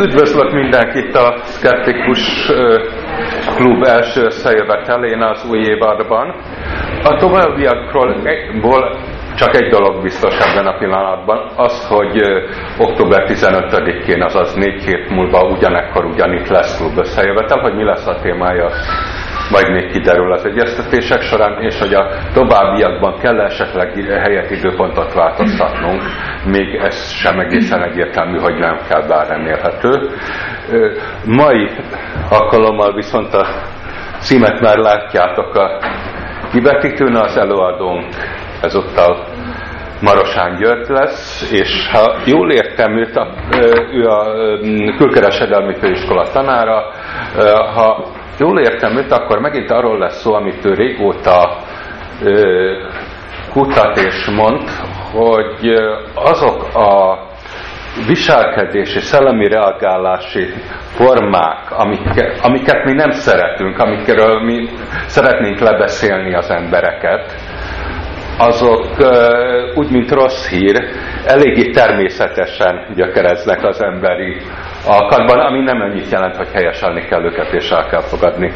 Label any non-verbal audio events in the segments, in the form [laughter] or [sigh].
Üdvözlök mindenkit a Skeptikus Klub első összejövetelén az új évadban. A továbbiakról csak egy dolog biztos ebben a pillanatban, az, hogy október 15-én, azaz négy hét múlva ugyanekkor ugyanitt lesz klub összejövetel, hogy mi lesz a témája, majd még kiderül az egyeztetések során, és hogy a továbbiakban kell esetleg helyet időpontot változtatnunk, még ez sem egészen egyértelmű, hogy nem kell, bár remélhető. Mai alkalommal viszont a címet már látjátok a kivetítőn, az előadónk ezúttal Marosán György lesz, és ha jól értem őt, a, ő a külkeresedelmi főiskola tanára, ha jól értem őt, akkor megint arról lesz szó, amit ő régóta ö, kutat és mond, hogy azok a viselkedési, szellemi reagálási formák, amiket, amiket mi nem szeretünk, amikről mi szeretnénk lebeszélni az embereket, azok úgy, mint rossz hír, eléggé természetesen gyökereznek az emberi alkatban, ami nem annyit jelent, hogy helyeselni kell őket és el kell fogadni.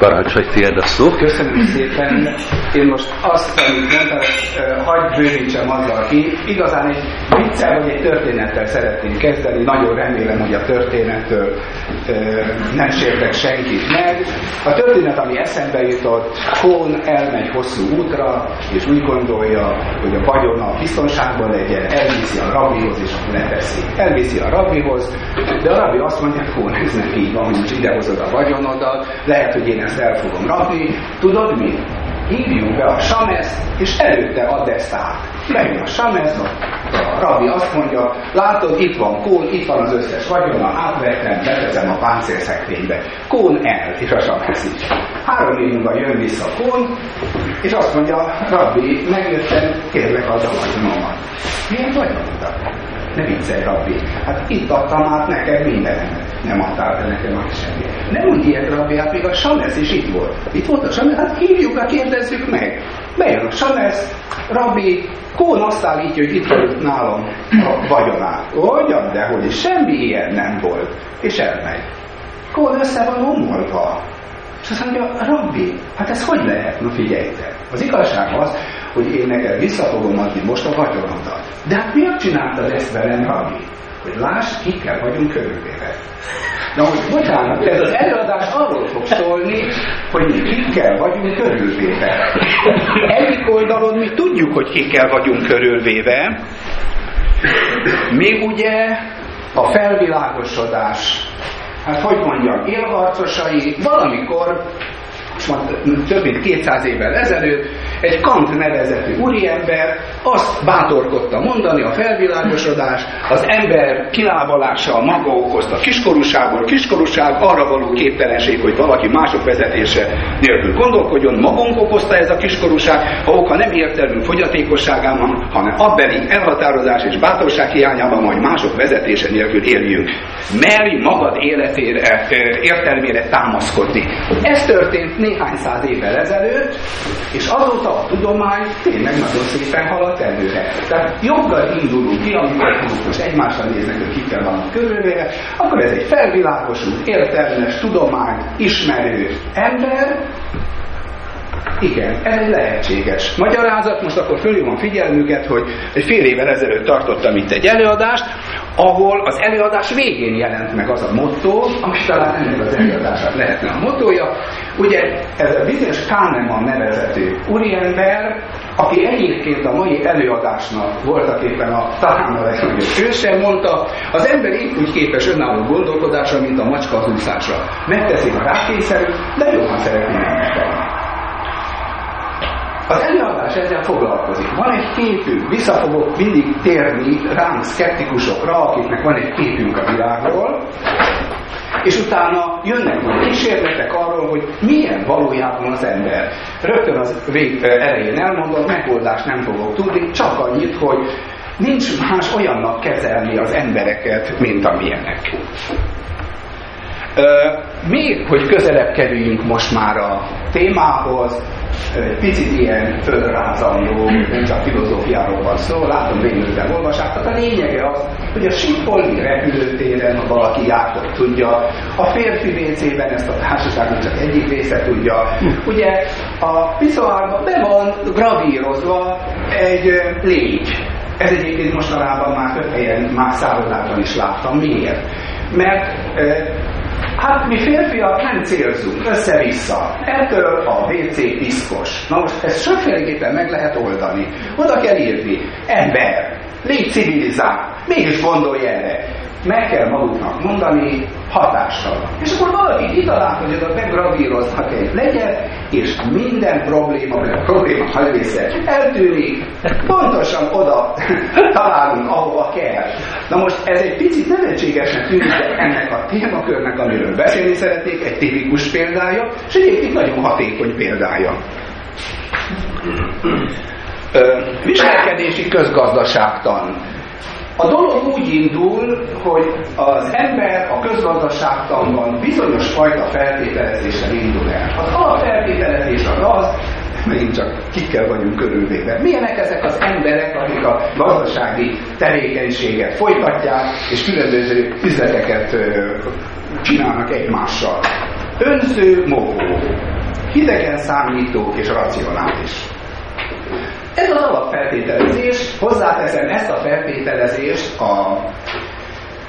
Parancsolj, tiéd a szó. Köszönöm szépen. Én most azt, amit mondtam, hagyd bővítsem azzal ki. Igazán egy viccel vagy egy történettel szeretném kezdeni. Nagyon remélem, hogy a történettől nem sértek senkit meg. A történet, ami eszembe jutott, Kón elmegy hosszú útra, és úgy gondolja, hogy a vagyona biztonságban legyen, elviszi a rabihoz, és akkor leteszi. Elviszi a rabihoz, de a rabi azt mondja, Kón, ez nem így van, hogy idehozod a vagyonodat, lehet, hogy én ezt el fogom rakni. Tudod mi? Hívjuk be a Sameszt, és előtte add ezt át. Bejön a Samesz, a, a rabi azt mondja, látod, itt van Kón, itt van az összes vagyona, átvettem, beteszem a páncélszekrénybe. Kón el, és a Samesz is. Három év múlva jön vissza Kón, és azt mondja, rabbi, megjöttem, kérlek add a vagyonomat. Milyen vagyonodat? Ne viccelj, rabbi. Hát itt adtam át neked mindenemet. Nem adtál te nekem át semmit. Nem úgy ilyet, rabbi, hát még a Samesz is itt volt. Itt volt a Samesz, hát hívjuk, hát kérdezzük meg. Bejön a Samesz, rabbi, Kón azt állítja, hogy itt volt nálam a vagyonát. Hogyan, de hogy semmi ilyen nem volt. És elmegy. Kón össze van omolva. Azt mondja, rabbi, hát ez hogy lehet? Na figyeljetek. Az igazság az, hogy én neked vissza fogom adni most a vagyonodat. De hát miért csináltad ezt velem, rabbi? Hogy láss, kikkel vagyunk körülvéve. Na, hogy bocsánat, ez az előadás arról fog szólni, hogy mi kikkel vagyunk körülvéve. Egyik oldalon mi tudjuk, hogy kikkel vagyunk körülvéve, még ugye a felvilágosodás, hát hogy mondjam, élharcosai valamikor több mint 200 évvel ezelőtt egy Kant nevezetű úriember azt bátorkodta mondani, a felvilágosodás, az ember kilábalása a maga okozta kiskorúságból, kiskorúság arra való képtelenség, hogy valaki mások vezetése nélkül gondolkodjon, magunk okozta ez a kiskorúság, ha oka nem értelmű fogyatékosságában, hanem abbeli elhatározás és bátorság hiányában, hogy mások vezetése nélkül éljünk. Meri magad életére, értelmére támaszkodni. Ez történt néhány száz évvel ezelőtt, és azóta a tudomány tényleg nagyon szépen haladt előre. Tehát joggal indulunk ki, amikor most egymásra néznek, hogy kikkel vannak körülvéve, akkor ez egy felvilágosult, értelmes, tudomány, ismerő ember, igen, ez egy lehetséges magyarázat. Most akkor fölhívom figyelmüket, hogy egy fél évvel ezelőtt tartottam itt egy előadást, ahol az előadás végén jelent meg az a motto, ami talán ennek az előadásnak lehetne a mottoja. Ugye ez a bizonyos Kahneman nevezetű úriember, aki egyébként a mai előadásnak voltak éppen a talán a legnagyobb őse, mondta, az ember épp úgy képes önálló gondolkodásra, mint a macska az úszásra. Megteszik a rákényszerűt, de jobban szeretné megtenni. Az előadás ezzel foglalkozik. Van egy képünk, vissza fogok mindig térni ránk szkeptikusokra, akiknek van egy képünk a világról, és utána jönnek a kísérletek arról, hogy milyen valójában az ember. Rögtön az vég elején elmondom, megoldást nem fogok tudni, csak annyit, hogy nincs más olyannak kezelni az embereket, mint amilyenek. Még, hogy közelebb kerüljünk most már a témához, egy picit ilyen földrajzandó, nem csak filozófiáról van szó, látom végülben olvassátok. A lényege az, hogy a Sipolni repülőtéren, a valaki járt, tudja. A férfi WC-ben ezt a társaságnak csak egyik része tudja. Ugye a piszoárban be van gravírozva egy légy. Ez egyébként mostanában már több helyen, már szállodában is láttam. Miért? Mert Hát mi férfiak nem célzunk, össze-vissza. Ettől a WC piszkos. Na most ezt sokféleképpen meg lehet oldani. Oda kell írni. Ember, légy civilizál, mégis gondolj erre meg kell maguknak mondani, hatástalan. És akkor valaki kitalál, hogy oda begravíroznak egy legyet, és minden probléma, vagy a probléma nagy része eltűnik, pontosan oda találunk, ahova kell. Na most ez egy picit nevetségesen tűnik, ennek a témakörnek, amiről beszélni szeretnék, egy tipikus példája, és egyébként nagyon hatékony példája. viselkedési közgazdaságtan. A dolog úgy indul, hogy az ember a közgazdaságtanban bizonyos fajta feltételezésen indul el. Az alapfeltételezés az az, megint csak kikkel vagyunk körülvéve. Milyenek ezek az emberek, akik a gazdasági tevékenységet folytatják, és különböző üzleteket csinálnak egymással. Önző, mogó, hidegen számító és racionális. Ez az alapfeltételezés, hozzáteszem ezt a feltételezést a,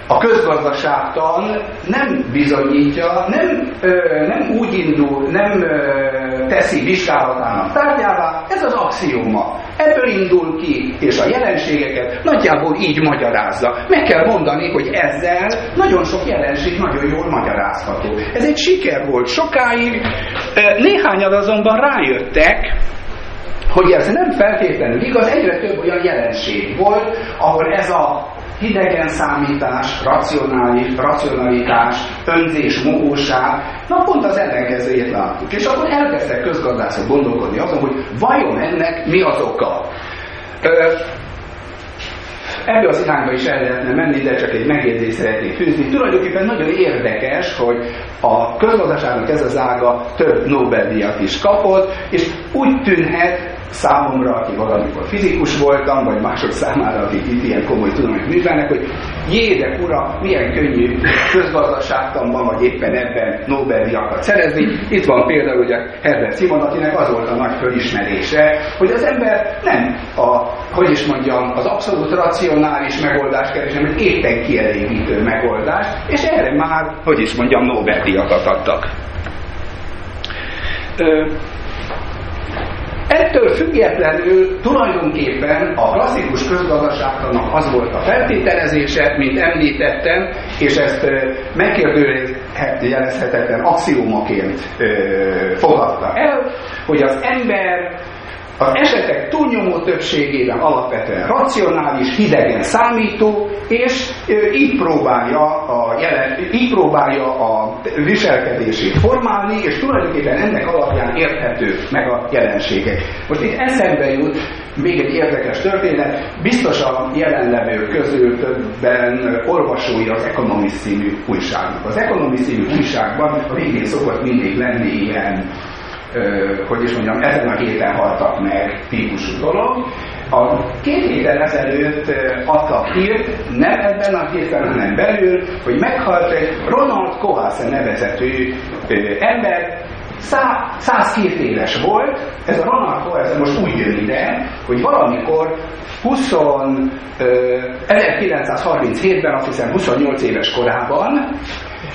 a közgazdaságtan nem bizonyítja, nem, ö, nem úgy indul, nem ö, teszi vizsgálatának tárgyává, ez az axióma. Ebből indul ki, és a jelenségeket nagyjából így magyarázza. Meg kell mondani, hogy ezzel nagyon sok jelenség nagyon jól magyarázható. Ez egy siker volt sokáig, néhányan azonban rájöttek, hogy ez nem feltétlenül igaz, egyre több olyan jelenség volt, ahol ez a hidegen számítás, racionális, racionalitás, önzés, mohóság, na pont az ellenkezőjét láttuk. És akkor elkezdtek közgazdászok gondolkodni azon, hogy vajon ennek mi az oka. Ö, Ebbe az irányba is el lehetne menni, de csak egy megjegyzést szeretnék fűzni. Tulajdonképpen nagyon érdekes, hogy a közgazdaságnak ez az ága több Nobel-díjat is kapott, és úgy tűnhet, számomra, aki valamikor fizikus voltam, vagy mások számára, akik itt ilyen komoly tudományt művelnek, hogy jédek ura, milyen könnyű közgazdaságtanban, vagy éppen ebben Nobel-díjakat szerezni. Itt van például ugye Herbert Simon, akinek az volt a nagy fölismerése, hogy az ember nem a, hogy is mondjam, az abszolút racionális megoldás keres, hanem éppen kielégítő megoldás, és erre már, hogy is mondjam, Nobel-díjakat adtak. Ettől függetlenül tulajdonképpen a klasszikus közgazdaságtanak az volt a feltételezése, mint említettem, és ezt megkérdőjelezhetetlen axiómaként fogadta el, hogy az ember az esetek túlnyomó többségében alapvetően racionális, hidegen számító, és így próbálja a, jelen, így próbálja a viselkedését formálni, és tulajdonképpen ennek alapján érthető meg a jelenségek. Most itt eszembe jut még egy érdekes történet, biztos a jelenlevők közül többen olvasói az Economist című újságnak. Az Economist című újságban a végén szokott mindig lenni ilyen hogy is mondjam, ezen a héten haltak meg típusú dolog. A két héten ezelőtt adtak hírt, nem ebben a héten, hanem belül, hogy meghalt egy Ronald Kohase nevezetű ember, 102 éves volt, ez a Ronald Kohase most úgy jön ide, hogy valamikor 20, 1937-ben, azt hiszem 28 éves korában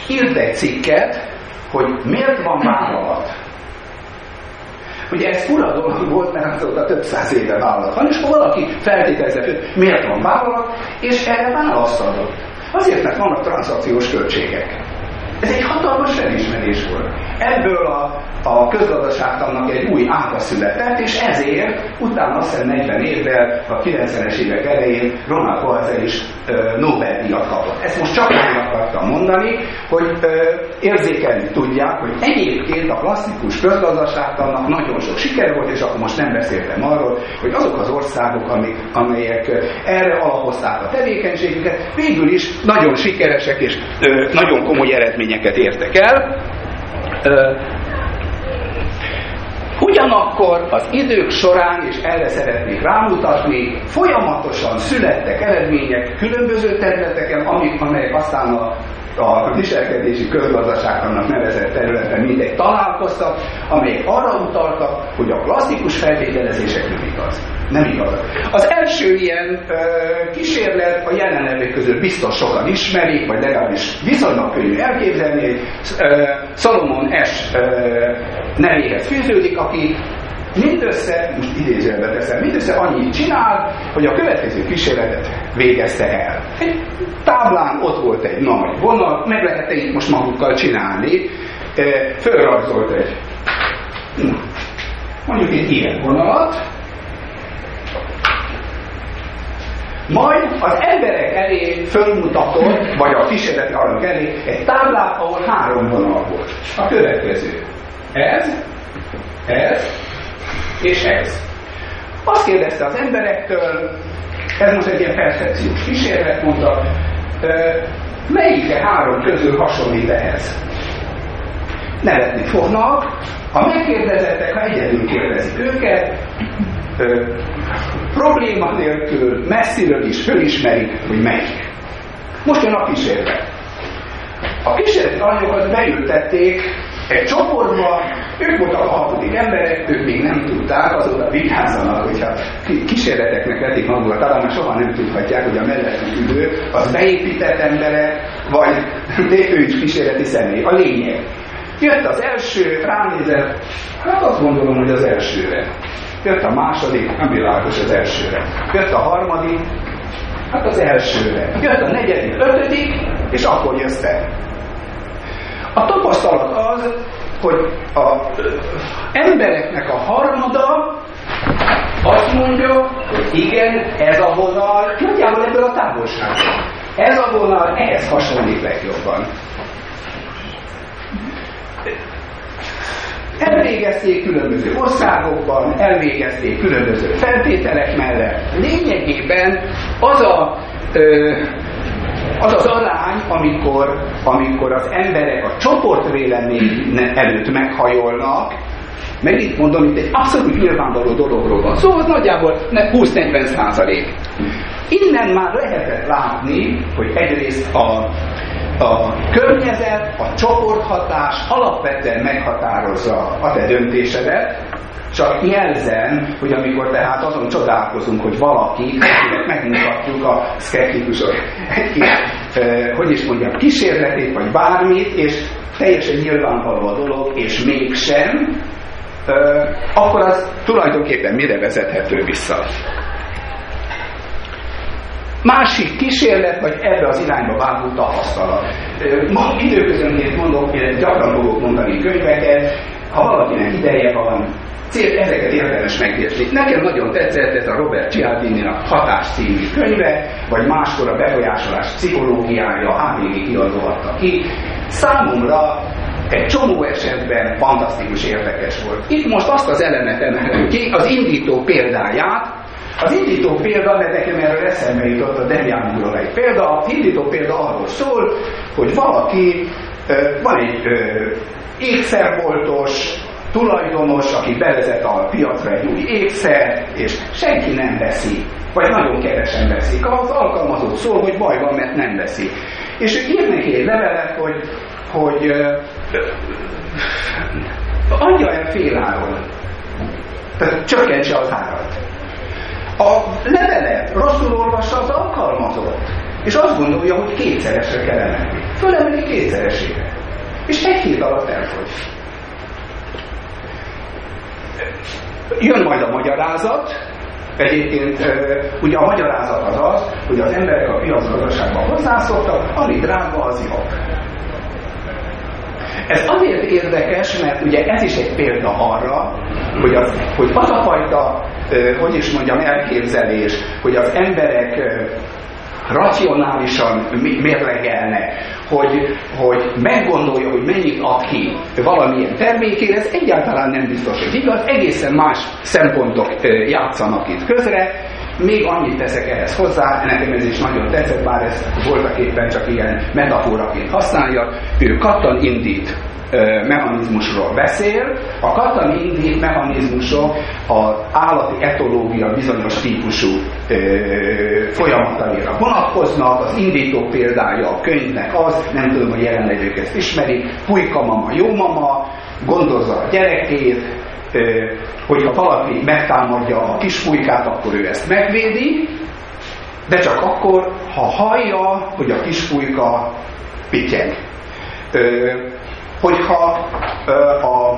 írt egy cikket, hogy miért van vállalat Ugye ez fura dolog volt, mert azóta több száz éve vállalat van, és akkor valaki feltételezett, hogy miért van vállalat, és erre választ adott. Azért, mert vannak transzakciós költségek. Ez egy hatalmas felismerés volt. Ebből a, a közgazdaságtannak egy új ága született, és ezért utána azt hiszem 40 évvel, a 90-es évek elején Ronald Kovacevic is Nobel-díjat kapott. Ezt most csak meg akartam mondani, hogy ö, érzékelni tudják, hogy egyébként a klasszikus közgazdaságtannak nagyon sok siker volt, és akkor most nem beszéltem arról, hogy azok az országok, amik, amelyek erre alapozták a tevékenységüket, végül is nagyon sikeresek és ö, nagyon komoly eredményeket értek el. Ugyanakkor az idők során, és erre szeretnék rámutatni, folyamatosan születtek eredmények különböző területeken, amik, amelyek aztán a a viselkedési közgazdaságnak nevezett területen mindegy találkoztak, amelyek arra utaltak, hogy a klasszikus feltételezések nem igaz. Nem igaz. Az első ilyen ö, kísérlet a jelenlevők közül biztos sokan ismerik, vagy legalábbis viszonylag könnyű elképzelni, Salomon S. Ö, nevéhez fűződik, aki mindössze, most idézőjelbe teszem, mindössze annyit csinál, hogy a következő kísérletet végezte el. Egy táblán ott volt egy nagy vonal, meg lehet itt most magukkal csinálni, fölrajzolt egy, mondjuk egy ilyen vonalat, majd az emberek elé fölmutatott, vagy a kísérleti alak elé egy táblát, ahol három vonal volt. A következő. Ez, ez, és ez. Azt kérdezte az emberektől, ez most egy ilyen percepciós kísérlet, mondta, melyike három közül hasonlít ehhez? Nevetni fognak, a megkérdezettek, ha egyedül kérdezik őket, ö, probléma nélkül messziről is fölismerik, hogy melyik. Most jön a kísérlet. A kísérleti alanyokat beültették egy csoportba, ők voltak a hatodik emberek, ők még nem tudták, azóta vigyázzanak, hogyha kísérleteknek vetik magukat, talán már soha nem tudhatják, hogy a mellettük ülő az beépített embere, vagy [laughs] ő is kísérleti személy. A lényeg. Jött az első, ránézett, hát azt gondolom, hogy az elsőre. Jött a második, nem világos az elsőre. Jött a harmadik, hát az elsőre. Jött a negyedik, ötödik, és akkor jössz te. A tapasztalat az, hogy a embereknek a harmada azt mondja, hogy igen, ez a vonal, nagyjából ebből a távolságból. Ez a vonal ehhez hasonlít legjobban. Elvégezték különböző országokban, elvégezték különböző feltételek mellett. Lényegében az a ö, az az arány, amikor, amikor az emberek a csoportvélemény előtt meghajolnak, meg itt mondom, itt egy abszolút nyilvánvaló dologról van szó, szóval az nagyjából 20-40 százalék. Innen már lehetett látni, hogy egyrészt a, a környezet, a csoporthatás alapvetően meghatározza a te döntésedet, csak jelzem, hogy amikor tehát azon csodálkozunk, hogy valaki, akinek [coughs] megmutatjuk a szkeptikusok egy hogy is mondjam, kísérletét, vagy bármit, és teljesen nyilvánvaló a dolog, és mégsem, akkor az tulajdonképpen mire vezethető vissza. Másik kísérlet, vagy ebbe az irányba vágó tapasztalat. Ma időközönként mondok, gyakran fogok mondani könyveket, ha valakinek ideje van, cél, ezeket érdemes megérteni. Nekem nagyon tetszett ez a Robert cialdini a Hatás című könyve, vagy máskor a befolyásolás pszichológiája, ABG kiadó adta ki. Számomra egy csomó esetben fantasztikus érdekes volt. Itt most azt az elemet emelem ki, az indító példáját, az indító példa, mert nekem erről eszembe jutott a Demian egy példa, az indító példa arról szól, hogy valaki, van egy ékszerboltos, tulajdonos, aki bevezet a piacra egy új ékszer, és senki nem veszi, vagy nagyon kevesen veszik. Az alkalmazott szól, hogy baj van, mert nem veszi. És ír neki egy levelet, hogy, hogy adja el féláron. Tehát csökkentse az árat. A levelet rosszul olvassa az alkalmazott, és azt gondolja, hogy kétszeresre kell emelni. Fölemeli kétszeresére. És egy hét alatt elfogy. Jön majd a magyarázat, Egyébként ugye a magyarázat az az, hogy az emberek a piacgazdaságban hozzászoktak, ami drága, az jobb. Ez azért érdekes, mert ugye ez is egy példa arra, hogy az, hogy az a fajta, hogy is mondjam, elképzelés, hogy az emberek racionálisan mérlegelne, hogy, hogy meggondolja, hogy mennyit ad ki valamilyen termékére, ez egyáltalán nem biztos, hogy igaz, egészen más szempontok játszanak itt közre, még annyit teszek ehhez hozzá, nekem ez is nagyon tetszett, bár ez voltak éppen csak ilyen metaforaként használja, ő kattan indít mechanizmusról beszél, a katamindi mechanizmusok az állati etológia bizonyos típusú folyamataira vonatkoznak, az indító példája a könyvnek az, nem tudom, hogy jelenlevők ezt ismerik, pulyka mama, jó mama, gondozza a gyerekét, hogyha valaki megtámadja a kispulykát, akkor ő ezt megvédi, de csak akkor, ha hallja, hogy a kispújka pityeg. Hogyha a,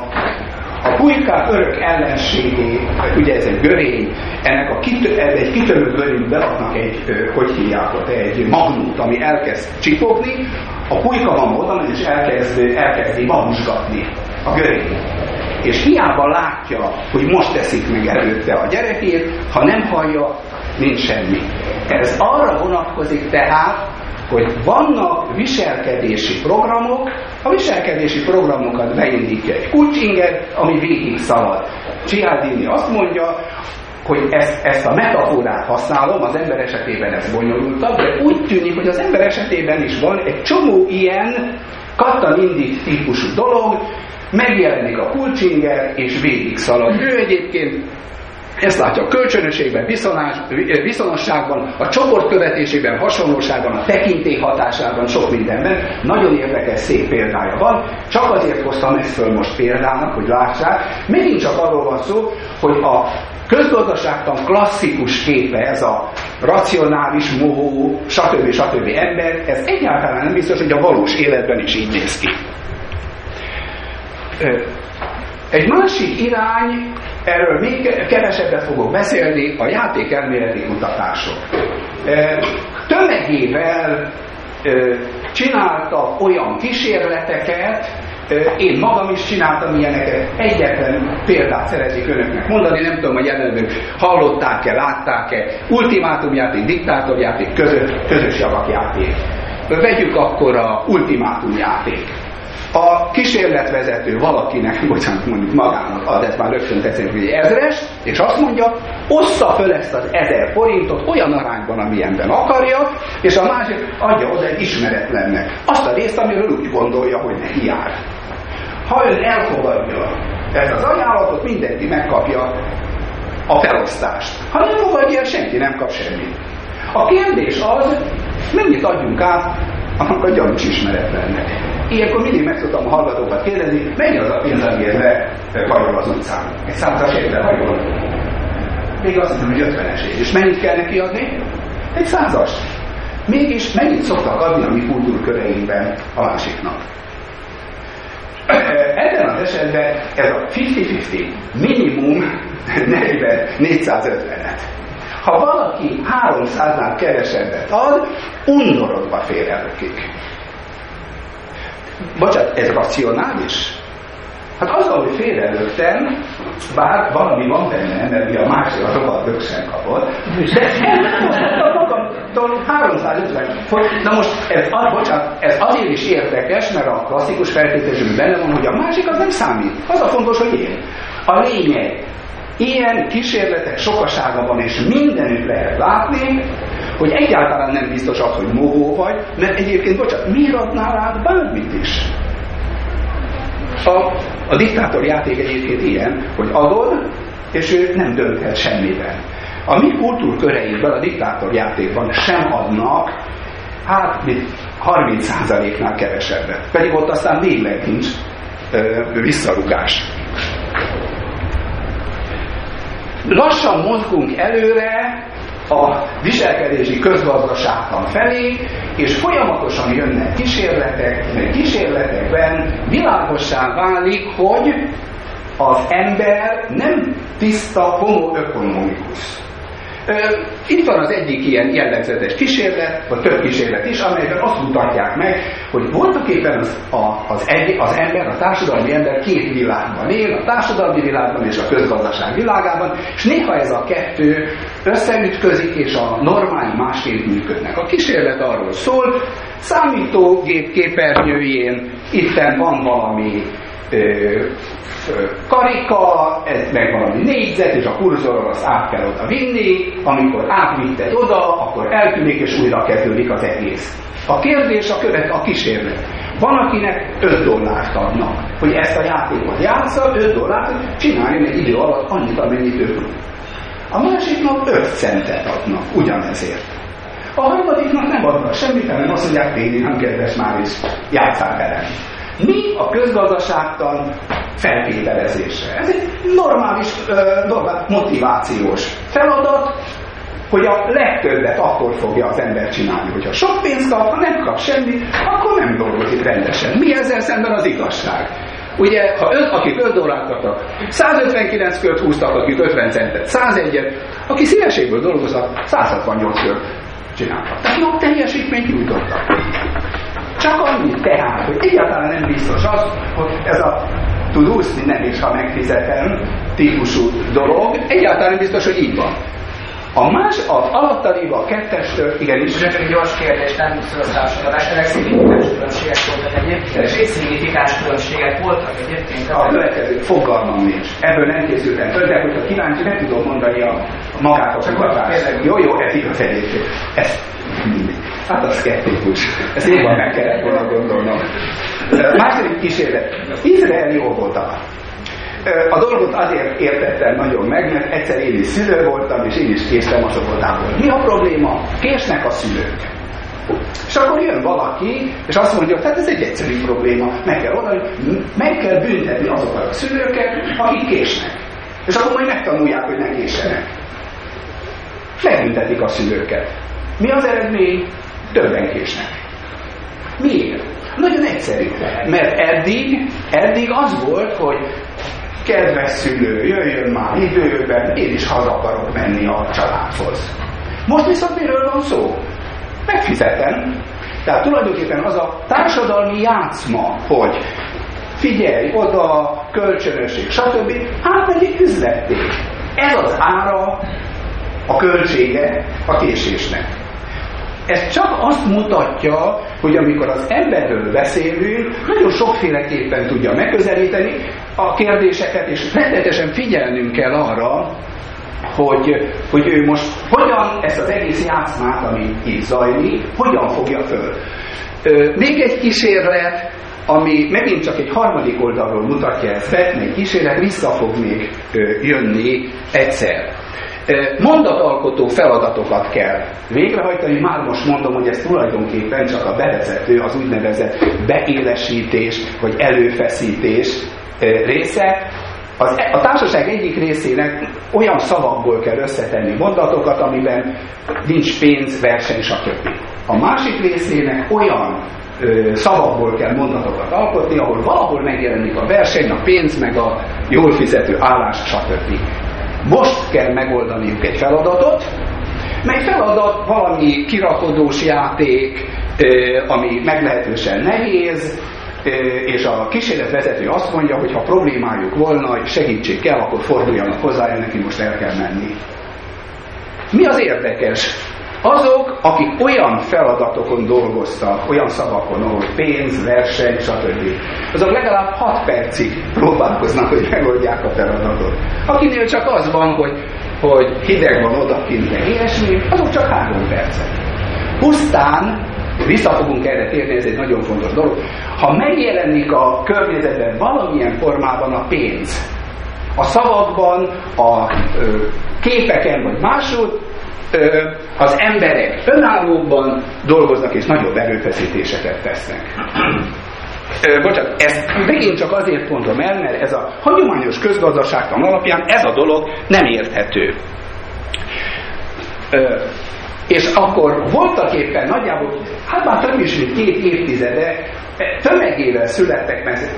a pulykák örök ellenségé, ugye ez egy görény, ennek a kitö, ez egy kitörő görény beadnak egy, hogy hívják egy magnót, ami elkezd csipogni, a pulyka van oda, és elkezd, elkezdi magusgatni a görény és hiába látja, hogy most teszik meg előtte a gyerekét, ha nem hallja, nincs semmi. Ez arra vonatkozik tehát, hogy vannak viselkedési programok, a viselkedési programokat beindítja egy kulcsinger, ami végig szalad. Cialdini azt mondja, hogy ezt, ezt a metaforát használom, az ember esetében ez bonyolultabb, de úgy tűnik, hogy az ember esetében is van egy csomó ilyen kattanindít típusú dolog, megjelenik a kulcsinger, és végig szalad. Ő egyébként ezt látja a kölcsönösségben, viszonosságban, a csoport követésében, hasonlóságban, a tekintély hatásában, sok mindenben. Nagyon érdekes, szép példája van. Csak azért hoztam ezt föl most példának, hogy lássák. Megint csak arról van szó, hogy a közgazdaságtan klasszikus képe, ez a racionális, mohó, stb. stb. ember, ez egyáltalán nem biztos, hogy a valós életben is így néz ki. Egy másik irány, erről még kevesebbet fogok beszélni, a játékelméleti kutatások. Tömegével csináltak olyan kísérleteket, én magam is csináltam ilyeneket, egyetlen példát szeretnék önöknek mondani, nem tudom, hogy jelenleg hallották-e, látták-e, ultimátumjáték, diktátorjáték, közös, közös javakjáték. Vegyük akkor a ultimátumjáték a kísérletvezető valakinek, [laughs] bocsánat, mondjuk magának ad, ez már rögtön teszünk, hogy ezres, és azt mondja, ossza föl ezt az ezer forintot olyan arányban, amilyenben akarja, és a másik adja oda egy ismeretlennek. Azt a részt, amiről úgy gondolja, hogy neki jár. Ha ön elfogadja ezt az ajánlatot, mindenki megkapja a felosztást. Ha nem fogadja, senki nem kap semmit. A kérdés az, mennyit adjunk át annak a gyanús ismeretlennek. Ilyenkor mindig meg tudtam a hallgatókat kérdezni, mennyi az a pénz, amiért lehajol az utcán? Egy százas évre hajol? Még azt hiszem, hogy 50 esély. És mennyit kell neki adni? Egy százas. Mégis mennyit szoktak adni a mi kultúrköreinkben a másiknak? Ebben az esetben ez a 50-50 minimum [laughs] 40, 450-et. Ha valaki 300-nál kevesebbet ad, undorodva fér elökik. Bocsánat, ez racionális? Hát az, hogy félreöltem, bár valami van benne, mert ugye a másik a rohadt sem kapott, de magamtól 350 Na most ez, az, bocsánat, ez azért is érdekes, mert a klasszikus feltételezésben benne van, hogy a másik az nem számít. Az a fontos, hogy én. A lényeg, ilyen kísérletek sokasága van, és mindenütt lehet látni, hogy egyáltalán nem biztos az, hogy mohó vagy, mert egyébként, bocsánat, miért adnál rád bármit is? A, a diktátor játék egyébként ilyen, hogy adod, és ő nem dönthet semmiben. A mi kultúrköreinkben a diktátor játékban sem adnak, hát 30%-nál kevesebbet. Pedig ott aztán végleg nincs ö, visszarugás. Lassan mozgunk előre, a viselkedési közgazdaságtan felé, és folyamatosan jönnek kísérletek, mert kísérletekben világossá válik, hogy az ember nem tiszta homo economicus. Itt van az egyik ilyen jellegzetes kísérlet, vagy több kísérlet is, amelyben azt mutatják meg, hogy voltak éppen az, a, az, egy, az ember, a társadalmi ember két világban él, a társadalmi világban és a közgazdaság világában, és néha ez a kettő összeütközik, és a normái másként működnek. A kísérlet arról szól, számítógép képernyőjén itten van valami karika, ez meg valami négyzet, és a kurzoron azt át kell oda vinni, amikor átvitted oda, akkor eltűnik, és újra kezdődik az egész. A kérdés a követ a kísérlet. Van, akinek 5 dollárt adnak, hogy ezt a játékot játsza, 5 dollárt, csináljon egy idő alatt annyit, amennyit ő A másiknak 5 centet adnak, ugyanezért. A harmadiknak nem adnak semmit, hanem azt mondják, Péni, nem kedves már is, játszál velem. Mi a közgazdaságtan feltételezése? Ez egy normális, normál motivációs feladat, hogy a legtöbbet akkor fogja az ember csinálni, hogyha sok pénzt kap, ha nem kap semmit, akkor nem dolgozik rendesen. Mi ezzel szemben az igazság? Ugye, ha ön, akik 5 dollárt kaptak, 159 kört húztak, akik 50 centet, 101-et, aki szívességből dolgozhat, 168 kört csináltak. Tehát jobb teljesítményt nyújtottak. Csak annyi tehát, hogy egyáltalán nem biztos az, hogy ez a tud úszni nem is, ha megfizetem típusú dolog, egyáltalán nem biztos, hogy így van. A más, az alatta lévő a kettestől, igenis. Csak egy gyors kérdés, nem szorosztársadalás, ennek szignifikáns különbségek voltak egyébként, és szignifikáns különbségek voltak egyébként. A következő fogalmam nincs. Ebből nem készültem föl, de hogyha kíváncsi, nem tudom mondani a magát a kutatást. Jó, jó, ez igaz egyébként. Ez Hát a szkeptikus. Ezt jobban meg kellett volna gondolnom. Második kísérlet. Izrael jó volt a dolgot azért értettem nagyon meg, mert egyszer én is szülő voltam, és én is késtem az óvodából. Mi a probléma? Késnek a szülők. És akkor jön valaki, és azt mondja, hogy hát ez egy egyszerű probléma, meg kell oda, meg kell büntetni azokat a szülőket, akik késnek. És akkor majd megtanulják, hogy ne késenek. Megbüntetik a szülőket. Mi az eredmény? Többen késnek. Miért? Nagyon egyszerű. Mert eddig, eddig az volt, hogy kedves szülő, jöjjön már időben, én is haza akarok menni a családhoz. Most viszont miről van szó? Megfizetem. Tehát tulajdonképpen az a társadalmi játszma, hogy figyelj, oda, kölcsönösség, stb. átmegy üzletté. Ez az ára, a költsége a késésnek. Ez csak azt mutatja, hogy amikor az emberről beszélünk, nagyon sokféleképpen tudja megközelíteni a kérdéseket, és rettetesen figyelnünk kell arra, hogy, hogy ő most hogyan ezt az egész játszmát, ami itt zajlik, hogyan fogja föl. Még egy kísérlet, ami megint csak egy harmadik oldalról mutatja ezt be, egy kísérlet vissza fog még jönni egyszer. Mondatalkotó feladatokat kell végrehajtani. Már most mondom, hogy ez tulajdonképpen csak a bevezető, az úgynevezett beélesítés vagy előfeszítés része. Az, e, a társaság egyik részének olyan szavakból kell összetenni mondatokat, amiben nincs pénz, verseny, stb. A másik részének olyan ö, szavakból kell mondatokat alkotni, ahol valahol megjelenik a verseny, a pénz, meg a jól fizető állás, stb. Most kell megoldaniuk egy feladatot, mely feladat valami kirakodós játék, ami meglehetősen nehéz, és a kísérletvezető azt mondja, hogy ha problémájuk volna, hogy segítség kell, akkor forduljanak hozzá, neki most el kell menni. Mi az érdekes? Azok, akik olyan feladatokon dolgoztak, olyan szavakon, ahol pénz, verseny, stb. Azok legalább 6 percig próbálkoznak, hogy megoldják a feladatot. Akinél csak az van, hogy, hogy hideg van odakint, meg ilyesmi, azok csak 3 percet. Pusztán, vissza fogunk erre térni, ez egy nagyon fontos dolog, ha megjelenik a környezetben valamilyen formában a pénz, a szavakban, a képeken vagy máshol, az emberek önállóban dolgoznak és nagyobb erőfeszítéseket tesznek. bocsánat, ezt megint csak azért mondom el, mert ez a hagyományos közgazdaságtan alapján ez a dolog nem érthető. Ö, és akkor voltak éppen nagyjából, hát már több is, mint két évtizede tömegével születtek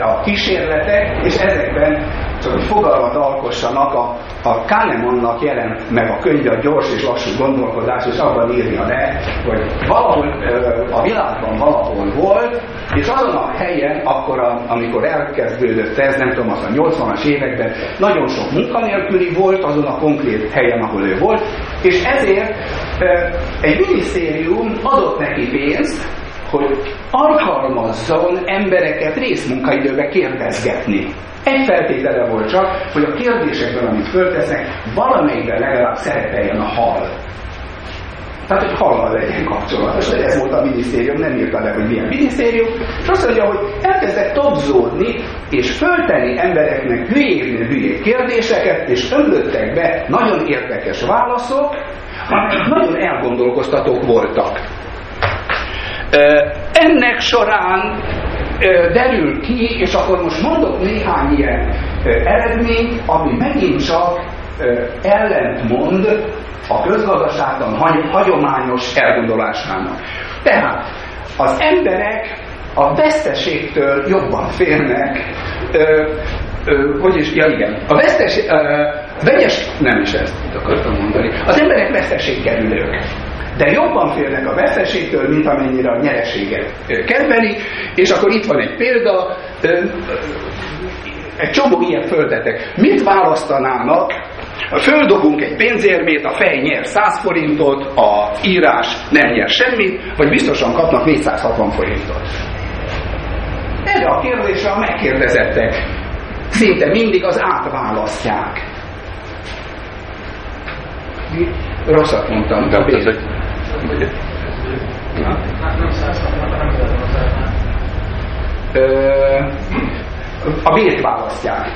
a kísérletek, és ezekben fogalmat alkossanak, a, a Kahnemannak jelent meg a könyve a gyors és lassú gondolkodás, és abban írja le, hogy valahol a világban valahol volt, és azon a helyen, akkor, a, amikor elkezdődött ez, nem tudom, az a 80-as években, nagyon sok munkanélküli volt azon a konkrét helyen, ahol ő volt, és ezért egy minisztérium adott neki pénzt, hogy alkalmazzon embereket részmunkaidőbe kérdezgetni. Egy feltétele volt csak, hogy a kérdésekben, amit föltesznek, valamelyikben legalább szerepeljen a hal. tehát hogy hallal legyen kapcsolatos. Ez volt a minisztérium, nem írta le, hogy milyen minisztérium, és azt mondja, hogy elkezdek topzódni, és föltenni embereknek hülyén hülyé kérdéseket, és ömlöttek be nagyon érdekes válaszok, amelyek nagyon elgondolkoztatók voltak. Ennek során derül ki, és akkor most mondok néhány ilyen eredményt, ami megint csak ellentmond a közgazdaságtan hagyományos elgondolásának. Tehát az emberek a veszteségtől jobban félnek, ö, ö, hogy is, ja igen, a veszteség, ö, vegyes, nem is ezt akartam mondani, az emberek veszteségkerülők de jobban félnek a veszteségtől, mint amennyire a nyereséget kedveli, és akkor itt van egy példa, egy csomó ilyen földetek. Mit választanának Földobunk egy pénzérmét, a fej nyer 100 forintot, a írás nem nyer semmit, vagy biztosan kapnak 460 forintot. Erre a kérdésre a megkérdezettek szinte mindig az átválasztják. Rosszat mondtam. De ez egy... A bért választják.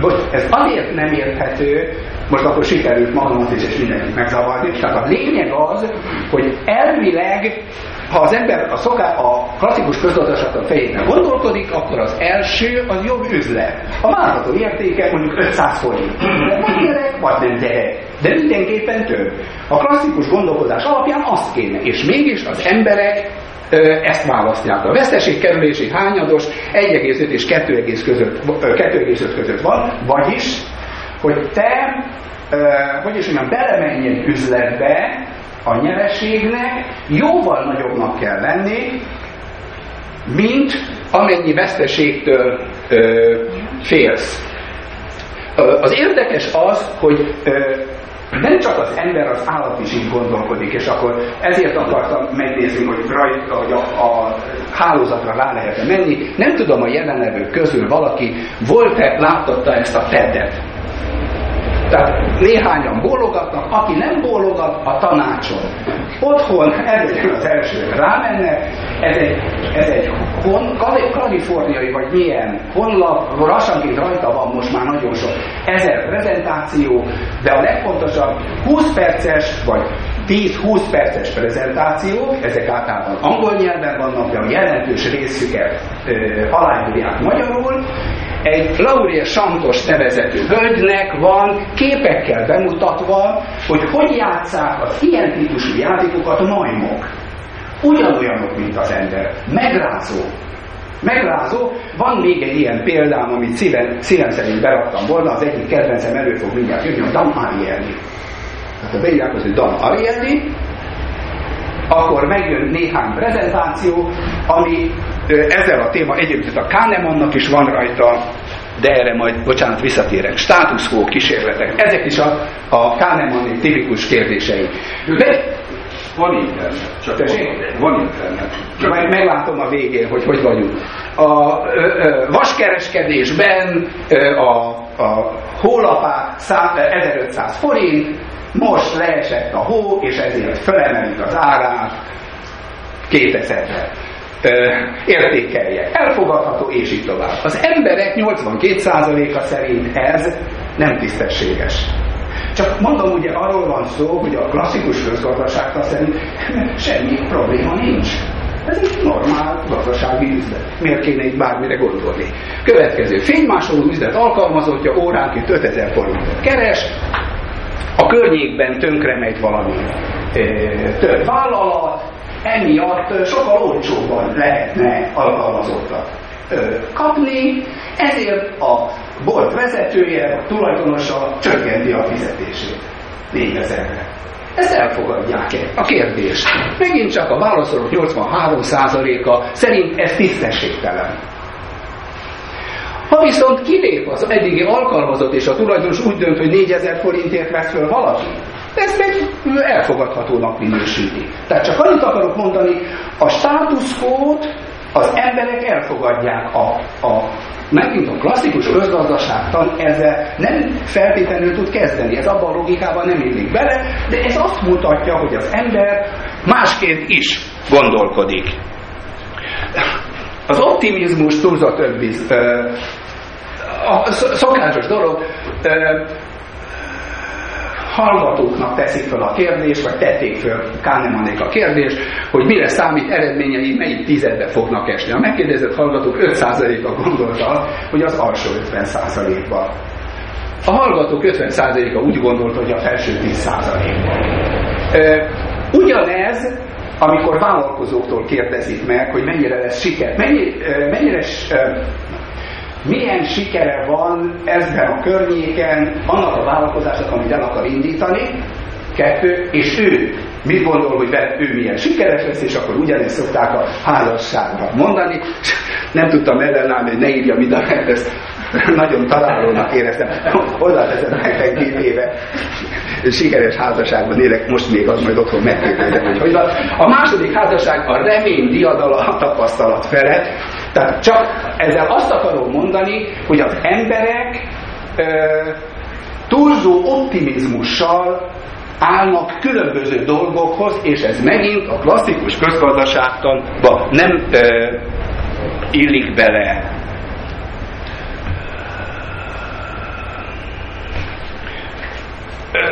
Bocs, ez azért nem érthető, most akkor sikerült magamat is és mindenkit megzavarni, tehát a lényeg az, hogy elvileg ha az ember a, szoká, a klasszikus közgazdaságtan fejében gondolkodik, akkor az első az jobb üzlet. A várható értéke mondjuk 500 forint. De vagy gyerek, vagy nem gyerek. De mindenképpen több. A klasszikus gondolkodás alapján azt kéne, és mégis az emberek ezt választják. A veszteségkerülési hányados 1,5 és 2,5 között, 2,5 között van, vagyis, hogy te, vagyis mondjam, belemenjen üzletbe, a nyereségnek jóval nagyobbnak kell lenni, mint amennyi veszteségtől ö, félsz. Az érdekes az, hogy ö, nem csak az ember, az állat is így gondolkodik, és akkor ezért akartam megnézni, hogy, rajt, hogy a, a hálózatra rá lehet -e menni. Nem tudom, a jelenlevők közül valaki volt-e, láttatta ezt a tedet. Tehát néhányan bólogatnak, aki nem bólogat, a tanácson. Otthon ez az első rámennek, ez egy, ez egy hon, kaliforniai vagy milyen honlap, lassanként rajta van most már nagyon sok ezer prezentáció, de a legfontosabb 20 perces vagy 10-20 perces prezentációk, ezek általában angol nyelven vannak, de a jelentős részüket aláírják magyarul, egy Laurie Santos nevezetű hölgynek van képekkel bemutatva, hogy hogy játszák az ilyen típusú játékokat a majmok. Ugyanolyanok, mint az ember. Megrázó. Megrázó. Van még egy ilyen példám, amit szívem, szívem szerint beraktam volna, az egyik kedvencem elő fog mindjárt jönni, a Dan Ariely. Tehát ha beírják hogy Dan Ariely, akkor megjön néhány prezentáció, ami ezzel a téma, egyébként a Kahnemannak is van rajta, de erre majd, bocsánat, visszatérek. Status quo kísérletek. Ezek is a, a Kahnemani tipikus kérdései. De, van internet. Csak Tessék? van internet. Csak majd meglátom a végén, hogy hogy vagyunk. A ö, ö, vaskereskedésben ö, a, a hólapát 1500 forint, most leesett a hó, és ezért felemelik az árát 2000-re értékelje. Elfogadható, és így tovább. Az emberek 82%-a szerint ez nem tisztességes. Csak mondom, ugye arról van szó, hogy a klasszikus közgazdaságtan szerint [laughs] semmi probléma nincs. Ez egy normál gazdasági üzlet. Miért kéne itt bármire gondolni? Következő. Fénymásoló üzlet alkalmazottja óránként 5000 forintot keres, a környékben tönkre megy valami több vállalat, emiatt sokkal olcsóbban lehetne alkalmazottat kapni, ezért a bolt vezetője, a tulajdonosa csökkenti a fizetését 4000-re. Ezt elfogadják-e? A kérdés. Megint csak a válaszolók 83%-a szerint ez tisztességtelen. Ha viszont kilép az eddigi alkalmazott, és a tulajdonos úgy dönt, hogy 4000 forintért vesz föl valaki, ezt meg elfogadhatónak minősíti. Tehát csak annyit akarok mondani, a státuszkót az emberek elfogadják a, a megint a klasszikus közgazdaságtan ezzel nem feltétlenül tud kezdeni. Ez abban a logikában nem illik bele, de ez azt mutatja, hogy az ember másként is gondolkodik. Az optimizmus túlzott önbiz, a szokásos dolog, hallgatóknak teszik fel a kérdést, vagy tették fel Kahnemanék a kérdést, hogy mire számít eredményei, melyik tizedbe fognak esni. A megkérdezett hallgatók 5%-a gondolta, hogy az alsó 50%-ba. A hallgatók 50%-a úgy gondolta, hogy a felső 10%-ba. Ugyanez, amikor vállalkozóktól kérdezik meg, hogy mennyire lesz siker, mennyire, mennyire milyen sikere van ezben a környéken annak a vállalkozásnak, amit el akar indítani, kettő, és ő mit gondol, hogy vele ő milyen sikeres lesz, és akkor ugyanezt szokták a házasságra mondani. Nem tudtam ellenállni, hogy ne írja mind a ezt nagyon találónak éreztem. Oda teszem nektek két éve sikeres házasságban élek, most még az majd otthon megkérdezem, hogy hogy van. A második házasság a remény diadala a tapasztalat felett, tehát csak ezzel azt akarom mondani, hogy az emberek ö, túlzó optimizmussal állnak különböző dolgokhoz, és ez megint a klasszikus közgazdaságtanba nem ö, illik bele.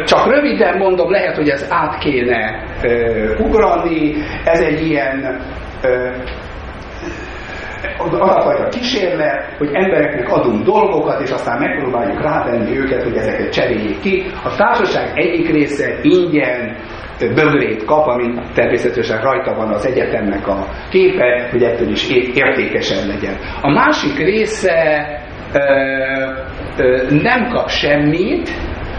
Csak röviden mondom, lehet, hogy ez át kéne ö, ugrani, ez egy ilyen ö, az a fajta kísérlet, hogy embereknek adunk dolgokat, és aztán megpróbáljuk rátenni őket, hogy ezeket cseréljék ki. A társaság egyik része ingyen bögrét kap, amin természetesen rajta van az egyetemnek a képe, hogy ettől is értékesen legyen. A másik része ö, ö, nem kap semmit,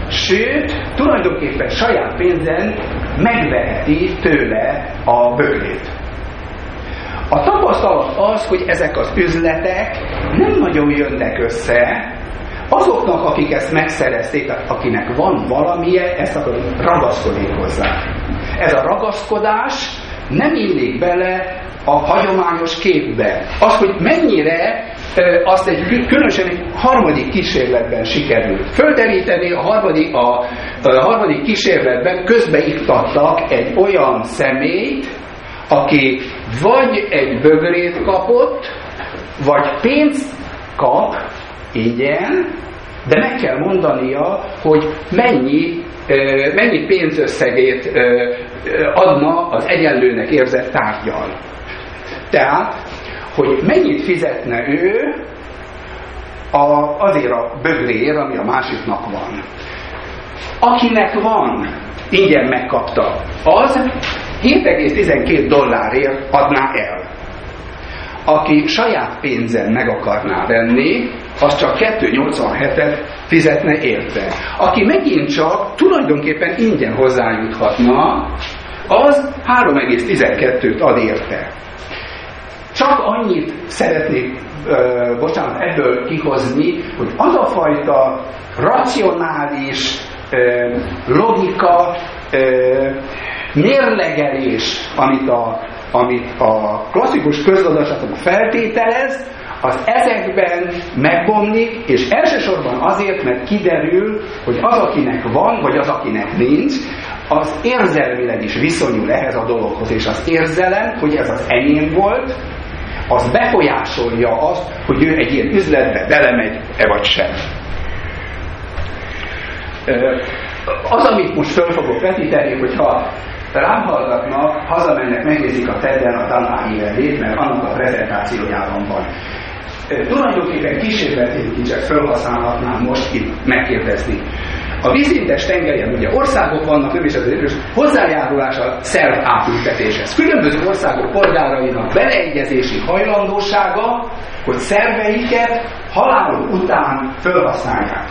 sőt, tulajdonképpen saját pénzen megveheti tőle a bögrét. A tapasztalat az, hogy ezek az üzletek nem nagyon jönnek össze, azoknak, akik ezt megszerezték, akinek van valamilyen, ezt akkor ragaszkodik hozzá. Ez a ragaszkodás nem illik bele a hagyományos képbe. Az, hogy mennyire azt egy különösen egy harmadik kísérletben sikerült földeríteni, a harmadik, a, a harmadik kísérletben közbeiktattak egy olyan személyt, aki vagy egy bögrét kapott, vagy pénzt kap ingyen, de meg kell mondania, hogy mennyi, mennyi pénzösszegét adna az egyenlőnek érzett tárgyal. Tehát, hogy mennyit fizetne ő a, azért a bögrér, ami a másiknak van. Akinek van, ingyen megkapta, az 7,12 dollárért adná el. Aki saját pénzen meg akarná venni, az csak 2,87-et fizetne érte. Aki megint csak tulajdonképpen ingyen hozzájuthatna, az 3,12-t ad érte. Csak annyit szeretnék, ö, bocsánat, ebből kihozni, hogy az a fajta racionális ö, logika, ö, mérlegelés, amit a, amit a klasszikus közgazdaságok feltételez, az ezekben megbomlik, és elsősorban azért, mert kiderül, hogy az, akinek van, vagy az, akinek nincs, az érzelmileg is viszonyul ehhez a dologhoz, és az érzelem, hogy ez az enyém volt, az befolyásolja azt, hogy ő egy ilyen üzletbe belemegy-e vagy sem. Az, amit most föl fogok vetíteni, hogyha rám hallgatnak, hazamennek, megnézik a TED-en a Danai élét, mert annak a prezentációjában van. Tulajdonképpen kísérletét csak felhasználhatnám most itt megkérdezni. A vízintes tengerjen ugye országok vannak, nem is az hozzájárulás a szerv átültetéshez. Különböző országok polgárainak beleegyezési hajlandósága, hogy szerveiket haláluk után felhasználják.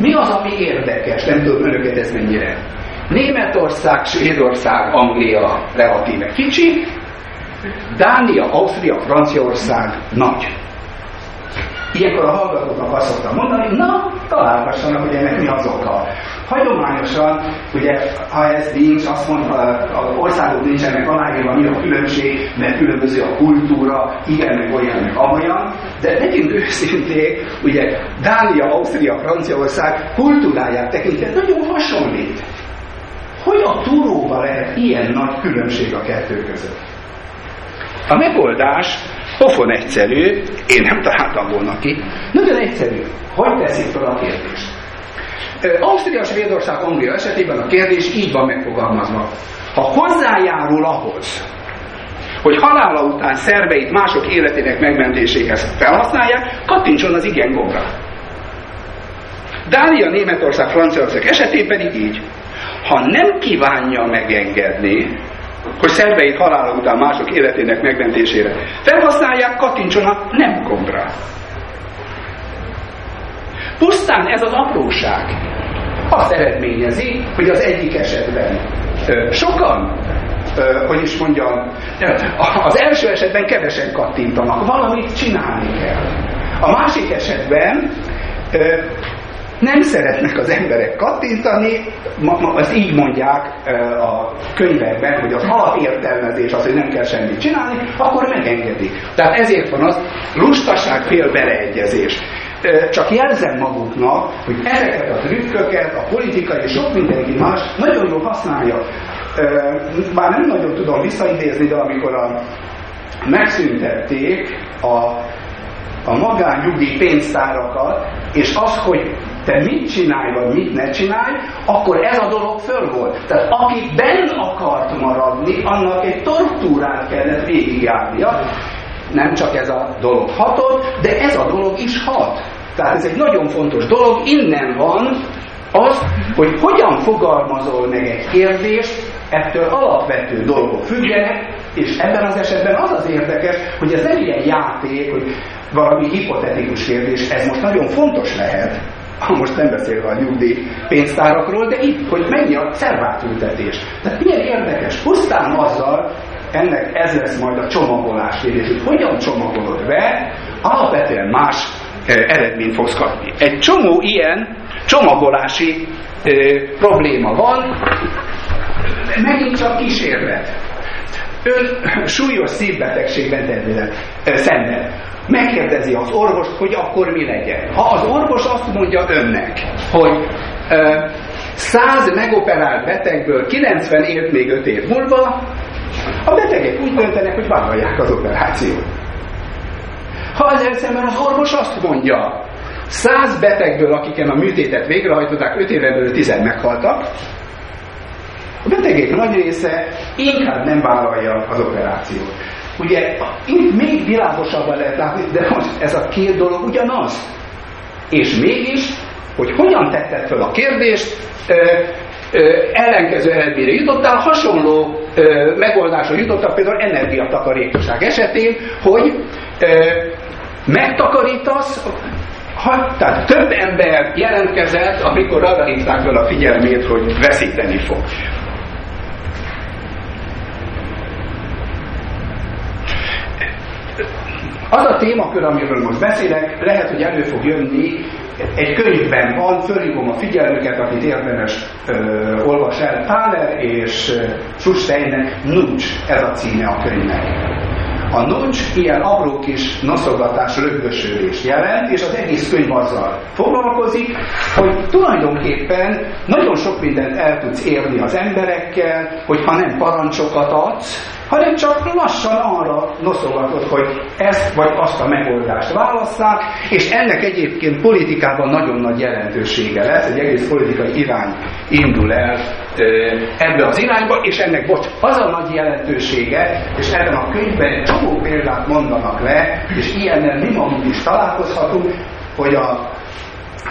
Mi az, ami érdekes? Nem tudom önöket ez mennyire Németország, Svédország, Anglia relatíve kicsi, Dánia, Ausztria, Franciaország nagy. Ilyenkor a hallgatóknak azt szoktam mondani, na, találgassanak, hogy ennek mi az oka. Hagyományosan, ugye, ha ez nincs, azt mondta, az országok nincsenek aláírva, mi a különbség, mert különböző a kultúra, igen, meg olyan, meg amolyan, de legyünk őszinték, ugye Dánia, Ausztria, Franciaország kultúráját tekintve nagyon hasonlít. Hogy a túróba lehet ilyen nagy különbség a kettő között? A megoldás pofon egyszerű, én nem találtam volna ki. Nagyon egyszerű. Hogy teszik fel a kérdést? Ausztria, Svédország, Anglia esetében a kérdés így van megfogalmazva. Ha hozzájárul ahhoz, hogy halála után szerveit mások életének megmentéséhez felhasználják, kattintson az igen gombra. Dália, Németország, Franciaország esetében pedig így. Ha nem kívánja megengedni, hogy szerveit halála után mások életének megmentésére felhasználják, kattintson a nem gombra. Pusztán ez az apróság azt eredményezi, hogy az egyik esetben sokan, hogy is mondjam, az első esetben kevesen kattintanak, valamit csinálni kell. A másik esetben nem szeretnek az emberek kattintani, ma, ma, azt így mondják a könyvekben, hogy az alapértelmezés az, hogy nem kell semmit csinálni, akkor megengedik. Tehát ezért van az lustaság fél beleegyezés. Csak jelzem maguknak, hogy ezeket a trükköket a politika és sok mindenki más nagyon jól használja. Már nem nagyon tudom visszaidézni, de amikor a, megszüntették a, a magánnyugdíj pénztárakat, és az, hogy te mit csinálj, vagy mit ne csinálj, akkor ez a dolog föl volt. Tehát aki benn akart maradni, annak egy tortúrát kellett végigjárnia. Nem csak ez a dolog hatott, de ez a dolog is hat. Tehát ez egy nagyon fontos dolog, innen van az, hogy hogyan fogalmazol meg egy kérdést, ettől alapvető dolgok függenek, és ebben az esetben az az érdekes, hogy ez nem ilyen játék, hogy valami hipotetikus kérdés, ez most nagyon fontos lehet, most nem beszélve a nyugdíj pénztárakról, de itt, hogy mennyi a szervátültetés. Tehát milyen érdekes, pusztán azzal, ennek ez lesz majd a csomagolás kérdés, hogy hogyan csomagolod be, alapvetően más eredményt fogsz kapni. Egy csomó ilyen csomagolási e, probléma van, megint csak kísérlet. Ön súlyos szívbetegségben természetesen szenved. Megkérdezi az orvost, hogy akkor mi legyen. Ha az orvos azt mondja önnek, hogy e, 100 megoperált betegből 90 élt még 5 év múlva, a betegek úgy döntenek, hogy vállalják az operációt. Ha ezzel szemben az orvos azt mondja, száz betegből, akiken a műtétet végrehajtották, öt éven belül tizen meghaltak, a betegek nagy része inkább nem vállalja az operációt. Ugye itt még világosabban lehet látni, de most ez a két dolog ugyanaz. És mégis, hogy hogyan tetted fel a kérdést, ö, ö, ellenkező eredményre jutottál, hasonló ö, megoldásra jutottak például energiatakarékosság esetén, hogy ö, megtakarítasz, ha, tehát több ember jelentkezett, amikor arra hívták fel a figyelmét, hogy veszíteni fog. Az a témakör, amiről most beszélek, lehet, hogy elő fog jönni, egy könyvben van, fölhívom a figyelmüket, akit érdemes ö, olvas el, Thaler és Schusteinnek Nudge, ez a címe a könyvnek. A nudge ilyen apró kis noszogatás, rögösülés jelent, és az egész könyv azzal foglalkozik, hogy tulajdonképpen nagyon sok mindent el tudsz érni az emberekkel, hogyha nem parancsokat adsz, hanem csak lassan arra noszogatod, hogy ezt vagy azt a megoldást válasszák, és ennek egyébként politikában nagyon nagy jelentősége lesz, egy egész politikai irány indul el ebbe az irányba, és ennek, bocs, az a nagy jelentősége, és ebben a könyvben egy csomó példát mondanak le, és ilyennel mi magunk is találkozhatunk, hogy a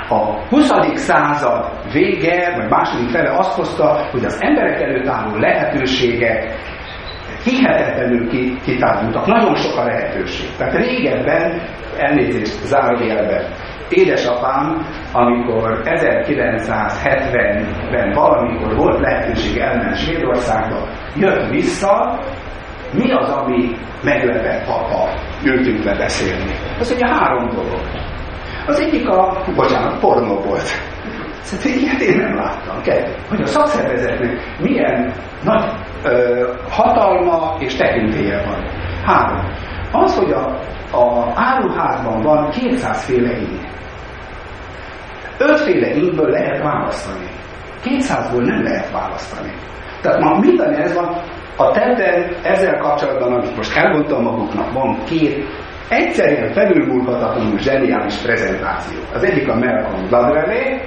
a 20. század vége, vagy második fele azt hozta, hogy az emberek előtt álló lehetőségek hihetetlenül kitárultak. Nagyon sok a lehetőség. Tehát régebben, elnézést zárójelben, édesapám, amikor 1970-ben valamikor volt lehetőség elmenni Svédországba, jött vissza, mi az, ami meglepett papa? Ültünk le beszélni. Az ugye három dolog. Az egyik a, bocsánat, pornó volt. Szerintem ilyet én nem láttam. Kettő, hogy a szakszervezetnek milyen nagy ö, hatalma és tekintélye van. Három. Az, hogy a, a áruházban van 200 féle ing. Ötféle ingből lehet választani. 200-ból nem lehet választani. Tehát ma minden ez van, a tenden ezzel kapcsolatban, amit most elmondtam maguknak, van két egyszerűen felülmúlhatatlanul zseniális prezentáció. Az egyik a Malcolm Gladwell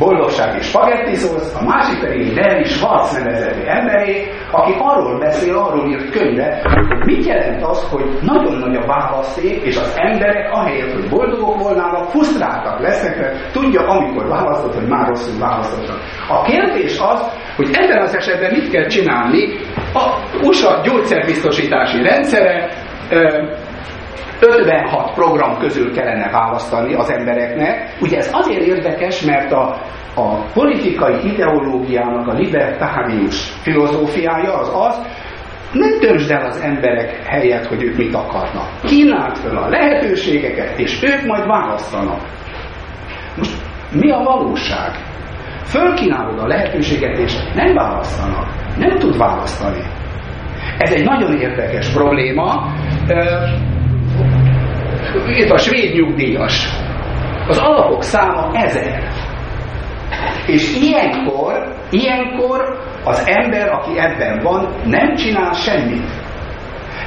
boldogság és spagetti szósz, a másik pedig Larry Schwartz nevezetű emberé, aki arról beszél, arról írt könyve, hogy mit jelent az, hogy nagyon nagy a választék, és az emberek ahelyett, hogy boldogok volnának, frusztráltak lesznek, mert tudja, amikor választott, hogy már rosszul választottak. A kérdés az, hogy ebben az esetben mit kell csinálni, a USA gyógyszerbiztosítási rendszere 56 program közül kellene választani az embereknek. Ugye ez azért érdekes, mert a, a politikai ideológiának a libertárius filozófiája az az, nem döntsd el az emberek helyett, hogy ők mit akarnak. Kínáld fel a lehetőségeket, és ők majd választanak. Most mi a valóság? Fölkínálod a lehetőséget, és nem választanak. Nem tud választani. Ez egy nagyon érdekes probléma itt a svéd nyugdíjas. Az alapok száma ezer. És ilyenkor, ilyenkor az ember, aki ebben van, nem csinál semmit.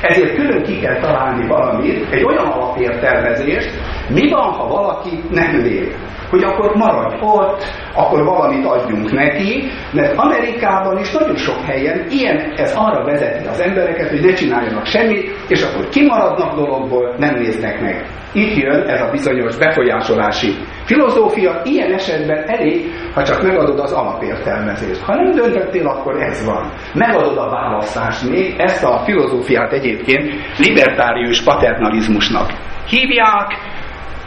Ezért külön ki kell találni valamit, egy olyan alapértelmezést, mi van, ha valaki nem lép hogy akkor maradj ott, akkor valamit adjunk neki, mert Amerikában is nagyon sok helyen ilyen, ez arra vezeti az embereket, hogy ne csináljanak semmit, és akkor kimaradnak dologból, nem néznek meg. Itt jön ez a bizonyos befolyásolási filozófia, ilyen esetben elég, ha csak megadod az alapértelmezést. Ha nem döntöttél, akkor ez van. Megadod a választást még, ezt a filozófiát egyébként libertárius paternalizmusnak hívják,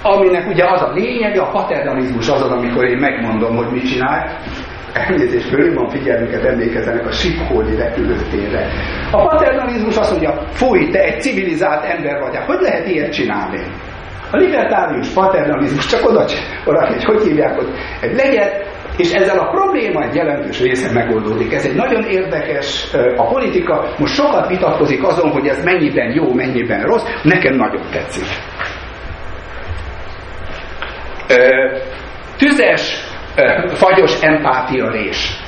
aminek ugye az a lényege, a paternalizmus azon, amikor én megmondom, hogy mit csinál, elnézést van figyelmüket emlékezzenek a Sikhódi repülőtérre. A paternalizmus azt mondja, fúj, te egy civilizált ember vagy, hogy lehet ilyet csinálni? A libertárius paternalizmus csak oda, oda hogy hogy hívják, hogy egy legyet, és ezzel a probléma egy jelentős része megoldódik. Ez egy nagyon érdekes, a politika most sokat vitatkozik azon, hogy ez mennyiben jó, mennyiben rossz, nekem nagyon tetszik tüzes, fagyos empátiarés.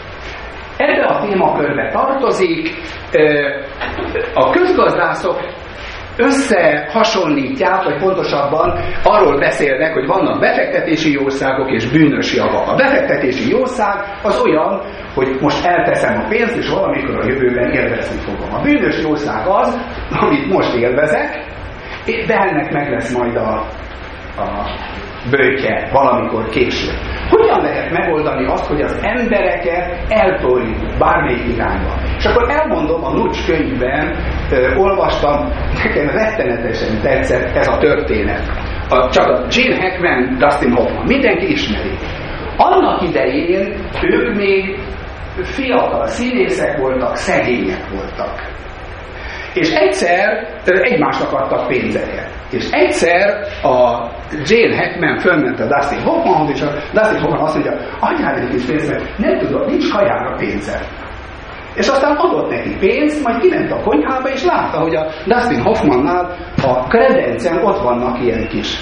Ebbe a témakörbe tartozik, a közgazdászok összehasonlítják, vagy pontosabban arról beszélnek, hogy vannak befektetési jószágok és bűnös javak. A befektetési jószág az olyan, hogy most elteszem a pénzt, és valamikor a jövőben élvezni fogom. A bűnös jószág az, amit most élvezek, de ennek meg lesz majd a, a bőke valamikor később. Hogyan lehet megoldani azt, hogy az embereket eltoljuk bármelyik irányba? És akkor elmondom, a Nucs könyvben ö, olvastam, nekem rettenetesen tetszett ez a történet. A, csak a Gene Hackman, Dustin Hoffman, mindenki ismeri. Annak idején ők még fiatal színészek voltak, szegények voltak. És egyszer egymásnak adtak pénzeket. És egyszer a Jane Hackman fölment a Dustin Hoffmanhoz, és a Dustin Hoffman azt mondja, adjál egy kis pénzt, mert nem tudom, nincs kajára pénze. És aztán adott neki pénzt, majd kiment a konyhába, és látta, hogy a Dustin Hoffmannál a kredencen ott vannak ilyen kis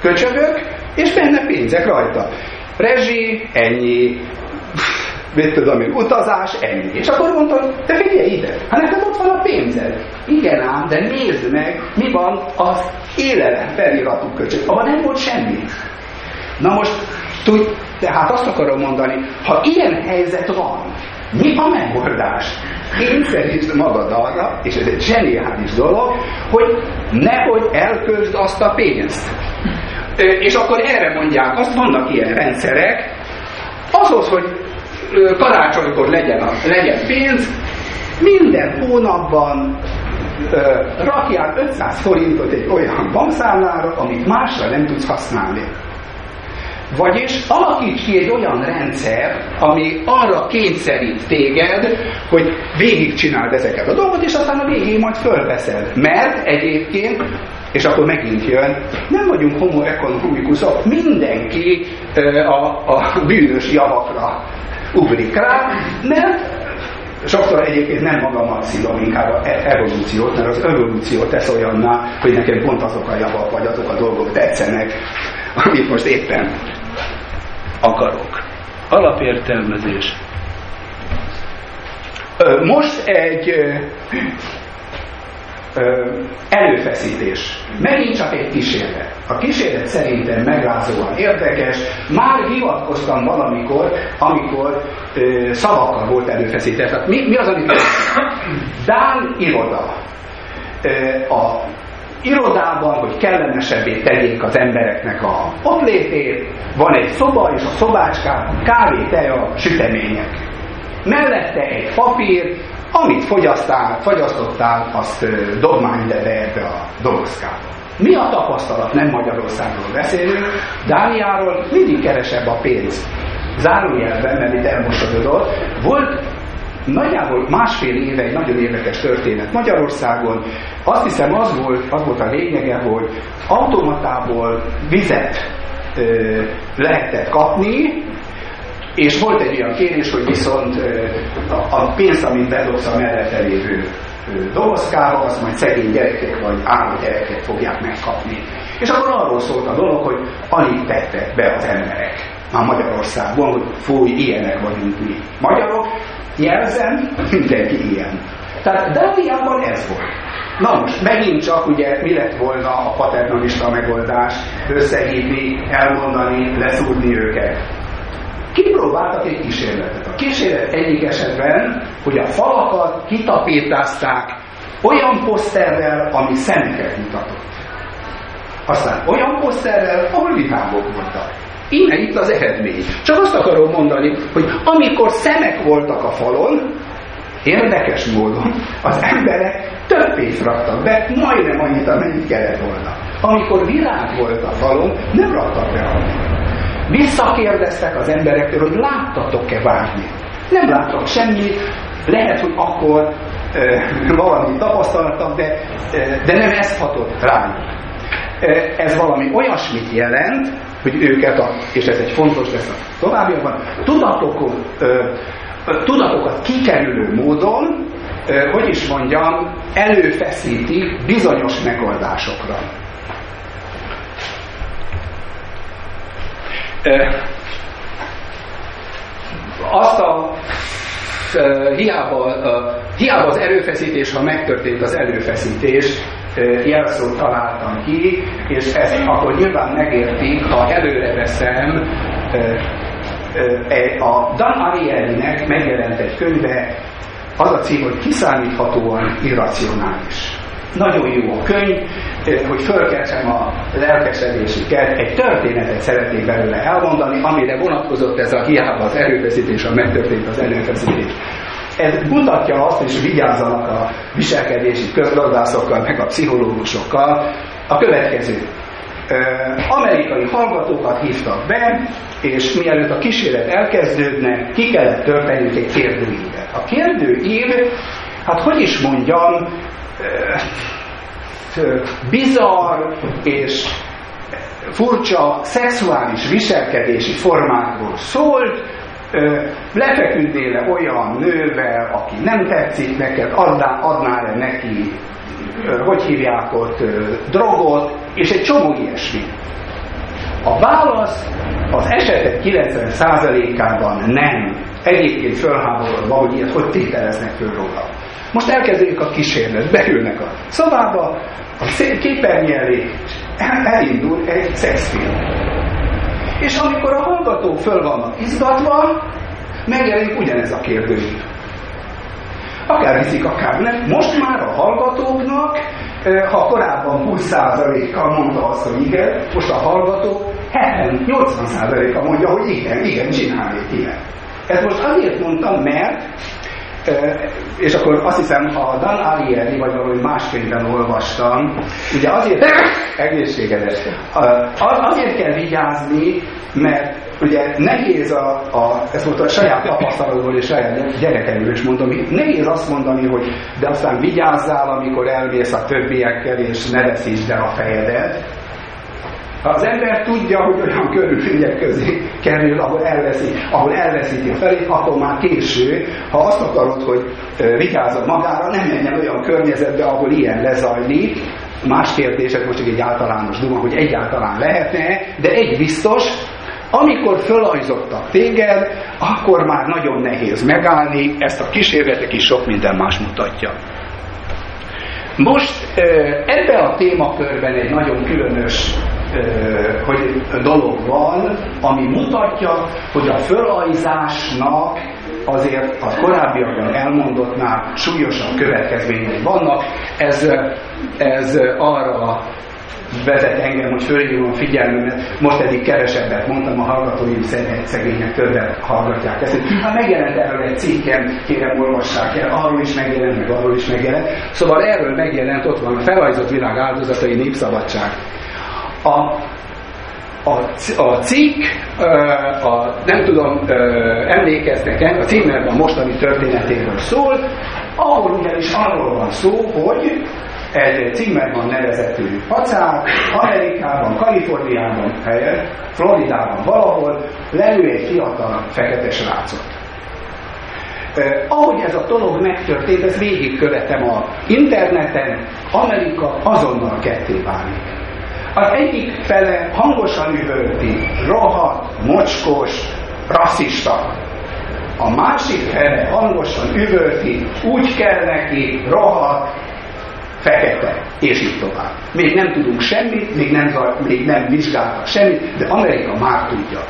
köcsögök, és benne pénzek rajta. Rezsi, ennyi, mit tudom én, utazás, ennyi. És akkor mondta, te figyelj ide, hát neked ott van a pénzed. Igen ám, de nézd meg, mi van az élelem feliratú köcsög. Abban nem volt semmi. Na most, tudj, tehát azt akarom mondani, ha ilyen helyzet van, mi a megoldás? Kényszerítsd magad arra, és ez egy zseniális dolog, hogy nehogy elköltsd azt a pénzt. És akkor erre mondják, azt vannak ilyen rendszerek, azhoz, hogy karácsonykor legyen, a, legyen pénz, minden hónapban rakjál 500 forintot egy olyan bankszámlára, amit másra nem tudsz használni. Vagyis alakíts ki egy olyan rendszer, ami arra kényszerít téged, hogy végigcsináld ezeket a dolgokat, és aztán a végén majd fölveszed. Mert egyébként és akkor megint jön, nem vagyunk homo economicusok, mindenki a, a bűnös javakra ugrik rá, mert sokszor egyébként nem magamat szívom, inkább e- evolúciót, mert az evolúció tesz olyanná, hogy nekem pont azok a javak, vagy azok a dolgok tetszenek, amit most éppen akarok. Alapértelmezés. Most egy előfeszítés. Megint csak egy kísérlet. A kísérlet szerintem megrázóan érdekes. Már hivatkoztam valamikor, amikor ö, szavakkal volt előfeszítés. Tehát mi, mi az, amit Dán iroda. Ö, a irodában, hogy kellemesebbé tegyék az embereknek a ottlétét, van egy szoba, és a szobácskán kávé, teja, sütemények. Mellette egy papír, amit fogyasztál, fogyasztottál, azt dobmány ide be ebbe a dobozkába. Mi a tapasztalat? Nem Magyarországról beszélünk, Dániáról mindig kevesebb a pénz. Zárójelben, mert itt elmosodott, volt nagyjából másfél éve egy nagyon érdekes történet Magyarországon. Azt hiszem az volt, az volt a lényege, hogy automatából vizet ö, lehetett kapni, és volt egy olyan kérés, hogy viszont a pénzt, amit bedobsz a mellette lévő dobozkába, azt majd szegény gyerekek vagy álló gyerekek fogják megkapni. És akkor arról szólt a dolog, hogy alig tettek be az emberek a Magyarországon, hogy fúj, ilyenek vagyunk mi. Magyarok, jelzem, mindenki ilyen. Tehát Dániában ez volt. Na most, megint csak ugye mi lett volna a paternalista megoldás, összehívni, elmondani, leszúrni őket. Kipróbáltak egy kísérletet. A kísérlet egyik esetben, hogy a falakat kitapétázták olyan poszterrel, ami szemeket mutatott. Aztán olyan poszterrel, ahol vitámok voltak. Íme itt az eredmény. Csak azt akarom mondani, hogy amikor szemek voltak a falon, érdekes módon az emberek több pénzt raktak be, majdnem annyit, amennyit kellett volna. Amikor virág volt a falon, nem raktak be annyit. Visszakérdeztek az emberektől, hogy láttatok-e bármit. Nem láttak semmit, lehet, hogy akkor e, valamit tapasztaltak, de, e, de nem ezt hatott rá. E, ez valami olyasmit jelent, hogy őket, a, és ez egy fontos lesz a továbbiakban, tudatokon, e, tudatokat kikerülő módon, hogy is mondjam, előfeszíti bizonyos megoldásokra. Azt a hiába, hiába az erőfeszítés, ha megtörtént az erőfeszítés, jelszót találtam ki, és ezt akkor nyilván megértik, ha előre veszem, e, a Dan Arielynek megjelent egy könyve, az a cím, hogy kiszámíthatóan irracionális. Nagyon jó a könyv, hogy fölkeltsem a lelkesedésüket, egy történetet szeretnék belőle elmondani, amire vonatkozott ez a hiába az erőfeszítés, a megtörtént az erőfeszítés. Ez mutatja azt, és vigyázzanak a viselkedési közgazdászokkal, meg a pszichológusokkal, a következő. Amerikai hallgatókat hívtak be, és mielőtt a kísérlet elkezdődne, ki kellett tölteniük egy kérdőívet. A kérdőív, hát hogy is mondjam, bizarr és furcsa szexuális viselkedési formákról szólt, lefeküdnél olyan nővel, aki nem tetszik neked, adnál-e neki, hogy hívják ott, drogot, és egy csomó ilyesmi. A válasz az esetek 90%-ában nem. Egyébként fölháborodva, hogy ilyet hogy tételeznek föl róla. Most elkezdődik a kísérlet, beülnek a szobába, a képernyő elé elindul egy szexfilm. És amikor a hallgatók föl vannak izgatva, megjelenik ugyanez a kérdőív. Akár hiszik, akár nem. Most már a hallgatóknak, ha korábban 20%-kal mondta azt, hogy igen, most a hallgatók 70-80%-a mondja, hogy igen, igen, csinálnék ilyen. Ez most azért mondtam, mert és akkor azt hiszem, ha Dan Ariely, vagy valami más könyvben olvastam, ugye azért [coughs] egészséges, azért kell vigyázni, mert ugye nehéz a, a ezt mondta a saját tapasztalatból és saját gyerekeimről is mondom, nehéz azt mondani, hogy de aztán vigyázzál, amikor elmész a többiekkel, és ne veszítsd el a fejedet, ha az ember tudja, hogy olyan körülmények közé kerül, ahol, elveszi, ahol elveszíti a felét, akkor már késő. Ha azt akarod, hogy vigyázzon magára, nem menjen olyan környezetbe, ahol ilyen lezajlik. Más kérdések, most csak egy általános duma, hogy egyáltalán lehetne, de egy biztos, amikor fölajzottak téged, akkor már nagyon nehéz megállni, ezt a kísérletek is sok minden más mutatja. Most ebbe a témakörben egy nagyon különös hogy dolog van, ami mutatja, hogy a fölajzásnak azért a korábbiakban elmondottnál súlyosabb következményei vannak. Ez, ez arra vezet engem, hogy fölhívom a figyelmemet, most eddig kevesebbet mondtam, a hallgatóim szegények többet hallgatják ezt. Hát megjelent erről egy cikkem, kérem olvassák el, arról is megjelent, meg arról is megjelent. Szóval erről megjelent, ott van a felajzott világ áldozatai népszabadság a, a, a cikk, a, nem tudom, emlékeztek a címben a mostani történetéről szól, ahol ugyanis arról van szó, hogy egy Zimmerman nevezetű pacák Amerikában, Kaliforniában, Floridában valahol lelő egy fiatal fekete srácot. Eh, ahogy ez a dolog megtörtént, ezt végigkövetem a interneten, Amerika azonnal ketté válik. Az egyik fele hangosan üvölti, rohadt, mocskos, rasszista. A másik fele hangosan üvölti, úgy kell neki, rohadt, fekete, és így tovább. Még nem tudunk semmit, még nem, még nem vizsgáltak semmit, de Amerika már tudja.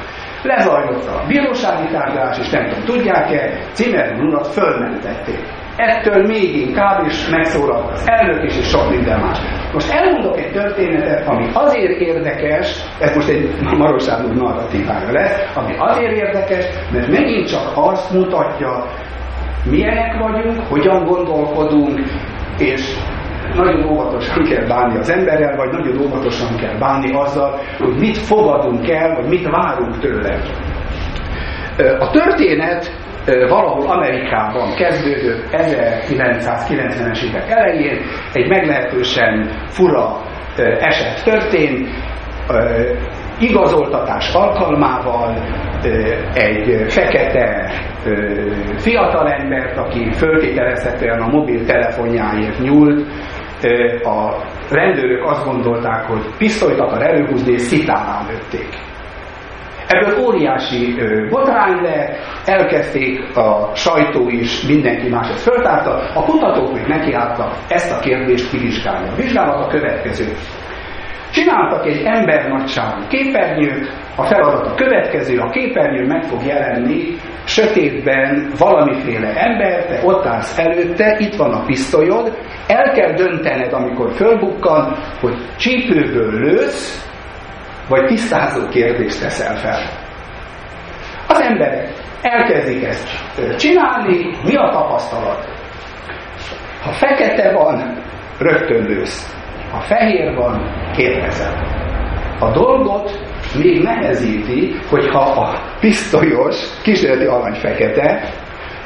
Lezajlott a bírósági tárgyalás, és nem tudom, tudják-e, Zimmermann urat fölmentették. Ettől még inkább is megszólalt az elnök is, és sok minden más. Most elmondok egy történetet, ami azért érdekes, ez most egy Marosság narratívája lesz, ami azért érdekes, mert megint csak azt mutatja, milyenek vagyunk, hogyan gondolkodunk, és nagyon óvatosan kell bánni az emberrel, vagy nagyon óvatosan kell bánni azzal, hogy mit fogadunk el, vagy mit várunk tőle. A történet valahol Amerikában kezdődött 1990-es évek elején, egy meglehetősen fura eset történt, igazoltatás alkalmával egy fekete fiatalembert, aki föltételezhetően a mobiltelefonjáért nyúlt, a rendőrök azt gondolták, hogy pisztolyt akar előhúzni, és szitálán lőtték. Ebből óriási botrány le, elkezdték a sajtó is, mindenki más ezt föltárta, a kutatók még nekiálltak ezt a kérdést kivizsgálni. A vizsgálat a következő. Csináltak egy embernagyságú képernyőt, a feladat a következő, a képernyő meg fog jelenni sötétben valamiféle ember, te ott állsz előtte, itt van a pisztolyod, el kell döntened, amikor fölbukkan, hogy csípőből lősz, vagy tisztázó kérdést teszel fel. Az emberek elkezdik ezt csinálni, mi a tapasztalat? Ha fekete van, rögtön lősz. Ha fehér van, kérdezel. A dolgot még nehezíti, hogyha a pisztolyos kísérleti arany fekete,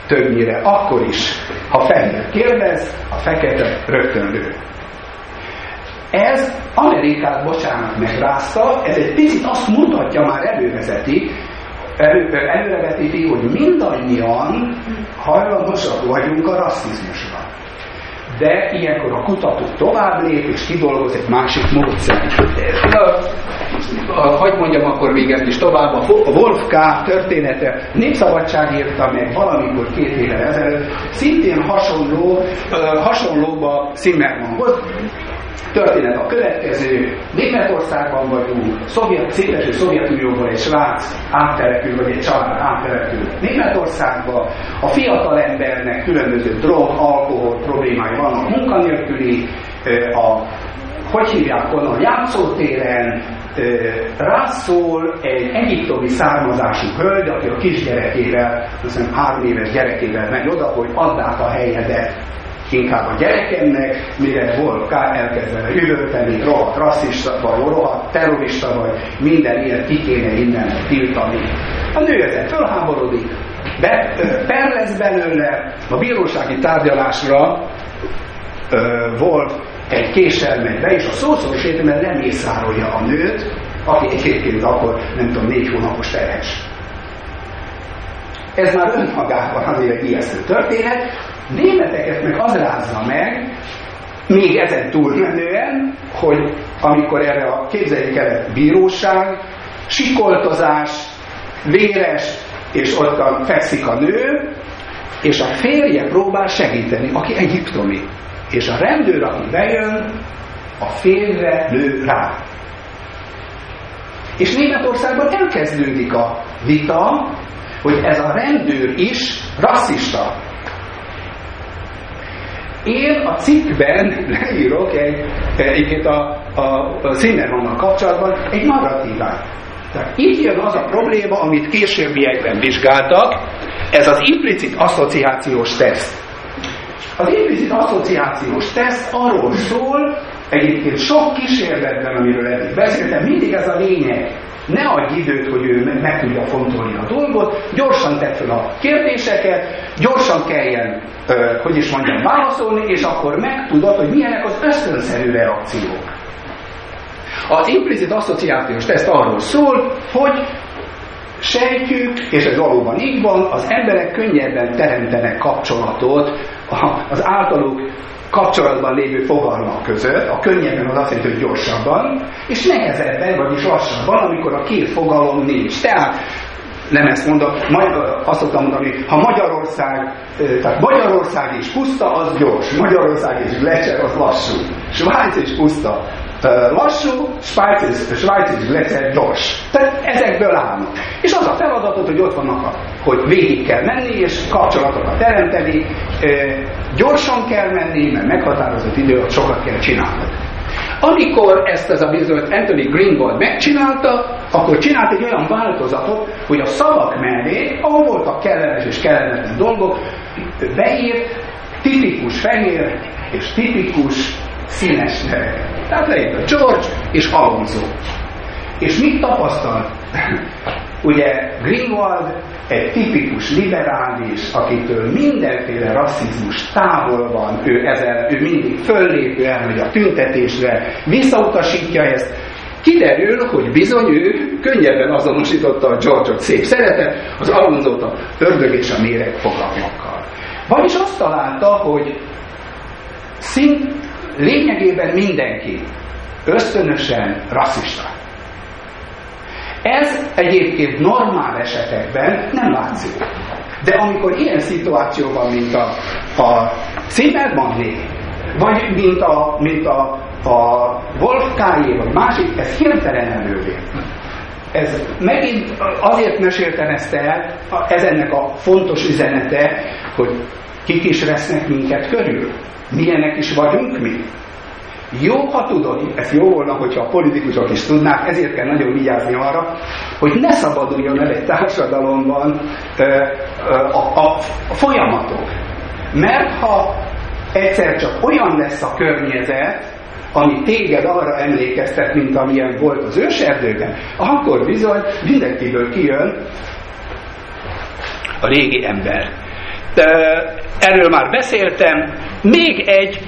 többnyire akkor is, ha fehér kérdez, a fekete rögtön lő. Ez Amerikát, bocsánat, megrázta, ez egy picit azt mutatja, már elővezeti, elő, előrevetíti, hogy mindannyian hajlamosak vagyunk a rasszizmusra. De ilyenkor a kutató tovább lép és kidolgoz egy másik módszert. Hogy mondjam akkor még ezt is tovább, a Wolf K. története Népszabadság írta meg valamikor két évvel ezelőtt, szintén hasonló, hasonlóba Zimmermannhoz, történet a következő. Németországban vagyunk, szovjet, széteső Szovjetunióból egy Svác áttelepül, vagy egy család áttelepül Németországba. A fiatal embernek különböző drog, alkohol problémái vannak, munkanélküli, a, hogy hívják onnan, játszótéren, rászól egy egyiptomi származású hölgy, aki a kisgyerekével, azt hiszem három éves gyerekével megy oda, hogy add át a helyedet inkább a gyerekemnek, mire volt elkezdve üvölteni, rohadt rasszista, vagy rohadt terrorista, vagy minden ilyet ki kéne innen tiltani. A nő ezen fölháborodik, be, per lesz belőle, a bírósági tárgyalásra ö, volt egy be, és a szószoros értelemben nem észárolja a nőt, aki egyébként akkor, nem tudom, négy hónapos terhes. Ez már önmagában azért ijesztő történet. Németeket meg az rázza meg, még ezen túlmenően, hogy amikor erre a képzeljék el bíróság, sikoltozás, véres, és ott fekszik a nő, és a férje próbál segíteni, aki egyiptomi. És a rendőr, aki bejön, a férre lő rá. És Németországban elkezdődik a vita, hogy ez a rendőr is rasszista. Én a cikkben leírok egy, egyébként a, a, a Zimmermannnal kapcsolatban egy narratívát. Tehát itt jön az a probléma, amit későbbiekben vizsgáltak, ez az implicit asszociációs teszt. Az implicit asszociációs teszt arról szól, egyébként sok kísérletben, amiről eddig beszéltem, mindig ez a lényeg. Ne adj időt, hogy ő meg tudja fontolni a dolgot, gyorsan tett fel a kérdéseket, gyorsan kelljen, hogy is mondjam, válaszolni, és akkor megtudod, hogy milyenek az ösztönszerű reakciók. Az implicit asszociációs teszt arról szól, hogy sejtjük, és ez valóban így van, az emberek könnyebben teremtenek kapcsolatot az általuk kapcsolatban lévő fogalmak között, a könnyebben az azt jelenti, hogy gyorsabban, és nehezebben, vagyis lassabban, amikor a két fogalom nincs. Tehát nem ezt mondok, majd azt szoktam mondani, ha Magyarország, tehát Magyarország is puszta, az gyors, Magyarország és Glecser, az lassú. Svájc is puszta, lassú, Svájc és, Svájc és Glecser gyors. Tehát ezekből állnak. És az a feladatot, hogy ott vannak, a, hogy végig kell menni, és kapcsolatokat teremteni, gyorsan kell menni, mert meghatározott idő alatt sokat kell csinálni. Amikor ezt ez a bizonyos Anthony Greenwald megcsinálta, akkor csinált egy olyan változatot, hogy a szavak mellé, ahol voltak kellemes és kellemetlen dolgok, beírt tipikus fehér és tipikus színes neveket. Tehát leírt a George és Alonso. És mit tapasztalt? [laughs] Ugye Greenwald egy tipikus liberális, akitől mindenféle rasszizmus távol van, ő, ezzel, ő mindig föllépő elmegy a tüntetésre, visszautasítja ezt, kiderül, hogy bizony ő könnyebben azonosította a George-ot szép szeretet, az Alonzót a ördög és a méreg fogalmakkal. Vagyis azt találta, hogy szint lényegében mindenki ösztönösen rasszista. Ez egyébként normál esetekben nem látszik. De amikor ilyen szituáció van, mint a, a Zimmermanné, vagy mint a, mint a, a Wolf K.J. vagy másik, ez hirtelen elővé. Ez megint azért meséltem ezt el, ez ennek a fontos üzenete, hogy kik is vesznek minket körül. Milyenek is vagyunk mi. Jó, ha tudod, ez jó volna, hogyha a politikusok is tudnák, ezért kell nagyon vigyázni arra, hogy ne szabaduljon el egy társadalomban a, a, a folyamatok. Mert ha egyszer csak olyan lesz a környezet, ami téged arra emlékeztet, mint amilyen volt az őserdőben, akkor bizony mindenkiből kijön a régi ember. Erről már beszéltem. Még egy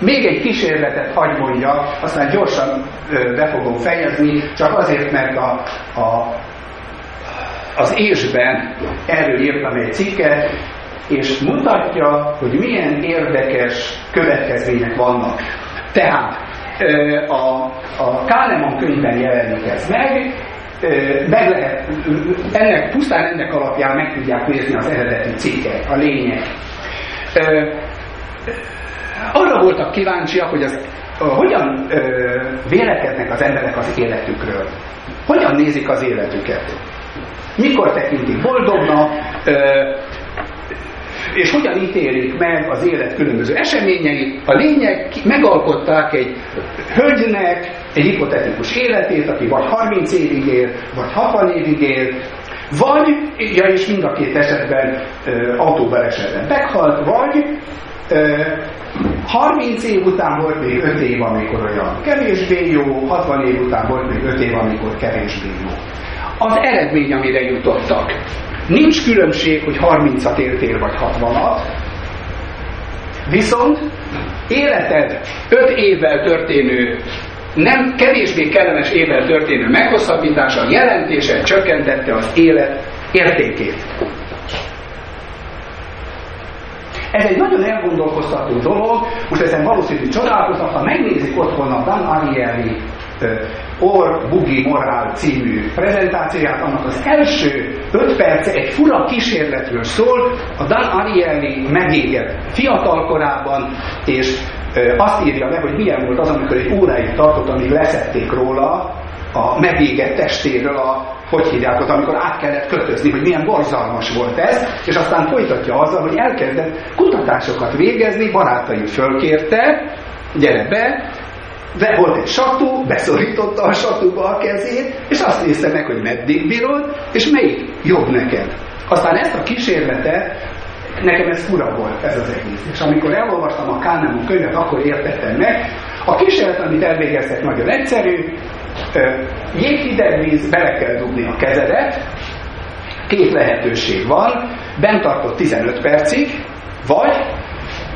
még egy kísérletet hagy mondja, aztán gyorsan be fogom fejezni, csak azért, mert a, a, az ésben erről írtam egy cikket, és mutatja, hogy milyen érdekes következmények vannak. Tehát a, a Kahneman könyvben jelenik ez meg, meg lehet, ennek, pusztán ennek alapján meg tudják nézni az eredeti cikket, a lényeg. Arra voltak kíváncsiak, hogy az, hogyan vélekednek az emberek az életükről. Hogyan nézik az életüket. Mikor tekintik boldognak, és hogyan ítélik meg az élet különböző eseményeit. A lényeg, megalkották egy hölgynek egy hipotetikus életét, aki vagy 30 évig él, vagy 60 évig él, vagy, ja és mind a két esetben autóbalesetben meghalt, vagy 30 év után volt még 5 év, amikor olyan kevésbé jó, 60 év után volt még 5 év, amikor kevésbé jó. Az eredmény, amire jutottak. Nincs különbség, hogy 30-at éltél vagy 60-at, viszont életed 5 évvel történő nem kevésbé kellemes évvel történő meghosszabbítása jelentése csökkentette az élet értékét. Ez egy nagyon elgondolkoztató dolog, most ezen valószínűleg csodálkoznak, ha megnézik otthon a Dan Ariely Or Bugi Morál című prezentációját, annak az első öt perce egy fura kísérletről szól, a Dan Ariely megégett fiatalkorában, és azt írja le, hogy milyen volt az, amikor egy óráig tartott, amíg leszették róla a megégett testéről a hogy hívják ott, amikor át kellett kötözni, hogy milyen borzalmas volt ez, és aztán folytatja azzal, hogy elkezdett kutatásokat végezni, barátait fölkérte, gyere be, de volt egy satú, beszorította a satúba a kezét, és azt nézte meg, hogy meddig bírod, és melyik jobb neked. Aztán ezt a kísérletet, nekem ez fura volt, ez az egész. És amikor elolvastam a Kahneman könyvet, akkor értettem meg. A kísérlet, amit elvégeztek, nagyon egyszerű, jéghideg víz, bele kell dugni a kezedet, két lehetőség van, bent tartott 15 percig, vagy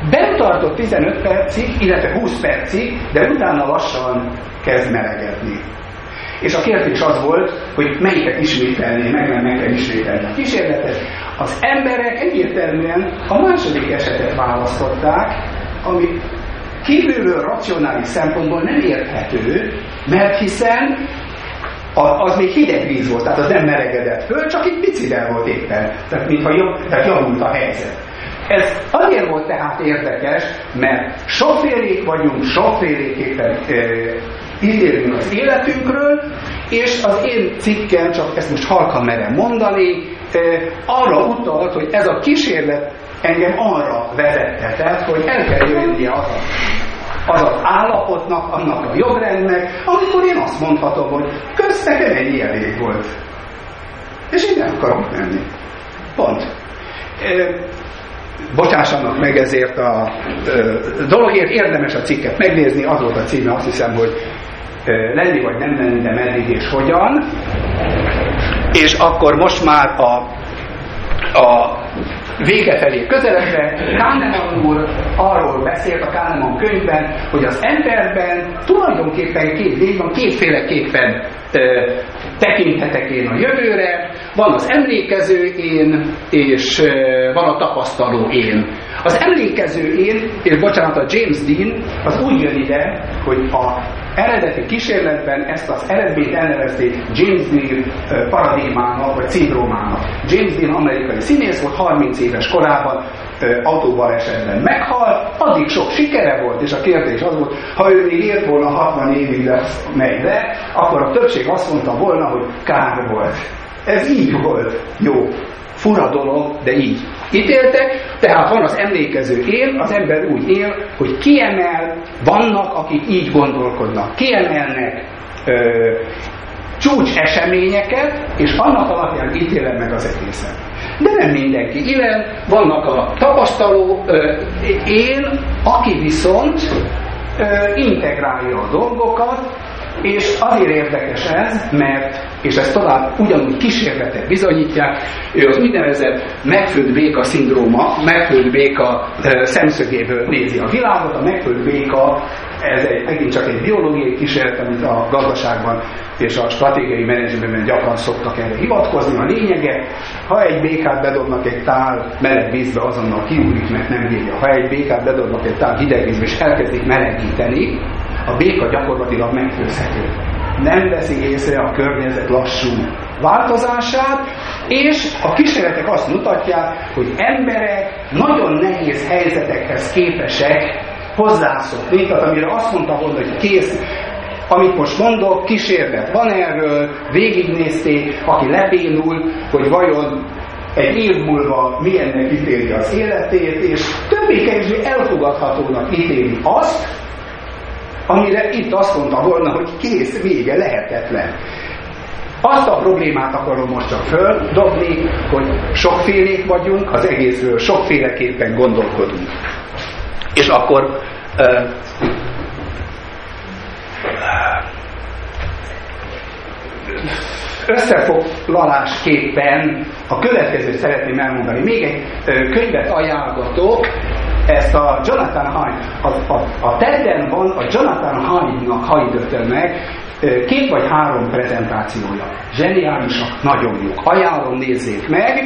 bent tartott 15 percig, illetve 20 percig, de utána lassan kezd melegedni. És a kérdés az volt, hogy melyiket ismételné, meg nem meg kell ismételni a kísérletet. Az emberek egyértelműen a második esetet választották, ami kívülről racionális szempontból nem érthető, mert hiszen az még hideg víz volt, tehát az nem melegedett föl, csak egy picivel volt éppen, tehát mintha jobb, tehát javult a helyzet. Ez azért volt tehát érdekes, mert sokfélék vagyunk, sokféléképpen ítélünk az életünkről, és az én cikkem, csak ezt most halkan merem mondani, arra utalt, hogy ez a kísérlet engem arra vezethetett, hogy el kell jönnie az a az az állapotnak, annak a jogrendnek, amikor én azt mondhatom, hogy közt nekem ennyi elég volt. És én nem akarok menni. Pont. Bocsássanak meg ezért a dologért, érdemes a cikket megnézni, az volt a címe, azt hiszem, hogy lenni vagy nem lenni, de meddig és hogyan. És akkor most már a, a vége felé közeledve Kahneman úr arról beszélt a Kahneman könyvben, hogy az emberben tulajdonképpen két lény van, kétféleképpen tekinthetek én a jövőre, van az emlékező én, és van a tapasztaló én. Az emlékező én, és bocsánat, a James Dean, az úgy jön ide, hogy a eredeti kísérletben ezt az eredményt elnevezték James Dean paradigmának, vagy szindrómának. James Dean amerikai színész volt, 30 éves korában autóbalesetben meghalt, addig sok sikere volt, és a kérdés az volt, ha ő még ért volna 60 évig lesz megy akkor a többség azt mondta volna, hogy kár volt. Ez így volt. Jó. Fura dolog, de így ítéltek, tehát van az emlékező él, az ember úgy él, hogy kiemel, vannak, akik így gondolkodnak, kiemelnek ö, csúcs eseményeket, és annak alapján ítélem meg az egészet. De nem mindenki ilyen, vannak a tapasztaló ö, én, aki viszont ö, integrálja a dolgokat, és azért érdekes ez, mert, és ezt tovább ugyanúgy kísérletek bizonyítják, ő az úgynevezett megfőtt béka szindróma, megfőtt béka szemszögéből nézi a világot, a megfőtt béka, ez egy, megint csak egy biológiai kísérlet, amit a gazdaságban és a stratégiai menedzsmentben gyakran szoktak erre hivatkozni. A lényege, ha egy békát bedobnak egy tál meleg vízbe, azonnal kiúlik, mert nem bírja. Ha egy békát bedobnak egy tál hideg vízbe, és elkezdik melegíteni, a béka gyakorlatilag megfőzhető. Nem veszi észre a környezet lassú változását, és a kísérletek azt mutatják, hogy emberek nagyon nehéz helyzetekhez képesek hozzászokni, tehát amire azt mondta volna, hogy kész, amit most mondok, kísérlet van erről, végignézték, aki lebénul, hogy vajon egy év múlva milyennek ítéli az életét, és többé-kevésbé elfogadhatónak ítéli azt, amire itt azt mondta volna, hogy kész, vége, lehetetlen. Azt a problémát akarom most csak földobni, hogy sokfélék vagyunk, az egészről sokféleképpen gondolkodunk. És akkor összefoglalásképpen a következőt szeretném elmondani. Még egy könyvet ajánlgatok, ezt a Jonathan Hyde, a, a, a TED-en van a Jonathan Hyde-nak Hyde meg, két vagy három prezentációja. Zseniálisak, nagyon jók. Ajánlom, nézzék meg.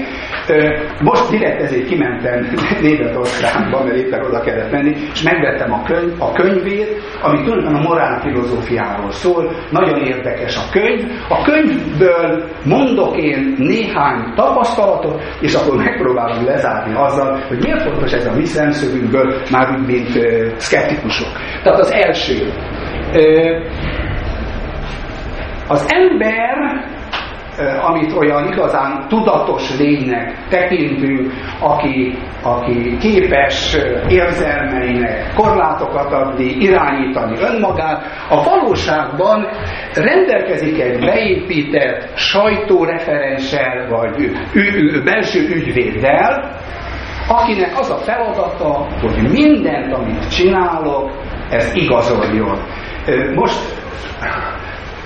Most direkt ezért kimentem [laughs] Németországba, mert éppen oda kellett menni, és megvettem a, könyv, a könyvét, ami tulajdonképpen a morál filozófiáról szól. Nagyon érdekes a könyv. A könyvből mondok én néhány tapasztalatot, és akkor megpróbálom lezárni azzal, hogy miért fontos ez a mi szemszögünkből, már úgy, mint uh, szkeptikusok. Tehát az első. Uh, az ember, amit olyan igazán tudatos lénynek tekintünk, aki, aki képes érzelmeinek korlátokat adni, irányítani önmagát, a valóságban rendelkezik egy beépített sajtóreferenssel, vagy belső ügyvéddel, akinek az a feladata, hogy mindent, amit csinálok, ez igazoljon. Most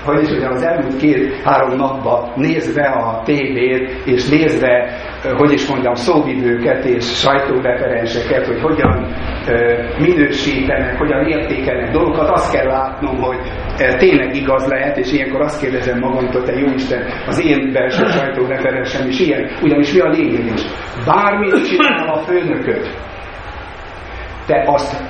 hogy is ugye az elmúlt két-három napban nézve a tévét, és nézve, hogy is mondjam, szóvivőket és sajtóreferenseket, hogy hogyan minősítenek, hogyan értékelnek dolgokat, azt kell látnom, hogy tényleg igaz lehet, és ilyenkor azt kérdezem magamtól, te jó Isten, az én belső sajtóreferensem is ilyen. Ugyanis mi a lényeg is? Bármit csinál a főnököt, te azt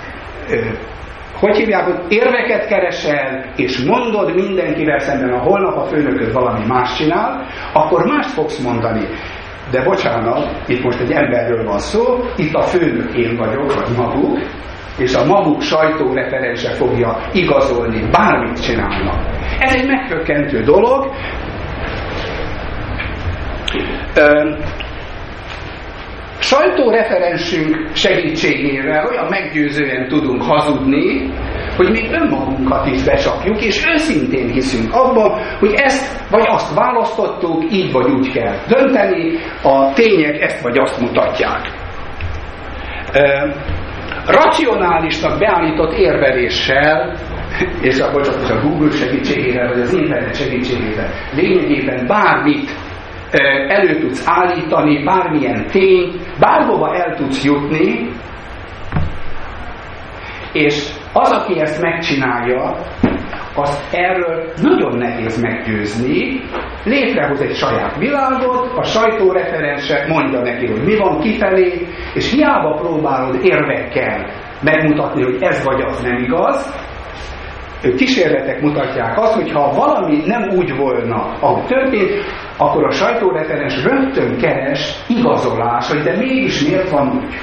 hogy hívják, hogy érveket keresel, és mondod mindenkivel szemben, a holnap a főnököd valami más csinál, akkor mást fogsz mondani. De bocsánat, itt most egy emberről van szó, itt a főnök én vagyok, vagy maguk, és a maguk sajtóreferense fogja igazolni, bármit csinálnak. Ez egy meghökkentő dolog. Sajtóreferensünk segítségével olyan meggyőzően tudunk hazudni, hogy még önmagunkat is becsapjuk, és őszintén hiszünk abban, hogy ezt vagy azt választottuk, így vagy úgy kell dönteni, a tények ezt vagy azt mutatják. Racionálisnak beállított érveléssel és a, bocsánat, a Google segítségével, vagy az internet segítségével lényegében bármit elő tudsz állítani, bármilyen tényt, bárhova el tudsz jutni, és az, aki ezt megcsinálja, az erről nagyon nehéz meggyőzni, létrehoz egy saját világot, a sajtóreferense mondja neki, hogy mi van kifelé, és hiába próbálod érvekkel megmutatni, hogy ez vagy az nem igaz, kísérletek mutatják azt, hogy ha valami nem úgy volna, ahogy történt, akkor a sajtóreferens rögtön keres igazolás, hogy de mégis miért van úgy.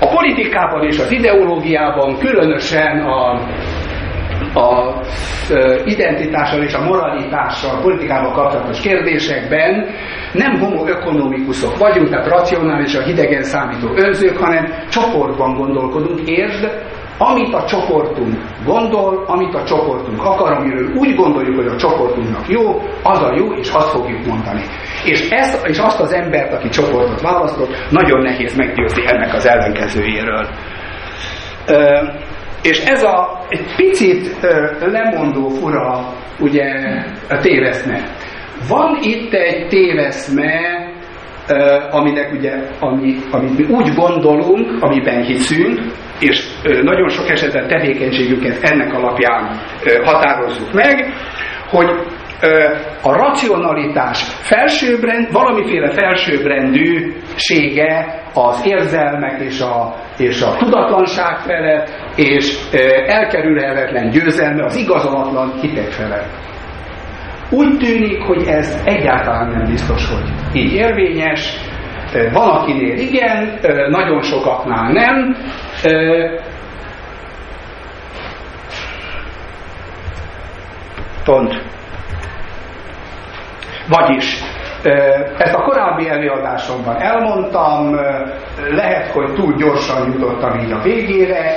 A politikában és az ideológiában, különösen a, a identitással és a moralitással, politikával kapcsolatos kérdésekben nem homoökonomikusok vagyunk, tehát racionális, a hidegen számító önzők, hanem csoportban gondolkodunk, értsd, amit a csoportunk gondol, amit a csoportunk akar, amiről úgy gondoljuk, hogy a csoportunknak jó, az a jó, és azt fogjuk mondani. És, ezt, és azt az embert, aki csoportot választott, nagyon nehéz meggyőzni ennek az ellenkezőjéről. Ö, és ez a egy picit ö, lemondó fura, ugye, a téveszme. Van itt egy téveszme, aminek ugye, ami, amit mi úgy gondolunk, amiben hiszünk, és nagyon sok esetben tevékenységünket ennek alapján határozzuk meg, hogy a racionalitás felsőbrend, valamiféle felsőbbrendűsége az érzelmek és a, és a tudatlanság felett, és elkerülhetetlen győzelme az igazolatlan hitek felett. Úgy tűnik, hogy ez egyáltalán nem biztos, hogy így érvényes. Van, akinél igen, nagyon sokaknál nem. Pont. Vagyis ezt a korábbi előadásomban elmondtam, lehet, hogy túl gyorsan jutottam így a végére,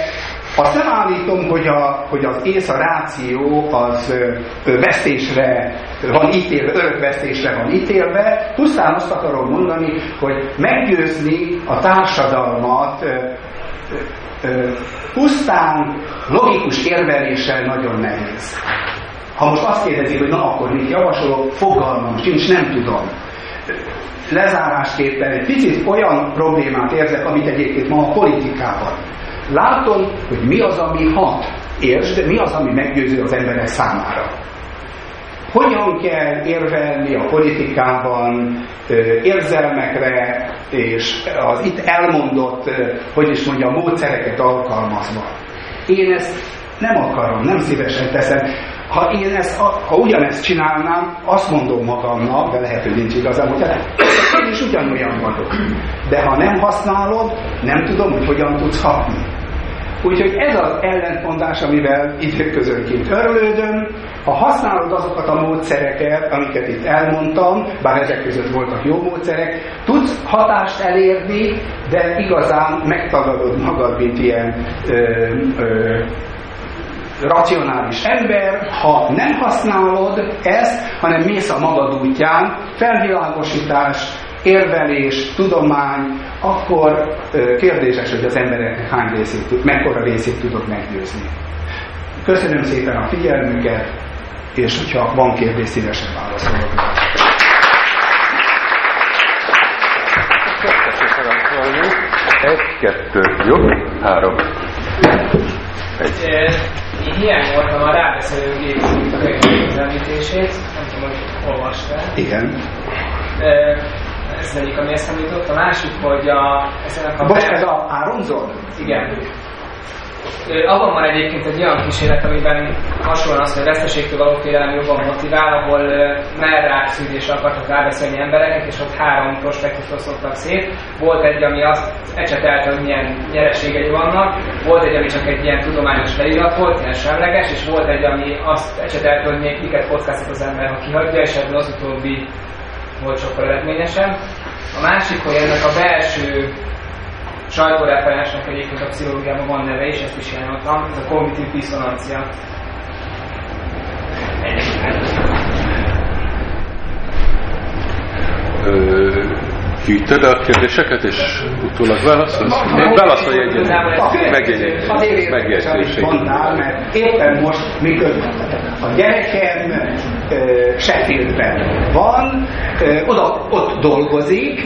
azt állítom, hogy, a, hogy az ész, a ráció az vesztésre van ítélve, örök vesztésre van ítélve, pusztán azt akarom mondani, hogy meggyőzni a társadalmat pusztán logikus érveléssel nagyon nehéz. Ha most azt kérdezik, hogy na akkor mit javasolok, fogalmam sincs, nem tudom. Lezárásképpen egy picit olyan problémát érzek, amit egyébként ma a politikában. Látom, hogy mi az, ami hat, értsd, mi az, ami meggyőző az emberek számára. Hogyan kell érvelni a politikában érzelmekre és az itt elmondott, hogy is mondja, módszereket alkalmazva. Én ezt nem akarom, nem szívesen teszem. Ha én ezt, ha ugyanezt csinálnám, azt mondom magamnak, de lehet, hogy nincs igazam, hogy én is ugyanolyan vagyok. De ha nem használod, nem tudom, hogy hogyan tudsz hatni. Úgyhogy ez az ellentmondás, amivel időközönként örülődöm, ha használod azokat a módszereket, amiket itt elmondtam, bár ezek között voltak jó módszerek, tudsz hatást elérni, de igazán megtagadod magad, mint ilyen ö, ö, racionális ember, ha nem használod ezt, hanem mész a magad útján, felvilágosítás, érvelés, tudomány, akkor kérdéses, hogy az embereknek hány részét, mekkora részét tudod meggyőzni. Köszönöm szépen a figyelmüket, és hogyha van kérdés, szívesen válaszolok. Egy, kettő, jó? Három. Egy. Én hiány voltam a rábeszélő gép említését, nem tudom, hogy olvastál. Igen ez egyik, ami eszembe jutott. A másik, hogy a, a... Bocs, ez a Áronzon? Igen. Abban van egyébként egy olyan kísérlet, amiben hasonlóan az, hogy a veszteségtől való félelem jobban motivál, ahol merrák szűrésre akartak rábeszélni embereket, és ott három prospektusról szoktak szét. Volt egy, ami azt ecsetelte, hogy milyen nyereségei vannak, volt egy, ami csak egy ilyen tudományos leírat volt, ilyen semleges, és volt egy, ami azt ecsetelte, hogy miket kockáztat az ember, ha kihagyja, és ebből az utóbbi volt sokkal eredményesebb. A másik, hogy ennek a belső sajtóreferensnek egyébként a pszichológiában van neve, és ezt is jelöltem, ez a kognitív diszonancia. Gyűjtöd a kérdéseket, és utólag válaszolsz? Válaszolj egyet. Megjegyzését. Mondnál, mert éppen most miközben a gyerekem Sheffieldben van, oda, ott dolgozik,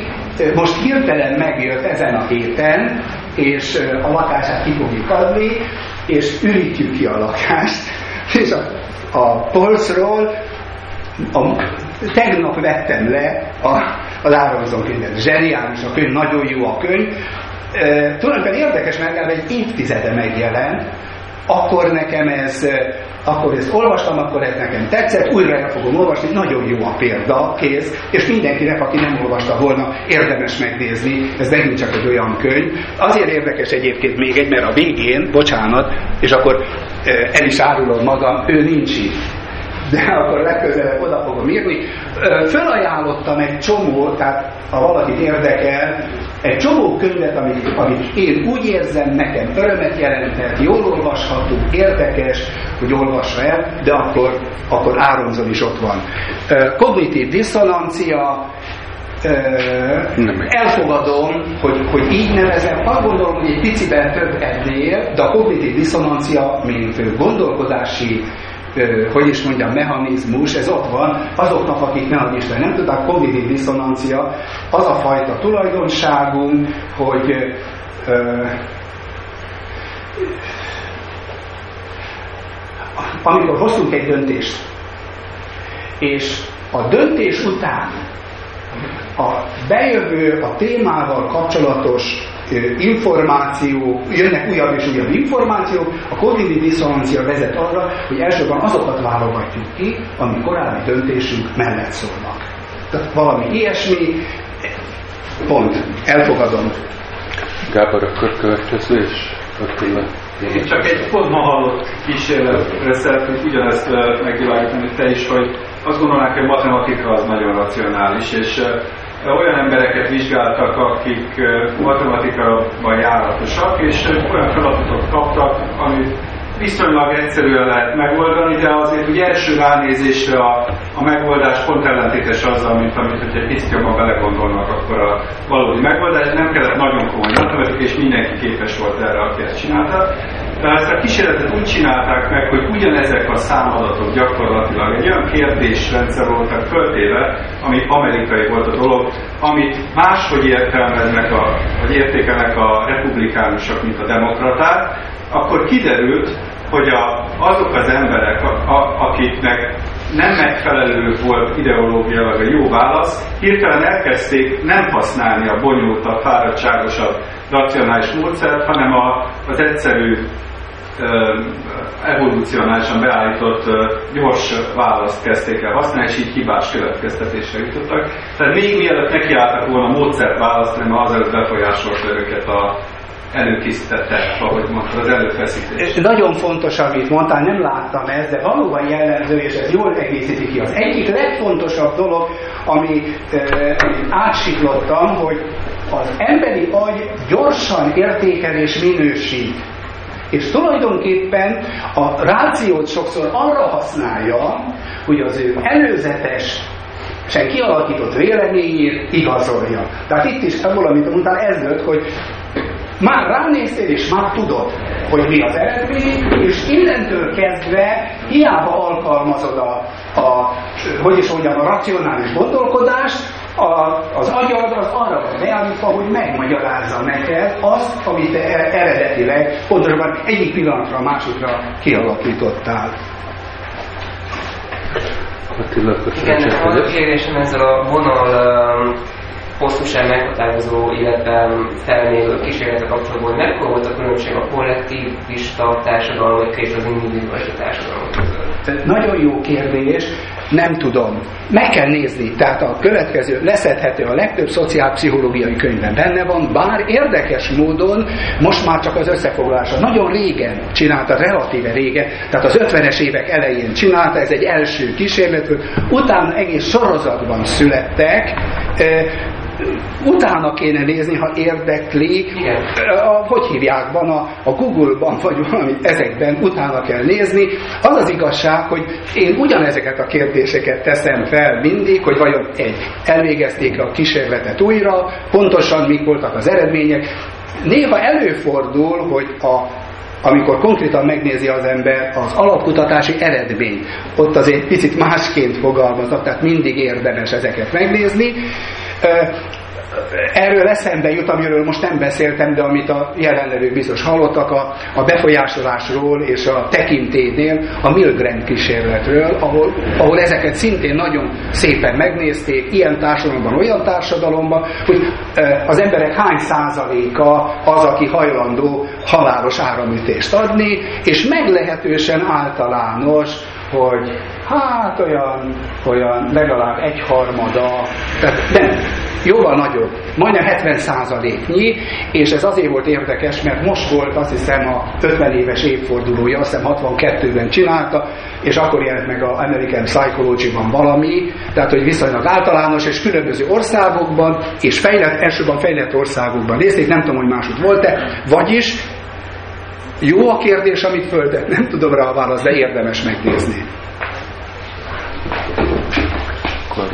most hirtelen megjött ezen a héten, és a lakását ki fogjuk adni, és ürítjük ki a lakást, [laughs] és a, a polcról a, tegnap vettem le a, az Áronzon könyvet. Zseniális a könyv, nagyon jó a könyv. E, tulajdonképpen érdekes, mert egy évtizede megjelent, akkor nekem ez, akkor ezt olvastam, akkor ez nekem tetszett, újra el fogom olvasni, nagyon jó a példa, kész, és mindenkinek, aki nem olvasta volna, érdemes megnézni, ez megint csak egy olyan könyv. Azért érdekes egyébként még egy, mert a végén, bocsánat, és akkor el is árulom magam, ő nincs itt de akkor legközelebb oda fogom írni. Fölajánlottam egy csomó, tehát ha valakit érdekel, egy csomó könyvet, amit, amit én úgy érzem, nekem örömet jelentett, jól olvasható, érdekes, hogy olvassa el, de akkor, akkor Áronzon is ott van. Kognitív diszonancia, elfogadom, hogy, hogy így nevezem, azt gondolom, hogy egy piciben több ennél, de a kognitív diszonancia, mint gondolkodási hogy is mondjam, mechanizmus, ez ott van, azoknak, akik ne Isten nem tudták, kognitív diszonancia, az a fajta tulajdonságunk, hogy amikor hoztunk egy döntést, és a döntés után a bejövő, a témával kapcsolatos információ, jönnek újabb és újabb információk, a kognitív diszonancia vezet arra, hogy elsősorban azokat válogatjuk ki, ami korábbi döntésünk mellett szólnak. Tehát valami ilyesmi, pont, elfogadom. Gábor, akkor következő, és. Én csak egy pont ma hallott kísérletre szeretnék ugyanezt megvilágítani, te is, hogy azt gondolnák, hogy a matematika az nagyon racionális, és olyan embereket vizsgáltak, akik matematikában járatosak, és olyan feladatot kaptak, amit viszonylag egyszerűen lehet megoldani, de azért ugye első ránézésre a, a megoldás pont ellentétes azzal, mint amit, hogyha egy picit jobban belegondolnak, akkor a valódi megoldás nem kellett nagyon komoly matematika, és mindenki képes volt erre, aki ezt csinálta. De ezt a kísérletet úgy csinálták meg, hogy ugyanezek a számadatok gyakorlatilag egy olyan kérdésrendszer voltak föltéve, ami amerikai volt a dolog, amit máshogy értelmeznek, a, vagy értékelnek a republikánusok, mint a demokraták, akkor kiderült, hogy a, azok az emberek, a, a, akiknek nem megfelelő volt ideológiailag a jó válasz, hirtelen elkezdték nem használni a bonyolultabb, fáradtságosabb, racionális módszert, hanem a, az egyszerű evolúcionálisan beállított gyors választ kezdték el használni, és így hibás következtetésre jutottak. Tehát még mielőtt nekiálltak volna módszert választani, mert azelőtt befolyásolta őket a, előkészítette, ahogy mondta, az előfeszítés. Nagyon fontos, amit mondtál, nem láttam ezt, de valóban jellemző, és ez jól egészíti ki. Az egyik legfontosabb dolog, ami e, átsiklottam, hogy az emberi agy gyorsan értékel és minősít. És tulajdonképpen a rációt sokszor arra használja, hogy az ő előzetes sen kialakított véleményét igazolja. Tehát itt is ebből, amit mondtál, ez lőtt, hogy már ránéztél, és már tudod, hogy mi az eredmény, és innentől kezdve hiába alkalmazod a, a hogy is mondjam, a racionális gondolkodást, a, az agyad az arra van beállítva, hogy megmagyarázza neked azt, amit te eredetileg, pontosabban egyik pillanatra a másikra kialakítottál. Igen, az a kérdésem ezzel a vonal hosszúság meghatározó, illetve felmérő kísérletek kapcsolatban, hogy mekkora volt a különbség a kollektivista társadalom és az individualista társadalom között? Nagyon jó kérdés, nem tudom. Meg kell nézni. Tehát a következő leszedhető a legtöbb szociálpszichológiai könyvben benne van, bár érdekes módon most már csak az összefoglalása. Nagyon régen csinálta, relatíve régen, tehát az 50-es évek elején csinálta, ez egy első kísérlet, utána egész sorozatban születtek, utána kéne nézni, ha érdekli, a, hogy hívják, van a, a Google-ban, vagy valami ezekben utána kell nézni. Az az igazság, hogy én ugyanezeket a kérdéseket teszem fel mindig, hogy vajon egy, elvégezték a kísérletet újra, pontosan mik voltak az eredmények. Néha előfordul, hogy a amikor konkrétan megnézi az ember az alapkutatási eredmény, ott azért picit másként fogalmaznak, tehát mindig érdemes ezeket megnézni. Erről eszembe jut, amiről most nem beszéltem, de amit a jelenlevők biztos hallottak, a, a befolyásolásról és a tekintélynél, a Milgram kísérletről, ahol, ahol ezeket szintén nagyon szépen megnézték, ilyen társadalomban, olyan társadalomban, hogy az emberek hány százaléka az, aki hajlandó halálos áramütést adni, és meglehetősen általános, hogy hát olyan, olyan legalább egyharmada, tehát nem, jóval nagyobb, majdnem 70 százaléknyi, és ez azért volt érdekes, mert most volt azt hiszem a 50 éves évfordulója, azt hiszem 62-ben csinálta, és akkor jelent meg a American Psychology-ban valami, tehát hogy viszonylag általános, és különböző országokban, és fejlett, elsőben fejlett országokban nézték, nem tudom, hogy máshogy volt-e, vagyis jó a kérdés, amit földet, nem tudom rá a választ, de érdemes megnézni. Akkor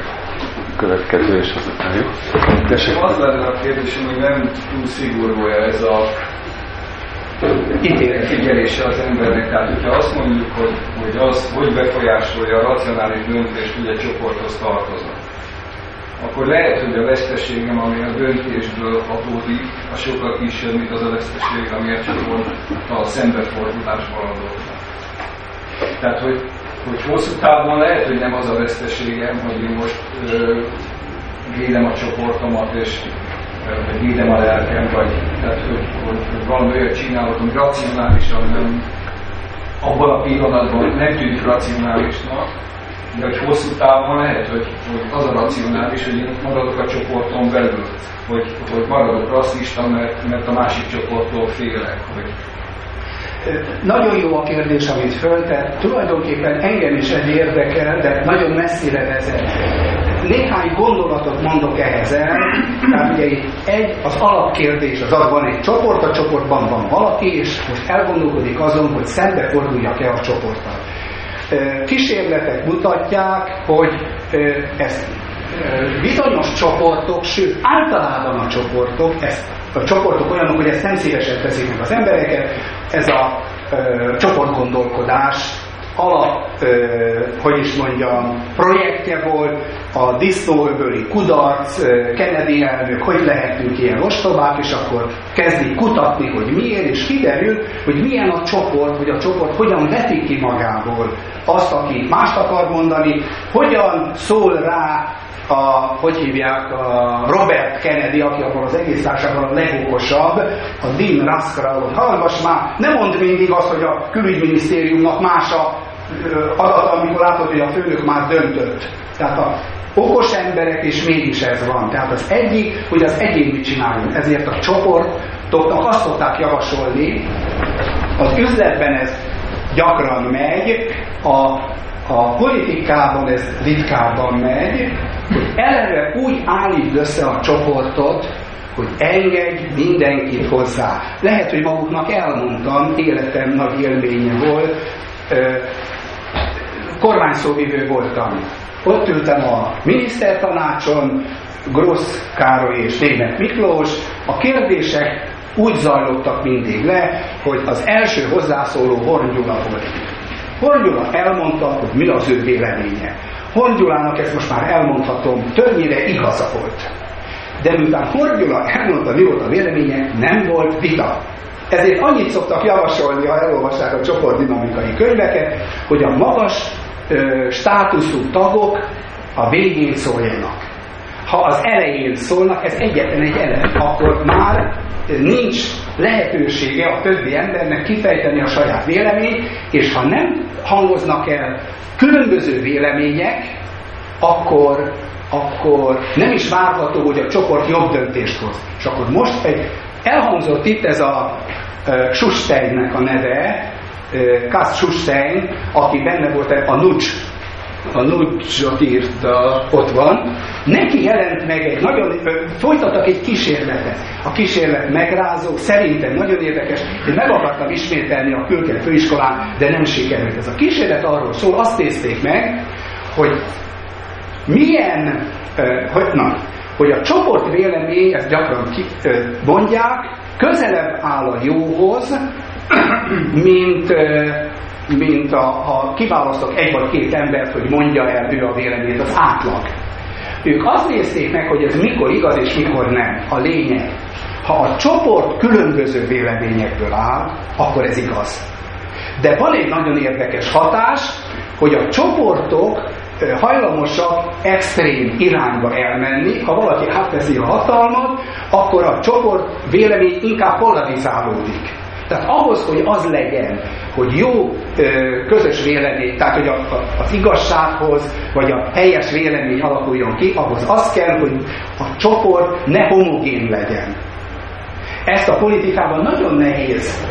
következő és azután jó. Az lenne a kérdésem, hogy nem túl szigorú ez a figyelése az embernek. Tehát, hogyha azt mondjuk, hogy, hogy az, hogy befolyásolja a racionális döntést, hogy egy csoporthoz tartoznak, akkor lehet, hogy a veszteségem, ami a döntésből adódik, a sokkal kisebb, mint az a veszteség, ami a csoport a szembefordulásban adódnak. Tehát, hogy hogy hosszú távon lehet, hogy nem az a veszteségem, hogy én most ö, védem a csoportomat, és ö, védem a lelkem, vagy tehát, hogy, hogy, hogy valami olyat csinálok, ami racionálisan nem abban a pillanatban nem tűnik racionálisnak, de hogy hosszú távon lehet, hogy, hogy az a racionális, hogy én maradok a csoporton belül, hogy, hogy maradok rasszista, mert, mert a másik csoporttól félek, hogy Nagyon jó a kérdés, amit föltett. Tulajdonképpen engem is egy érdekel, de nagyon messzire vezet. Néhány gondolatot mondok ehhez el. Tehát ugye itt egy, az alapkérdés az az, van egy csoport, a csoportban van valaki, és most elgondolkodik azon, hogy szembeforduljak-e a csoporttal. Kísérletek mutatják, hogy ezt bizonyos csoportok, sőt általában a csoportok, ezt, a csoportok olyanok, hogy ezt nem szívesen teszik meg az embereket, ez a ö, csoportgondolkodás alap, ö, hogy is mondjam, projektje volt, a disznóöböli kudarc, ö, Kennedy elnök, hogy lehetünk ilyen ostobák, és akkor kezdik kutatni, hogy miért, és kiderül, hogy milyen a csoport, hogy a csoport hogyan veti ki magából azt, aki mást akar mondani, hogyan szól rá a, hogy hívják, a Robert Kennedy, aki abban az egész társadalomban a legokosabb, a Dean Ruskra, hogy hallgass már, ne mondd mindig azt, hogy a külügyminisztériumnak más a adat, amikor látod, hogy a főnök már döntött. Tehát a okos emberek, és mégis ez van. Tehát az egyik, hogy az egyén mit csináljon. Ezért a csoportoknak azt szokták javasolni, az üzletben ez gyakran megy, a, a politikában ez ritkábban megy, hogy eleve úgy állít össze a csoportot, hogy engedj mindenkit hozzá. Lehet, hogy maguknak elmondtam, életem nagy élménye volt, kormányszóvivő voltam. Ott ültem a minisztertanácson, Grossz Károly és Német Miklós. A kérdések úgy zajlottak mindig le, hogy az első hozzászóló Horn Gyula volt. Horn Gyula elmondta, hogy mi az ő véleménye. Horn Gyulának ezt most már elmondhatom, többnyire igaza volt. De miután Horn Gyula elmondta, mi volt a véleménye, nem volt vita. Ezért annyit szoktak javasolni, ha elolvassák a csoportdinamikai könyveket, hogy a magas ö, státuszú tagok a végén szóljanak. Ha az elején szólnak, ez egyetlen egy elem, akkor már nincs lehetősége a többi embernek kifejteni a saját véleményt, és ha nem hangoznak el különböző vélemények, akkor, akkor nem is várható, hogy a csoport jobb döntést hoz. És akkor most egy elhangzott itt ez a uh, Susteinnek a neve, uh, Kass Sustein, aki benne volt a Nucs a Nucsot írta, ott van, neki jelent meg egy nagyon, folytattak egy kísérletet. A kísérlet megrázó, szerintem nagyon érdekes, én meg akartam ismételni a Külker főiskolán, de nem sikerült. Ez a kísérlet arról szól, azt nézték meg, hogy milyen, hogy, na, hogy a csoport vélemény, ezt gyakran mondják, közelebb áll a jóhoz, [clears throat] mint mint a, ha kiválasztok egy vagy két embert, hogy mondja el ő a véleményét, az átlag. Ők azt nézték meg, hogy ez mikor igaz és mikor nem. A lényeg. Ha a csoport különböző véleményekből áll, akkor ez igaz. De van egy nagyon érdekes hatás, hogy a csoportok hajlamosak extrém irányba elmenni. Ha valaki átveszi a hatalmat, akkor a csoport vélemény inkább polarizálódik. Tehát ahhoz, hogy az legyen, hogy jó közös vélemény, tehát hogy a, a, az igazsághoz, vagy a helyes vélemény alakuljon ki, ahhoz az kell, hogy a csoport ne homogén legyen. Ezt a politikában nagyon nehéz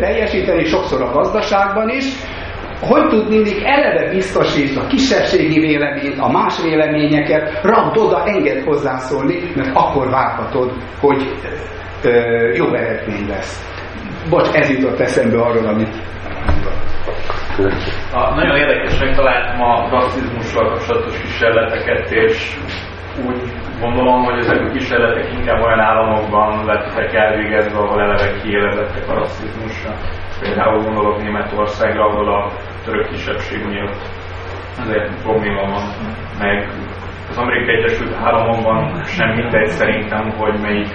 teljesíteni, sokszor a gazdaságban is, hogy tud mindig eleve biztosítani a kisebbségi véleményt, a más véleményeket, rakd oda, enged hozzászólni, mert akkor várhatod, hogy jó eredmény lesz. Bocs, ez jutott eszembe arról, amit a, nagyon érdekesnek találtam a rasszizmussal kapcsolatos kísérleteket, és úgy gondolom, hogy ezek a kísérletek inkább olyan államokban lettek elvégezve, ahol eleve kiélezettek a rasszizmusra. Például gondolok Németországra, ahol a török kisebbség miatt ezért probléma van. Meg az Amerikai Egyesült Államokban sem mindegy szerintem, hogy melyik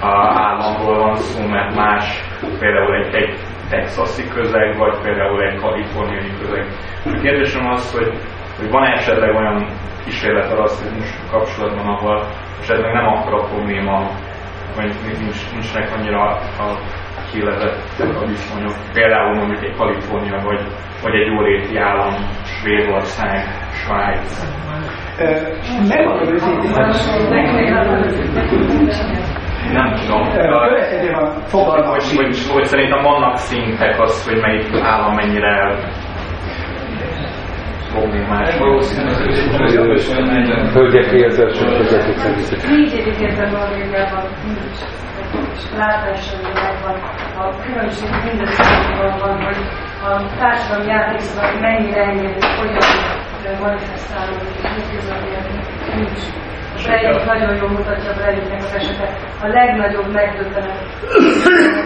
államról van szó, mert más például egy, egy texasi közeg, vagy például egy kaliforniai közeg. A kérdésem az, hogy, hogy van esetleg olyan kísérlet a rasszizmus kapcsolatban, ahol esetleg nem akkora probléma, vagy nincs, nincsenek annyira a kilezettek a viszonyok. Például mondjuk egy Kalifornia, vagy, vagy egy jóléti állam, Svédország, Svájc. Megmondom őszintén, Nem tudom. Következően fogalmam hogy, hogy, hogy szerintem vannak szintek az, hogy melyik állam mennyire problémás. Hölgyeké az első hölgyek szerintem. Négy évig értem Norvégiában, nincs látása van. A különbség mindösszesen van, hogy a társadalmi játékszabály mennyire engedő, hogyan manifestálódik, mit közölni, nincs. Az egyik nagyon jól mutatja a Breivik az esetet. A legnagyobb megdöbbenet,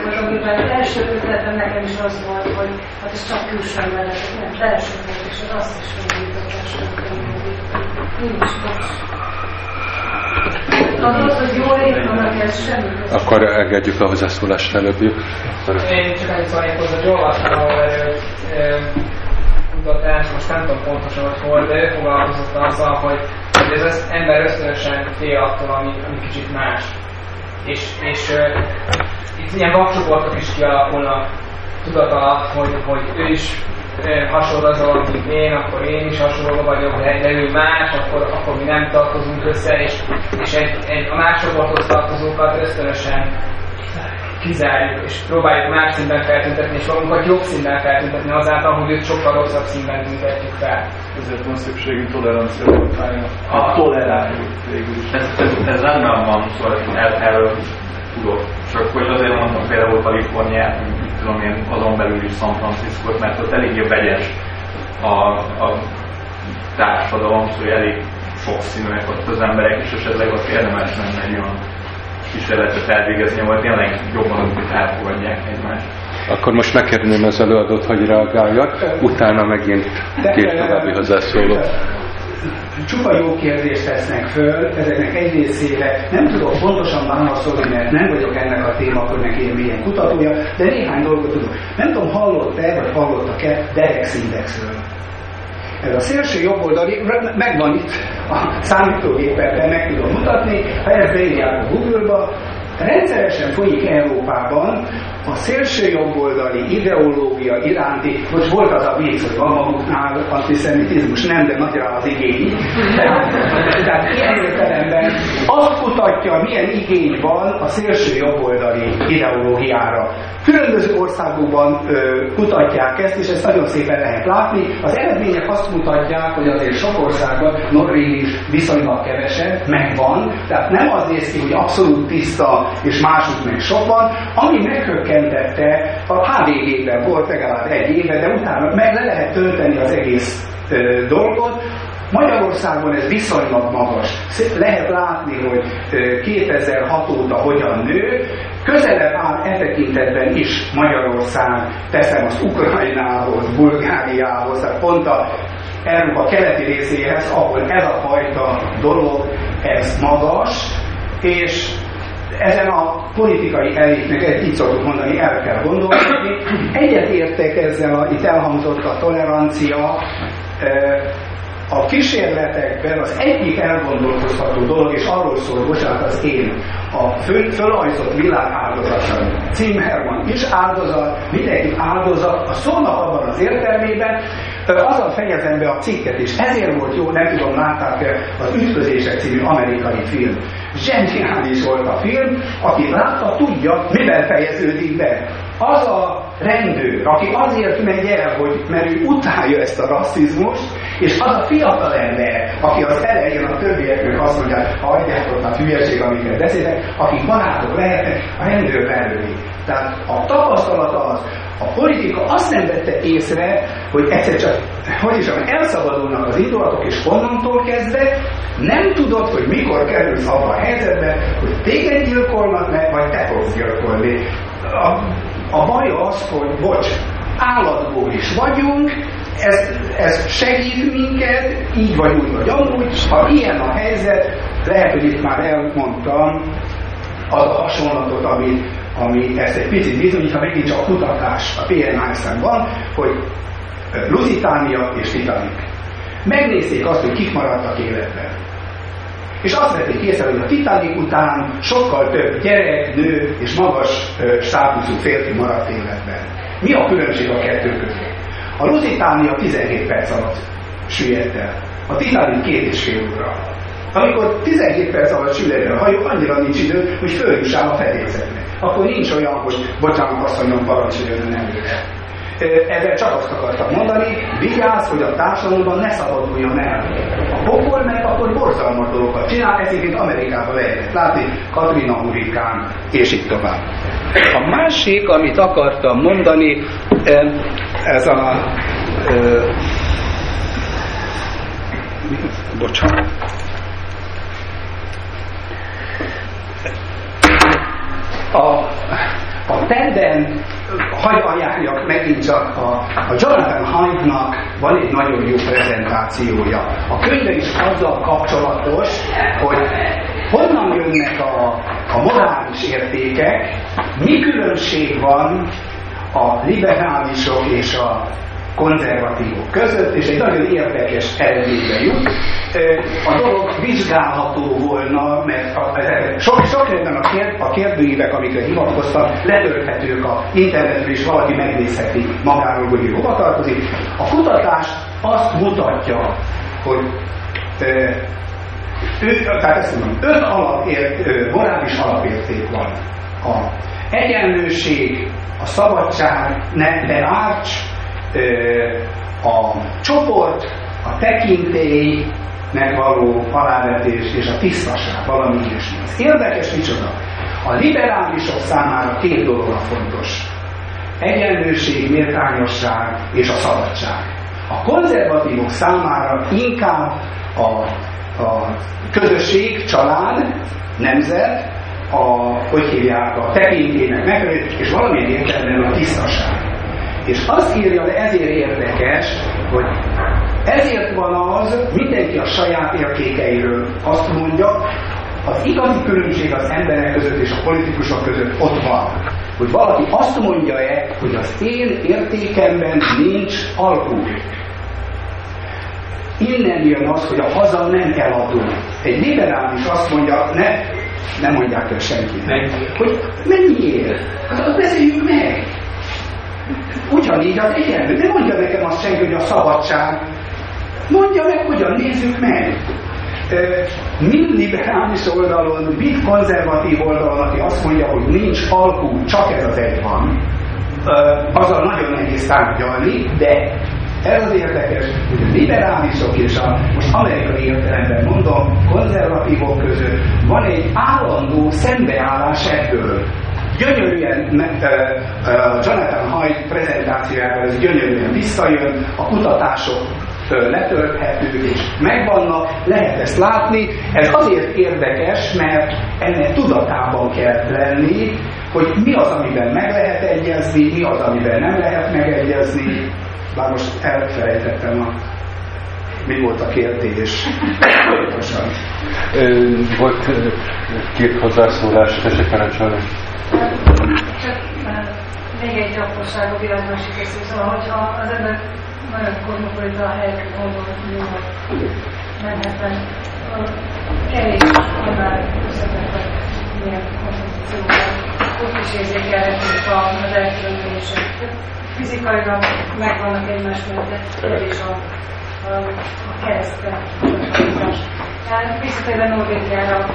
hogy amiben az első ötletem nekem is az volt, hogy hát ez csak külső ember, nem, belső és az azt is megmutatás, nincs, bocs. Akkor engedjük a hozzászólást előbb. Én csak annyit szólnék hozzá, hogy olvastam, ahol kutatás, most nem tudom pontosan, hogy hol, de ő foglalkozott azzal, hogy, hogy ez az ember ösztönösen fél attól, ami, ami kicsit más. És, és uh, itt ilyen vakcsoportok is kialakulnak tudat alatt, hogy, hogy ő is hasonló az mint én, akkor én is hasonló vagyok, de, de ő más, akkor, akkor mi nem tartozunk össze, és, és egy, egy, a más csoporthoz tartozókat ösztönösen kizárjuk, és próbáljuk más szinten feltüntetni, és magunkat jobb szinten feltüntetni azáltal, hogy őt sokkal rosszabb színben tüntetjük fel. Ezért van szükségünk tolerancia A toleráljuk végül Ez, ez, ez rendben van, szóval el, erről tudok. Csak hogy azért mondtam például Kaliforniát, tudom én, azon belül is San Francisco, mert ott eléggé vegyes a, a társadalom, szóval elég sokszínűek ott az emberek, és esetleg ott érdemes lenne egy olyan kísérletet elvégezni, ahol tényleg jobban úgy elfogadják egymást. Akkor most megkérném az előadót, hogy reagáljon, utána megint két további hozzászóló csupa jó kérdést tesznek föl, ezeknek egy részére nem tudok pontosan válaszolni, mert nem vagyok ennek a témakörnek ilyen mélyen kutatója, de néhány dolgot tudok. Nem tudom, hallott-e, vagy hallottak-e Derex Indexről. Ez a szélső jobboldali, megvan itt a számítógépekben, meg tudom mutatni, ha ezt beírják a Google-ba, rendszeresen folyik Európában a szélső jobboldali ideológia iránti, most volt az a vicc, hogy van maguknál antiszemitizmus, nem, de nagy rá az igény. Tehát, tehát ilyen értelemben azt kutatja, milyen igény van a szélső jobboldali ideológiára. Különböző országokban ö, kutatják ezt, és ezt nagyon szépen lehet látni. Az eredmények azt mutatják, hogy azért sok országban, Norvég is viszonylag kevesen, megvan, tehát nem az néz ki, hogy abszolút tiszta, és másút meg sok van, ami meghökkentette, a HVG-ben volt legalább egy éve, de utána meg le lehet tölteni az egész ö, dolgot, Magyarországon ez viszonylag magas. Lehet látni, hogy 2006 óta hogyan nő. Közelebb áll e tekintetben is Magyarország, teszem az Ukrajnához, Bulgáriához, tehát pont a Európa keleti részéhez, ahol ez a fajta dolog, ez magas, és ezen a politikai elitnek, egy így szoktuk mondani, el kell gondolni. Egyet értek ezzel, a, itt elhangzott a tolerancia, a kísérletekben az egyik elgondolkozható dolog, és arról szól, bocsánat, az én, a föl, fölajzott világ áldozata. Címherman is áldozat, mindenki áldozat, a szónak abban az értelmében, azzal fejezem be a cikket, és ezért volt jó, nem tudom, látták az Ütközések című amerikai film. Zseniális volt a film, aki látta, tudja, miben fejeződik be. Az a rendőr, aki azért megy el, hogy, mert ő utálja ezt a rasszizmust, és az a fiatal ember, aki az elején a többieknek azt mondja, hagyják ott a hülyeség, amiket beszélek, akik barátok lehetnek, a rendőr lelőni. Tehát a tapasztalat az, a politika azt nem vette észre, hogy egyszer csak, hogy is elszabadulnak az indulatok, és onnantól kezdve nem tudod, hogy mikor kerülsz abba a helyzetbe, hogy téged gyilkolnak meg, vagy te fogsz gyilkolni. A, a baj az, hogy bocs, állatból is vagyunk, ez, ez segít minket, így vagy úgy vagy amúgy, ha ilyen a helyzet, lehet, hogy itt már elmondtam az a hasonlatot, ami, ami ezt egy picit bizonyít, ha megint csak a kutatás a PNI van, hogy Lusitánia és Titanic. Megnézték azt, hogy kik maradtak életben. És azt vették észre, hogy a Titanic után sokkal több gyerek, nő és magas státuszú férfi maradt életben. Mi a különbség a kettő között? A Lusitánia 17 perc alatt süllyedt el. A Titanic két és fél óra. amikor 17 perc alatt sül egy a hajó, annyira nincs idő, hogy följussál a fedélzetre. Akkor nincs olyan, hogy bocsánat, asszonyom, parancsoljon, nem jöhet. Ezzel csak azt akartam mondani, vigyázz, hogy a társadalomban ne szabaduljon el. A pokol meg akkor borzalmas dolgokat csinál, ezért Amerikában lehetett látni, Katrina hurikán, és így tovább. A másik, amit akartam mondani, ez a... bocsánat. A, a tenden hagy ajánljak megint csak a, a Jonathan Haidt-nak van egy nagyon jó prezentációja. A könyve is azzal kapcsolatos, hogy honnan jönnek a, a morális értékek, mi különbség van a liberálisok és a konzervatívok között, és egy nagyon érdekes eredménybe jut. A dolog vizsgálható volna, mert a, sok, sok részben a, kérd, a kérdőívek, amikre hivatkoztam, letölthetők a internetről, és valaki megnézheti magáról, hogy hova tartozik. A kutatás azt mutatja, hogy ő, tehát ezt mondom, öt alapért, morális alapérték van. A egyenlőség, a szabadság, ne, ne árts, a csoport, a tekintély, megvaló alávetés és a tisztaság, valami ilyesmi. Az érdekes micsoda. A liberálisok számára két dolog a fontos. Egyenlőség, méltányosság és a szabadság. A konzervatívok számára inkább a, a közösség, család, nemzet, a, hogy hívják, a tekintének megfelelő, és valamilyen értelemben a tisztaság. És azt írja, de ezért érdekes, hogy ezért van az, mindenki a saját értékeiről azt mondja, az igazi különbség az emberek között és a politikusok között ott van. Hogy valaki azt mondja-e, hogy az én értékemben nincs alkohol. Innen jön az, hogy a haza nem eladó. Egy liberális azt mondja, ne, nem mondják el senkinek, hogy mennyiért? Hát azt beszéljük meg. Ugyanígy az egyenlő. Nem mondja nekem azt senki, hogy a szabadság. Mondja meg, hogyan nézzük meg. Mind liberális oldalon, mind konzervatív oldalon, aki azt mondja, hogy nincs alkú, csak ez az egy van, azzal nagyon nehéz tárgyalni, de ez az érdekes, hogy a liberálisok és a, most amerikai értelemben mondom, konzervatívok között van egy állandó szembeállás ebből gyönyörűen Jonathan Haidt prezentációjában ez gyönyörűen visszajön, a kutatások letölthetők és megvannak, lehet ezt látni. Ez azért érdekes, mert ennek tudatában kell lenni, hogy mi az, amiben meg lehet egyezni, mi az, amiben nem lehet megegyezni. Bár most elfelejtettem a mi volt a kérdés? Pontosan. Volt két hozzászólás, tessék parancsolni. Csak még egy gyakorság világosítás, szóval, hogyha az ember nagyon kozmopolita helyekre gondol, hogy Manhattan elég annál összetettek ilyen koncepciókkal, ott is érzékelhetők az elkülönülések. Fizikailag megvannak egymás mellett, és a, a, a keresztre, a Visszatérve Norvégiára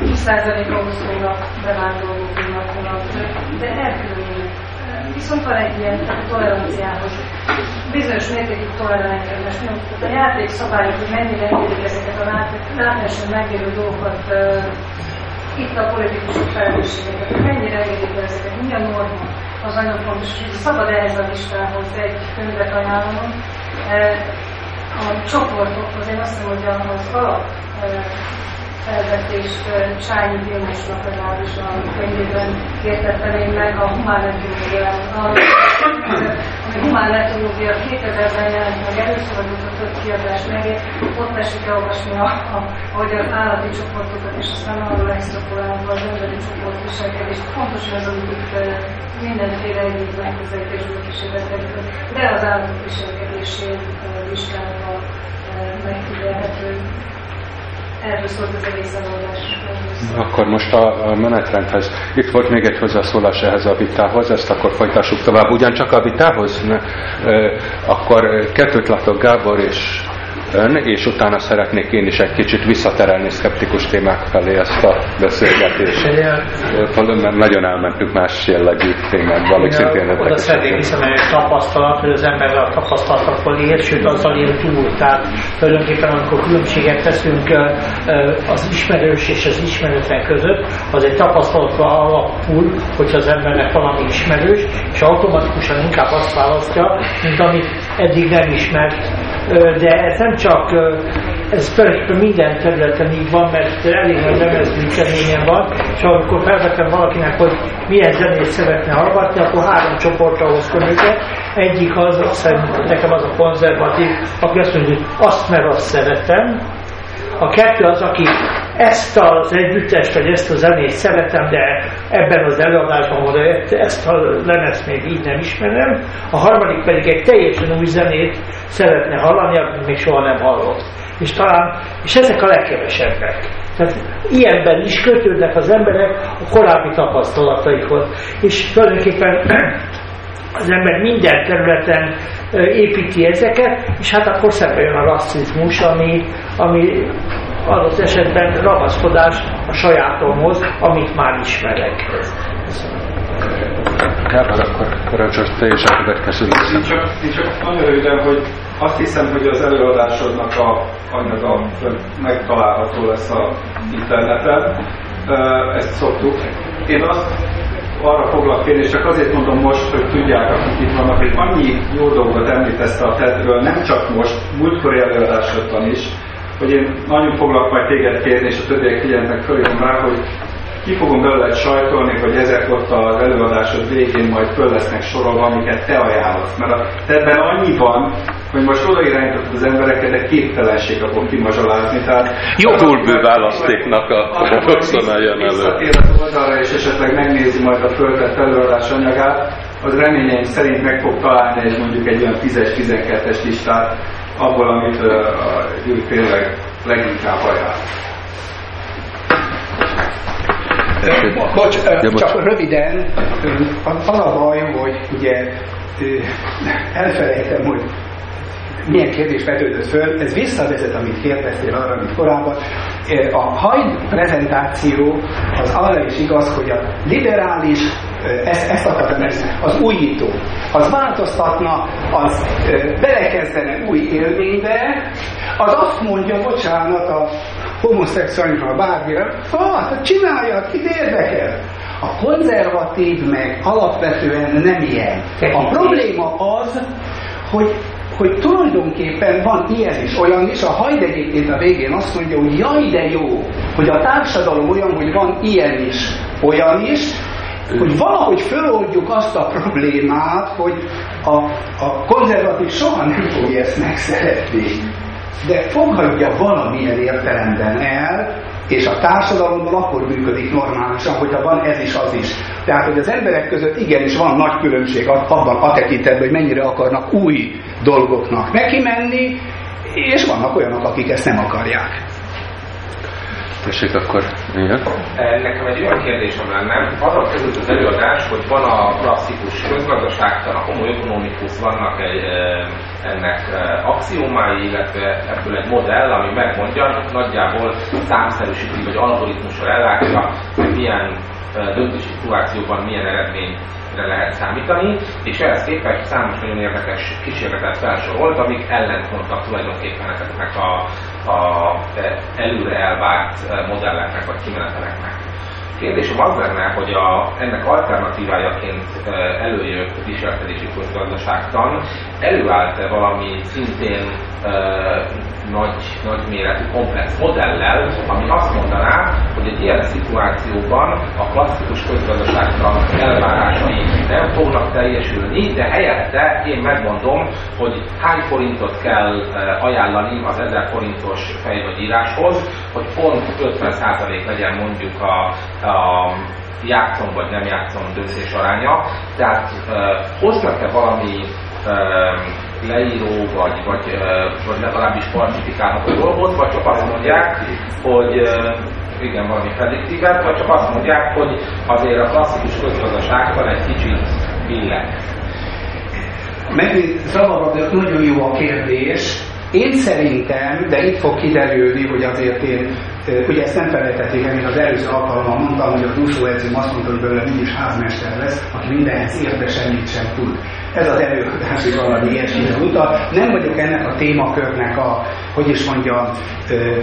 20%-a szólnak bevándorlóknak, de elkülönülnek. Viszont van egy ilyen toleranciához. Bizonyos mértékű toleranciához. Tehát a játékszabályok, hogy mennyire engedik ezeket a látáson megélő dolgokat, itt a politikusok felelősségeket, mennyire engedik ezeket, mi a norma, az nagyon fontos, hogy szabad ehhez a listához egy könyvet ajánlom. A csoportokhoz én azt mondom, hogy az alap felvetést Sányi Vilmosnak legalábbis a könyvében értettem én meg a humán etológiában. A humán etológia 2000-ben jelent meg először, a több kiadás meg, ott esik elolvasni, a, az állati csoportokat, és aztán arról extrapolálva az emberi csoport viselkedést. Fontos, hogy azok itt mindenféle egyéb megközelítésből kísérletek, de az állatok viselkedését vizsgálva megfigyelhető Akkor most a, menetrendhez. Itt volt még egy hozzászólás ehhez a vitához, ezt akkor folytassuk tovább. Ugyancsak a vitához? Ne, akkor kettőt látok Gábor és ön, és utána szeretnék én is egy kicsit visszaterelni szkeptikus témák felé ezt a beszélgetést. Mert nagyon elmentünk más jellegű témákba, amik szintén Oda szeretnék visszamenni egy tapasztalat, hogy az ember a tapasztalatokból él, sőt azzal él túl. Tehát tulajdonképpen amikor különbséget teszünk az ismerős és az ismeretlen között, az egy tapasztalatra alapul, hogyha az embernek valami ismerős, és automatikusan inkább azt választja, mint amit eddig nem ismert. De ez nem csak, ez tulajdonképpen minden területen így van, mert elég nagy lemezműteményen van, és amikor felvettem valakinek, hogy milyen zenét szeretne hallgatni, akkor három csoportra hoztam őket. Egyik az, azt nekem az a konzervatív, aki azt mondja, hogy azt mert azt szeretem, a kettő az, aki ezt az együttest, vagy ezt a zenét szeretem, de ebben az előadásban oda ezt a lemezt még így nem ismerem. A harmadik pedig egy teljesen új zenét szeretne hallani, amit még soha nem hallott. És talán, és ezek a legkevesebbek. Tehát ilyenben is kötődnek az emberek a korábbi tapasztalataikhoz. És tulajdonképpen az ember minden területen építi ezeket, és hát akkor szembe jön a rasszizmus, ami, ami adott esetben ragaszkodás a sajátomhoz, amit már ismerek. Gábor, akkor parancsolsz te és a következő Én csak, én csak nagyon röviden, hogy azt hiszem, hogy az előadásodnak a anyaga megtalálható lesz a interneten. Ezt szoktuk. Én azt arra foglak kérni, csak azért mondom most, hogy tudják, akik itt vannak, hogy annyi jó dolgot említesz a TED-ről, nem csak most, múltkori előadásodban is, hogy én nagyon foglak majd téged kérni, és a többiek figyelnek följön rá, hogy ki fogom belőle sajtolni, hogy ezek ott az előadásod végén majd föl lesznek sorolva, amiket te ajánlasz. Mert a ebben annyi van, hogy most odairányítottad az embereket, de képtelenség abból kimazsolázni. Tehát, Jogulbő választéknak a paradoxona jön elő. Visszatér az oldalra, és esetleg megnézi majd a föltett előadás anyagát, az reményeim szerint meg fog találni egy mondjuk egy olyan 10-12-es listát abból, amit uh, a Gyuri tényleg leginkább ajánl. Bocs, csak röviden, az a baj, hogy ugye elfelejtem, hogy milyen kérdés vetődött föl, ez visszavezet, amit kérdeztél arra, amit korábban. A hajd prezentáció az arra is igaz, hogy a liberális, ezt, ezt akartam ezt, az újító, az változtatna, az belekezdene új élménybe, az azt mondja, bocsánat, a homoszexuálisra, bármire, hát csinálja, kit érdekel. A konzervatív meg alapvetően nem ilyen. A probléma az, hogy hogy tulajdonképpen van ilyen is, olyan is, a hajd a végén azt mondja, hogy jaj de jó, hogy a társadalom olyan, hogy van ilyen is, olyan is, hogy valahogy föloldjuk azt a problémát, hogy a, a konzervatív soha nem fogja ezt megszeretni. De fogadja valamilyen értelemben el, és a társadalomban akkor működik normálisan, hogyha van ez is, az is. Tehát, hogy az emberek között igenis van nagy különbség abban a tekintetben, hogy mennyire akarnak új dolgoknak neki menni, és vannak olyanok, akik ezt nem akarják. Tessék akkor, igen. Nekem egy olyan kérdésem lenne, arra került az előadás, hogy van a klasszikus közgazdaságtan, a homo economicus, vannak egy, ennek axiomái, illetve ebből egy modell, ami megmondja, nagyjából számszerűsíti, vagy algoritmusra ellátja, hogy milyen döntési szituációban milyen eredményre lehet számítani, és ehhez képest számos nagyon érdekes kísérletet felsorolt, amik ellentmondtak tulajdonképpen ezeknek a, a előre elvárt modelleknek vagy kimeneteleknek. Kérdésem az lenne, hogy a, ennek alternatívájaként előjött viselkedési közgazdaságtan előállt-e valami szintén nagy, nagy méretű komplex modellel, ami azt mondaná, hogy egy ilyen szituációban a klasszikus közgazdaságtan elvárásai nem fognak teljesülni, de helyette én megmondom, hogy hány forintot kell ajánlani az 1000 forintos fejvagyíráshoz, hogy pont 50% legyen mondjuk a, a játszom vagy nem játszom döntés aránya. Tehát hoznak-e valami leíró, vagy, vagy, vagy legalábbis falsifikálható dolgot, vagy csak azt mondják, hogy igen, valami prediktívet, vagy csak azt mondják, hogy azért a klasszikus közgazdaságban egy kicsit billeg. Megint zavarod, nagyon jó a kérdés, Én szerintem, de itt fog kiderülni, hogy azért én, ugye ezt nem felejtették el, az előző alkalommal mondtam, hogy a túlszó edzőm azt mondta, hogy belőle mindig házmester lesz, aki mindenhez ért, de semmit sem tud. Ez az előadási valami ilyesmire utal. Nem vagyok ennek a témakörnek a, hogy is mondjam,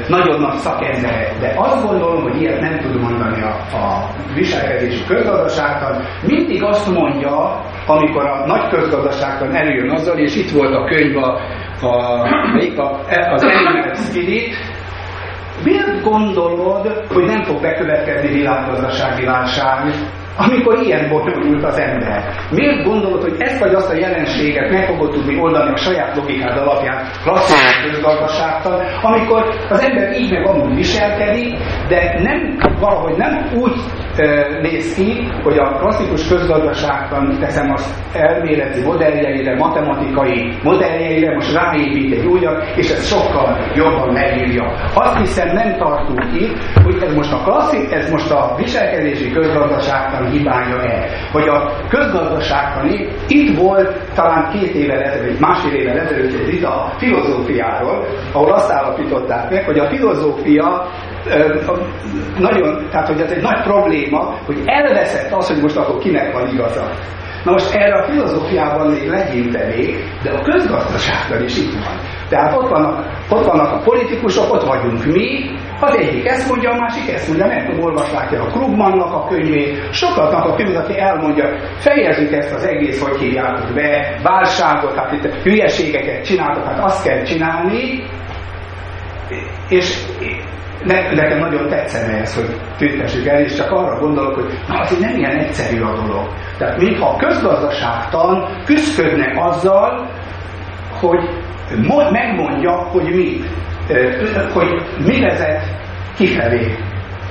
nagyon nagy szakembere, de azt gondolom, hogy ilyet nem tud mondani a, a viselkedési közgazdaságtan. Mindig azt mondja, amikor a nagy közgazdaságtan előjön azzal, és itt volt a könyv a, a, a az Animal Spirit, miért gondolod, hogy nem fog bekövetkezni világgazdasági válság, amikor ilyen bonyolult az ember. Miért gondolod, hogy ezt vagy azt a jelenséget meg fogod tudni oldani a saját logikád alapján klasszikus közgazdaságtal, amikor az ember így meg amúgy viselkedik, de nem valahogy nem úgy e, néz ki, hogy a klasszikus közgazdaságtan teszem azt elméleti modelljeire, matematikai modelljeire, most ráépít egy újat, és ez sokkal jobban leírja. Azt hiszem nem tartunk itt, hogy ez most a klasszik, ez most a viselkedési közgazdaságtan hibája-e. Hogy a közgazdaságtani, itt volt talán két évvel ezelőtt, másfél évvel ezelőtt egy vita a filozófiáról, ahol azt állapították meg, hogy a filozófia nagyon, tehát hogy ez egy nagy probléma, hogy elveszett az, hogy most akkor kinek van igaza. Na most erre a filozófiában még legyintenék, de a közgazdaságban is itt van. Tehát ott vannak, ott vannak a politikusok, ott vagyunk mi, az egyik ezt mondja, a másik ezt mondja, nem tudom, olvasták a Krugmannak a könyvét, sokatnak a könyvét, aki elmondja, fejezzük ezt az egész, hogy hívják be, válságot, hát itt hülyeségeket csináltak, hát azt kell csinálni, és ne, nekem nagyon tetszene ez, hogy tüntessük el, és csak arra gondolok, hogy na azért nem ilyen egyszerű a dolog. Tehát mintha a közgazdaságtan küzdködne azzal, hogy megmondja, hogy mi, hogy mi vezet kifelé.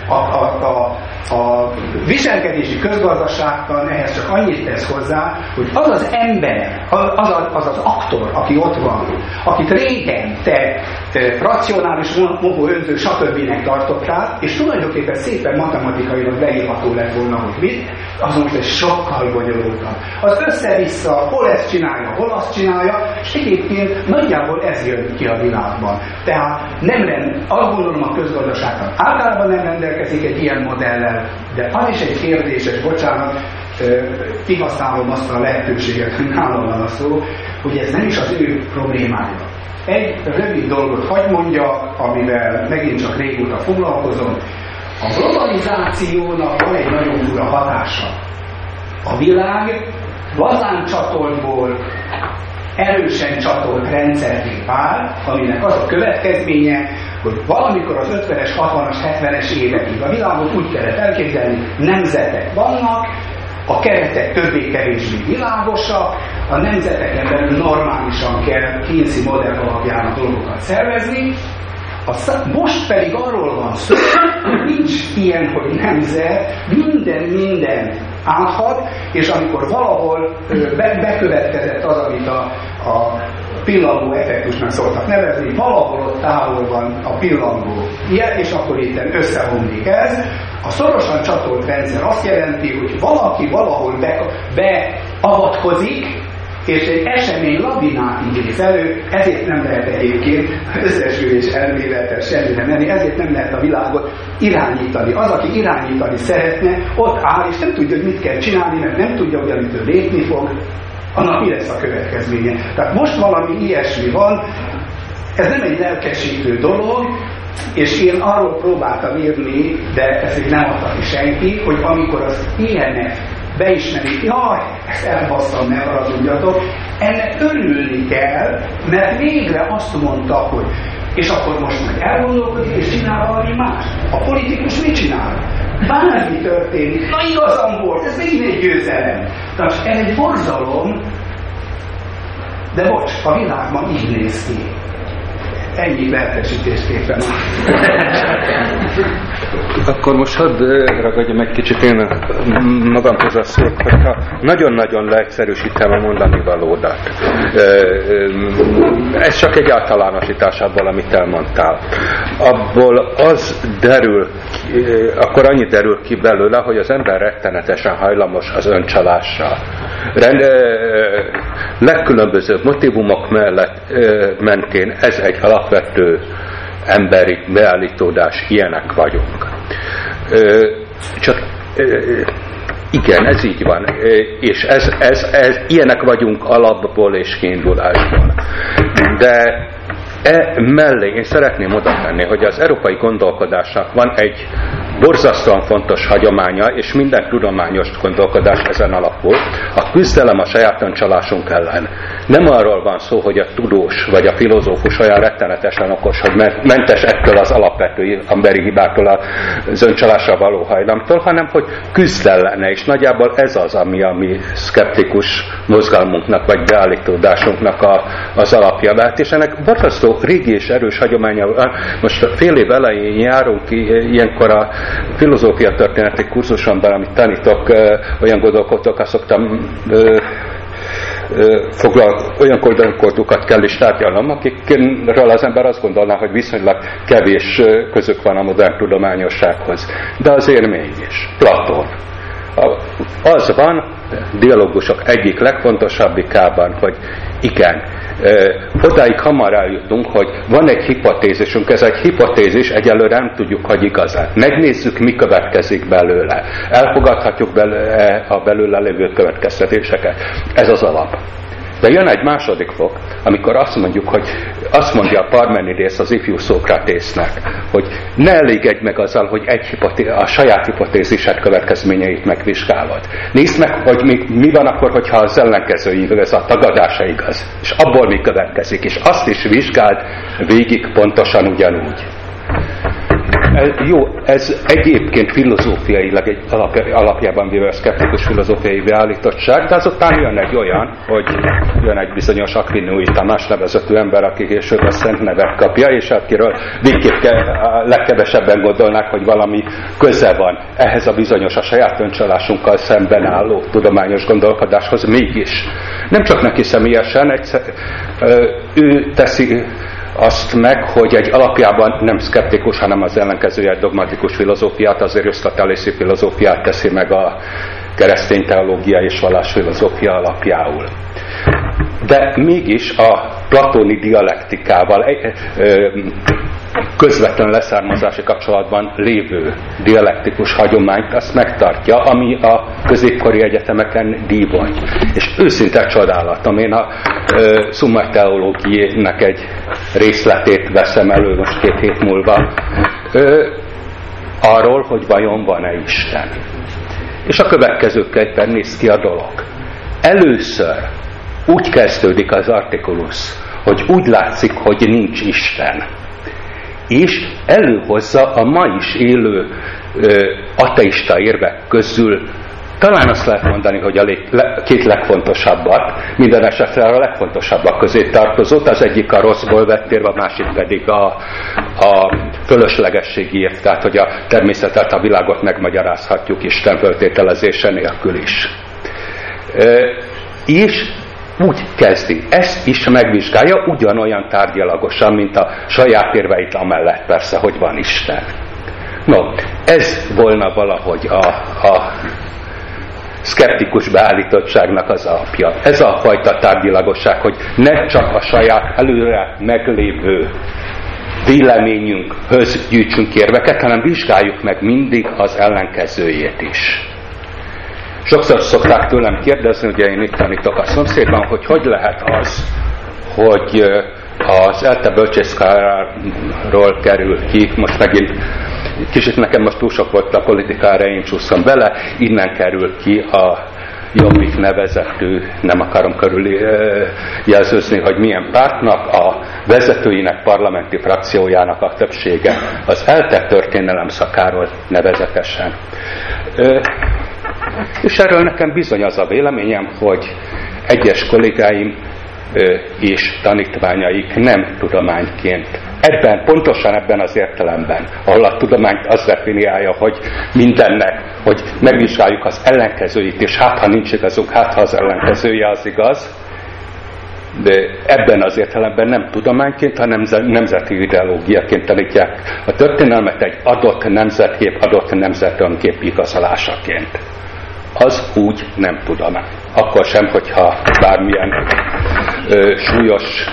A, a, a, a viselkedési közgazdaságtan ehhez csak annyit tesz hozzá, hogy az az ember, az az, az, az aktor, aki ott van, akit régen te, te racionális, mohó, önző, stb. tartottál, és tulajdonképpen szépen matematikailag leírható lett volna, hogy mit, az most egy sokkal bonyolultabb. Az össze-vissza, hol ezt csinálja, hol azt csinálja, és egyébként nagyjából ez jön ki a világban. Tehát nem rend, azt gondolom a közgazdaságban általában nem rendelkezik egy ilyen modellel, de az is egy kérdéses, bocsánat, kihasználom azt a lehetőséget, hogy nálam van a szó, hogy ez nem is az ő problémája. Egy rövid dolgot hagy mondja, amivel megint csak régóta foglalkozom, a globalizációnak van egy nagyon fura hatása. A világ lazán csatoltból erősen csatolt rendszeré vál, aminek az a következménye, hogy valamikor az 50-es, 60-as, 70-es évekig a világot úgy kellett elképzelni, nemzetek vannak, a keretek többé-kevésbé világosak, a nemzeteken belül normálisan kell kínzi modell alapján a dolgokat szervezni, most pedig arról van szó, hogy nincs ilyen, hogy nemzet, minden minden állhat, és amikor valahol be, bekövetkezett az, amit a, a pillangó effektusnak szoktak nevezni, valahol ott távol van a pillangó ilyen, és akkor itt összeomlik ez. A szorosan csatolt rendszer azt jelenti, hogy valaki valahol be, beavatkozik, és egy esemény lavinát idéz elő, ezért nem lehet egyébként összesülés elméletes semmire menni, ezért nem lehet a világot irányítani. Az, aki irányítani szeretne, ott áll, és nem tudja, hogy mit kell csinálni, mert nem tudja, hogy amit ő lépni fog, annak mi lesz a következménye. Tehát most valami ilyesmi van, ez nem egy lelkesítő dolog, és én arról próbáltam írni, de ezt még nem adta ki senki, hogy amikor az IMF beismerik, jaj, ezt elbasztam, ne haragudjatok, ennek örülni kell, mert végre azt mondta, hogy és akkor most meg elgondolkodik, és csinál valami más. A politikus mit csinál? Bármi történik, na igazam volt, ez megint egy győzelem. Tehát ez egy borzalom, de bocs, a világban így néz ki. Ennyi lelkesítésképpen. Akkor most hadd ragadjam egy kicsit én magamhoz a szót, hogyha nagyon-nagyon leegyszerűsítem a mondani valódat. Ez csak egy általánosítás abból, amit elmondtál. Abból az derül, akkor annyit derül ki belőle, hogy az ember rettenetesen hajlamos az öncsalásra. Rend, legkülönbözőbb motivumok mellett mentén ez egy alapvető emberi beállítódás, ilyenek vagyunk. Csak igen, ez így van. És ez, ez, ez, ilyenek vagyunk alapból és kiindulásból. De e mellé én szeretném oda tenni, hogy az európai gondolkodásnak van egy borzasztóan fontos hagyománya, és minden tudományos gondolkodás ezen alapul, a küzdelem a saját öncsalásunk ellen. Nem arról van szó, hogy a tudós vagy a filozófus olyan rettenetesen okos, hogy mentes ettől az alapvető emberi hibától az öncsalásra való hajlamtól, hanem hogy küzd ellene, és nagyjából ez az, ami a mi szkeptikus mozgalmunknak vagy beállítódásunknak a, az alapja vált, és ennek borzasztó régi és erős hagyománya. Most fél év elején járunk ilyenkor a filozófia történeti kurzusomban, amit tanítok, olyan gondolkodók, azt szoktam foglal, olyan gondolkodókat kell is tárgyalnom, akikről az ember azt gondolná, hogy viszonylag kevés közük van a modern tudományossághoz. De azért mégis. Platón. Az van, dialógusok egyik legfontosabbikában, hogy igen, odáig hamar eljutunk, hogy van egy hipotézisünk, ez egy hipotézis, egyelőre nem tudjuk, hogy igazán. Megnézzük, mi következik belőle. Elfogadhatjuk belőle a belőle lévő következtetéseket. Ez az alap. De jön egy második fok, amikor azt mondjuk, hogy azt mondja a Parmenides az ifjú Szókratésznek, hogy ne elégedj meg azzal, hogy egy hipoté- a saját hipotézised következményeit megvizsgálod. Nézd meg, hogy mi, mi van akkor, hogyha az ellenkező igaz, a tagadása igaz, és abból mi következik, és azt is vizsgáld végig pontosan ugyanúgy. Jó, ez egyébként filozófiailag egy alapjában véve szkeptikus filozófiai beállítottság, de azután jön egy olyan, hogy jön egy bizonyos Aquinui Tamás nevezető ember, aki később a szent nevet kapja, és akiről végképp legkevesebben gondolnák, hogy valami köze van ehhez a bizonyos a saját öncsalásunkkal szemben álló tudományos gondolkodáshoz, mégis. Nem csak neki személyesen, egyszer, ő teszi azt meg, hogy egy alapjában nem szkeptikus, hanem az ellenkezője dogmatikus filozófiát, az arisztotelészi filozófiát teszi meg a keresztény teológia és vallásfilozófia alapjául. De mégis a platóni dialektikával közvetlen leszármazási kapcsolatban lévő dialektikus hagyományt azt megtartja, ami a középkori egyetemeken dívagy. És őszinte csodálatom, én a Summa teológiének egy részletét veszem elő most két hét múlva, e, arról, hogy vajon van-e Isten. És a következőképpen néz ki a dolog. Először úgy kezdődik az artikulus, hogy úgy látszik, hogy nincs Isten és előhozza a ma is élő ö, ateista érvek közül talán azt lehet mondani, hogy a két legfontosabbat, minden esetre a legfontosabbak közé tartozott, az egyik a rosszból vett érve, a másik pedig a, a fölöslegességi érv, tehát hogy a természetet, a világot megmagyarázhatjuk Isten föltételezése nélkül is. E, és úgy kezdi. Ezt is megvizsgálja ugyanolyan tárgyalagosan, mint a saját érveit amellett persze, hogy van Isten. No, ez volna valahogy a, a szkeptikus beállítottságnak az alapja. Ez a fajta tárgyilagosság, hogy ne csak a saját előre meglévő véleményünkhöz gyűjtsünk érveket, hanem vizsgáljuk meg mindig az ellenkezőjét is. Sokszor szokták tőlem kérdezni, ugye én itt tanítok a szomszédban, hogy hogy lehet az, hogy az ELTE bölcsészkáráról kerül ki, most megint kicsit nekem most túl sok volt a politikára, én csúszom bele, innen kerül ki a Jobbik nevezetű, nem akarom körül jelzőzni, hogy milyen pártnak, a vezetőinek, parlamenti frakciójának a többsége az ELTE történelem szakáról nevezetesen. És erről nekem bizony az a véleményem, hogy egyes kollégáim és tanítványaik nem tudományként. Ebben, pontosan ebben az értelemben, ahol a tudományt az definiálja, hogy mindennek, hogy megvizsgáljuk az ellenkezőit, és hát ha nincs igazunk, hát ha az ellenkezője az igaz, de ebben az értelemben nem tudományként, hanem nemzeti ideológiaként tanítják a történelmet egy adott nemzetkép, adott nemzetönkép igazolásaként az úgy nem tudom. Akkor sem, hogyha bármilyen ö, súlyos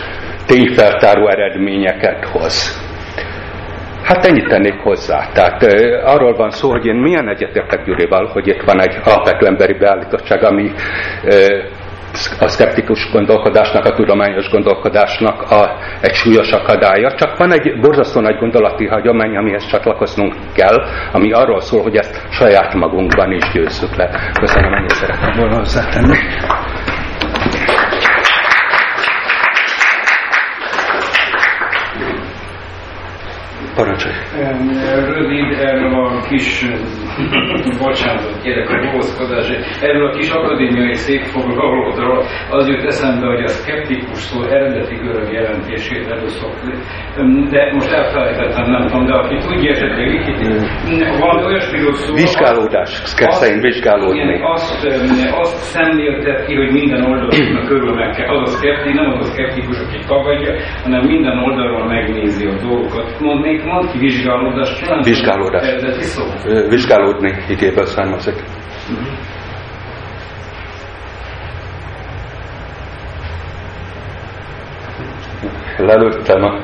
tényfeltáró eredményeket hoz. Hát ennyit tennék hozzá. Tehát e, arról van szó, hogy én milyen egyetértek Gyurival, hogy itt van egy alapvető emberi beállítottság, ami e, a szkeptikus gondolkodásnak, a tudományos gondolkodásnak a, egy súlyos akadálya, csak van egy borzasztó nagy gondolati hagyomány, amihez csatlakoznunk kell, ami arról szól, hogy ezt saját magunkban is győzzük le. Köszönöm, ennyit szeretném volna hozzátenni. Parancsolj! Rövid erről a kis, bocsánat, kérek a nyugodszkodás, erről a kis akadémiai székfoglalódról az jött eszembe, hogy a szkeptikus szó eredeti görög jelentését előszokni. De most elfelejtettem, nem tudom, de aki tudja esetleg itt, valami olyasmiről szó... Vizsgálódás, szerint vizsgálódni. Igen, azt, azt szemléltet ki, hogy minden oldalon körül meg kell. Az a szkeptikus, nem az a szkeptikus, aki tagadja, hanem minden oldalról megnézi a dolgokat. Mond ki vizsgálódás? Vizsgálódás. Vizsgálódni igéből származik. Uh-huh. Lelőttem a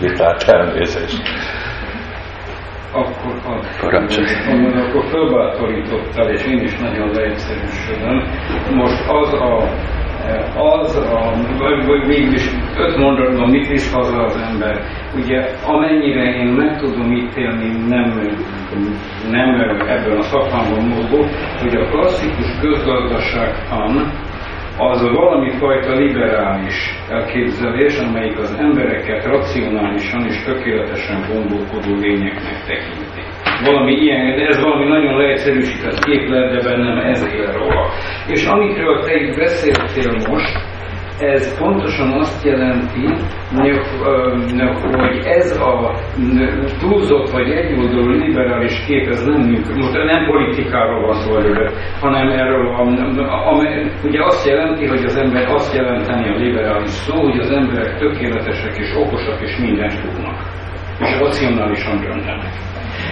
vitát elnézést. Akkor, akkor, akkor fölbátorítottál, és én is nagyon leegyszerűsödöm. Most az a az, a, vagy, mégis öt mondatban mit visz haza az ember. Ugye amennyire én meg tudom ítélni, nem, nem ebben a szakmában mozgó, hogy a klasszikus közgazdaságtan az valami fajta liberális elképzelés, amelyik az embereket racionálisan és tökéletesen gondolkodó lényeknek tekinti. Valami ilyen, de ez valami nagyon leegyszerűsített képlet, de bennem ez él róla. És amikről te itt beszéltél most, ez pontosan azt jelenti, hogy ez a túlzott vagy egyoldalú liberális kép, ez nem működik. Most nem politikáról van szó előre, hanem erről a, a, ugye azt jelenti, hogy az ember azt jelenteni a liberális szó, hogy az emberek tökéletesek és okosak és mindent tudnak. És racionálisan döntenek.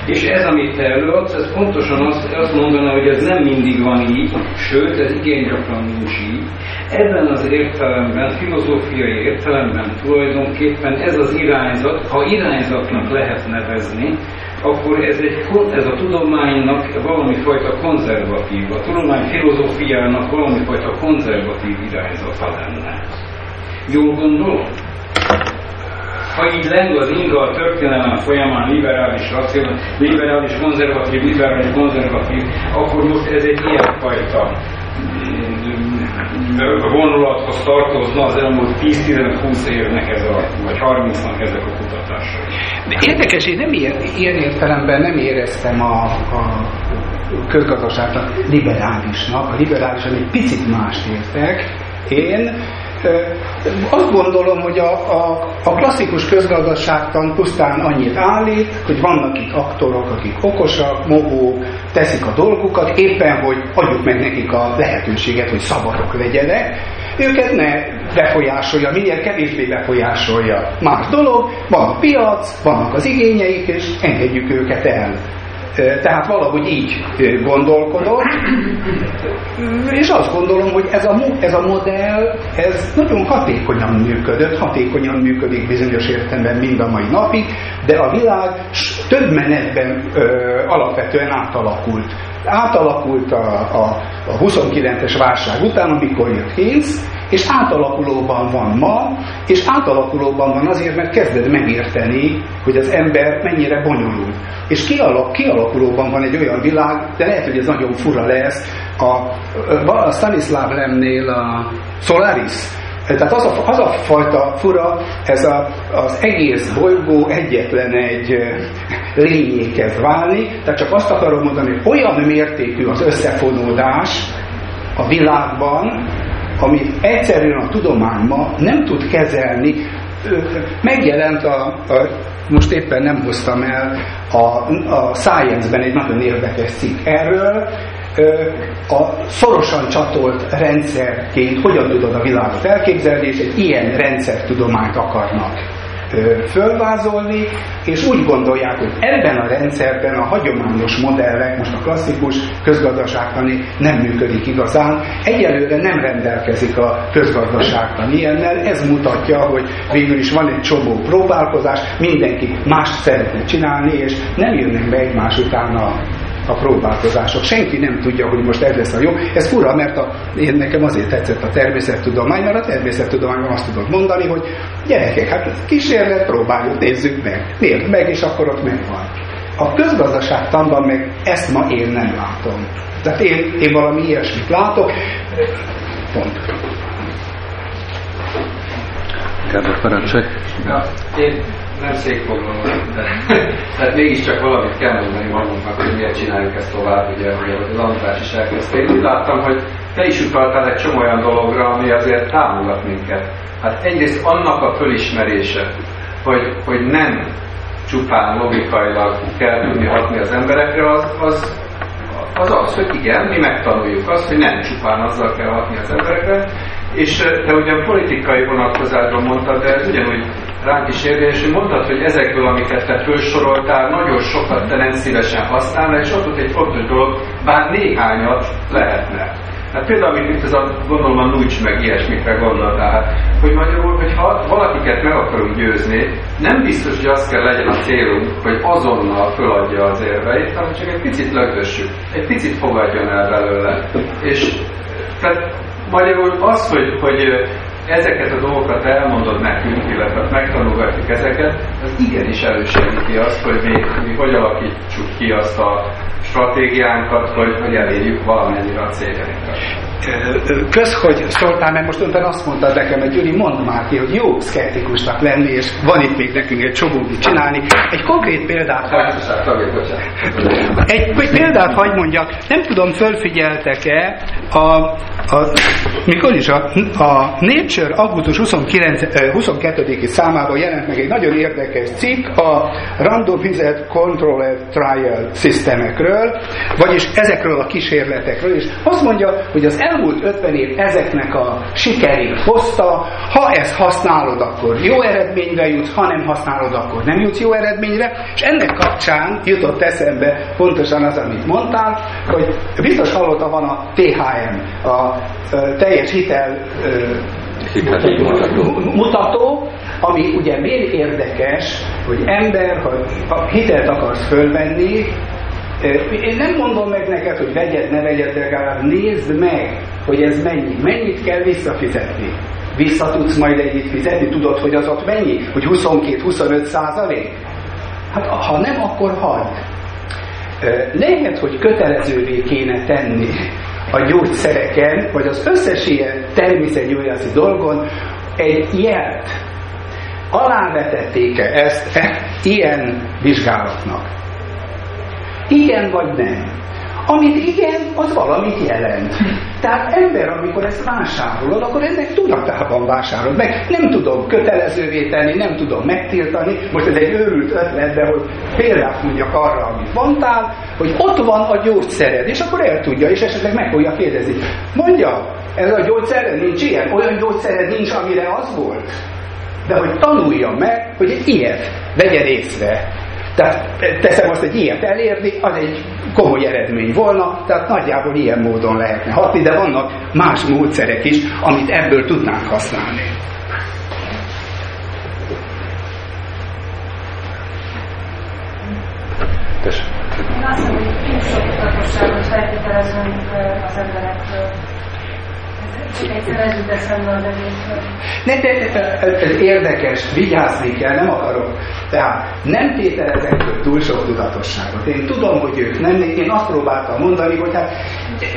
És ez, amit te előadsz, ez pontosan azt, azt mondaná, hogy ez nem mindig van így, sőt, ez igen gyakran nincs így. Ebben az értelemben, filozófiai értelemben tulajdonképpen ez az irányzat, ha irányzatnak lehet nevezni, akkor ez, egy, ez a tudománynak valami fajta konzervatív, a tudomány filozófiának valami fajta konzervatív irányzata lenne. Jól gondolom? Ha így leng az inga a történelem folyamán liberális, racionális, liberális, konzervatív, liberális, konzervatív, akkor most ez egy ilyenfajta mm, vonulathoz tartozna az elmúlt 10-15-20 évnek ez a, vagy 30-nak ezek a kutatások. De érdekes, én nem ilyen, ilyen értelemben nem éreztem a, a közgazdaságnak liberálisnak. A liberális egy picit mást értek. Én azt gondolom, hogy a, a, a klasszikus közgazdaságtan pusztán annyit állít, hogy vannak itt aktorok, akik okosak, mogók, teszik a dolgukat, éppen, hogy adjuk meg nekik a lehetőséget, hogy szabadok legyenek, őket ne befolyásolja, minél kevésbé befolyásolja. Más dolog, van a piac, vannak az igényeik, és engedjük őket el. Tehát valahogy így gondolkodott, és azt gondolom, hogy ez a, ez a modell, ez nagyon hatékonyan működött, hatékonyan működik bizonyos értelemben mind a mai napig, de a világ több menetben ö, alapvetően átalakult. Átalakult a, a, a 29-es válság után, amikor jött Keynes, és átalakulóban van ma, és átalakulóban van azért, mert kezded megérteni, hogy az ember mennyire bonyolult. És kialak, kialakulóban van egy olyan világ, de lehet, hogy ez nagyon fura lesz, a, a Stanislav Lemnél a Solaris, tehát az a, az a fajta fura, ez a, az egész bolygó egyetlen egy lényé kezd válni, tehát csak azt akarom mondani, hogy olyan mértékű az összefonódás a világban, amit egyszerűen a tudomány ma nem tud kezelni, megjelent a, a most éppen nem hoztam el a, a Science-ben egy nagyon érdekes cikk erről, a szorosan csatolt rendszerként hogyan tudod a világot elképzelni, és egy ilyen rendszertudományt akarnak fölvázolni, és úgy gondolják, hogy ebben a rendszerben a hagyományos modellek, most a klasszikus közgazdaságtani nem működik igazán, egyelőre nem rendelkezik a közgazdaságtan ilyennel, ez mutatja, hogy végül is van egy csomó próbálkozás, mindenki más szeretne csinálni, és nem jönnek be egymás után a a próbálkozások. Senki nem tudja, hogy most ez lesz a jó. Ez fura, mert a, én nekem azért tetszett a természettudomány, mert a természettudományban azt tudod mondani, hogy gyerekek, hát kísérlet, próbáljuk, nézzük meg. Miért meg, és akkor ott megvan. A közgazdaságtanban meg ezt ma én nem látom. Tehát én, én valami ilyesmit látok. Pont. Kedves parancsolj. Ja, én nem székfoglalom, de tehát mégiscsak valamit kell mondani magunknak, hogy miért csináljuk ezt tovább, ugye, hogy az András is elkezdte. Én úgy láttam, hogy te is utaltál egy csomó olyan dologra, ami azért támogat minket. Hát egyrészt annak a fölismerése, hogy, hogy nem csupán logikailag kell tudni hatni az emberekre, az, az, az az, hogy igen, mi megtanuljuk azt, hogy nem csupán azzal kell hatni az emberekre, és te ugyan politikai vonatkozásban mondtad, de ez ugyanúgy ránk is érvényes, hogy mondtad, hogy ezekből, amiket te felsoroltál, nagyon sokat te nem szívesen használnál, és ott egy fontos dolog, bár néhányat lehetne. Hát például, amit itt ez a, gondolom a Nucs meg ilyesmikre gondol, tehát, hogy magyarul, hogy ha valakiket meg akarunk győzni, nem biztos, hogy az kell legyen a célunk, hogy azonnal föladja az érveit, hanem csak egy picit lögdössük, egy picit fogadjon el belőle. És tehát magyarul az, hogy, hogy ezeket a dolgokat elmondod nekünk, illetve megtanulgatjuk ezeket, az igenis elősegíti azt, hogy mi, mi hogy alakítsuk ki azt a stratégiánkat, hogy, hogy elérjük valamennyire a céljainkat. Kösz, hogy szóltál, mert most önben azt mondtad nekem, hogy Gyuri, mondd már ki, hogy jó szkeptikusnak lenni, és van itt még nekünk egy csomó mit csinálni. Egy konkrét példát hagy... Egy, egy példát hagy mondjak, nem tudom, fölfigyeltek-e a, a, mikor is a, a Nature augusztus 29, 22. számában jelent meg egy nagyon érdekes cikk a Randomized Controlled Trial Systemekről, vagyis ezekről a kísérletekről, és azt mondja, hogy az elmúlt 50 év ezeknek a sikerét hozta, ha ezt használod, akkor jó eredményre jutsz, ha nem használod, akkor nem jutsz jó eredményre, és ennek kapcsán jutott eszembe pontosan az, amit mondtál, hogy biztos hallotta van a THM, a teljes hitel mutató, ami ugye miért érdekes, hogy ember, ha hitelt akarsz fölvenni, én nem mondom meg neked, hogy vegyed, ne vegyed, de legalább nézd meg, hogy ez mennyi. Mennyit kell visszafizetni. Vissza tudsz majd egyet fizetni, tudod, hogy az ott mennyi? Hogy 22-25 százalék? Hát ha nem, akkor hagyd. Lehet, hogy kötelezővé kéne tenni a gyógyszereken, vagy az összes ilyen természetgyógyászi dolgon egy jelt. Alávetették-e ezt e, [laughs] ilyen vizsgálatnak? Igen vagy nem. Amit igen, az valamit jelent. Tehát ember, amikor ezt vásárolod, akkor ennek tudatában vásárolod meg. Nem tudom kötelezővé tenni, nem tudom megtiltani. Most ez egy őrült ötlet, de hogy példát mondjak arra, amit mondtál, hogy ott van a gyógyszered, és akkor el tudja, és esetleg meg fogja kérdezni. Mondja, ez a gyógyszered nincs ilyen? Olyan gyógyszered nincs, amire az volt? De hogy tanulja meg, hogy ilyet vegyen észre. Tehát teszem azt, hogy ilyet elérni, az egy komoly eredmény volna, tehát nagyjából ilyen módon lehetne hatni, de vannak más módszerek is, amit ebből tudnánk használni. Én azt mondom, hogy túl sok tudatosságot emberekről ne, de, ez érdekes, vigyázni kell, nem akarok. Tehát nem tételezek túl sok tudatosságot. Én tudom, hogy ők nem, én azt próbáltam mondani, hogy hát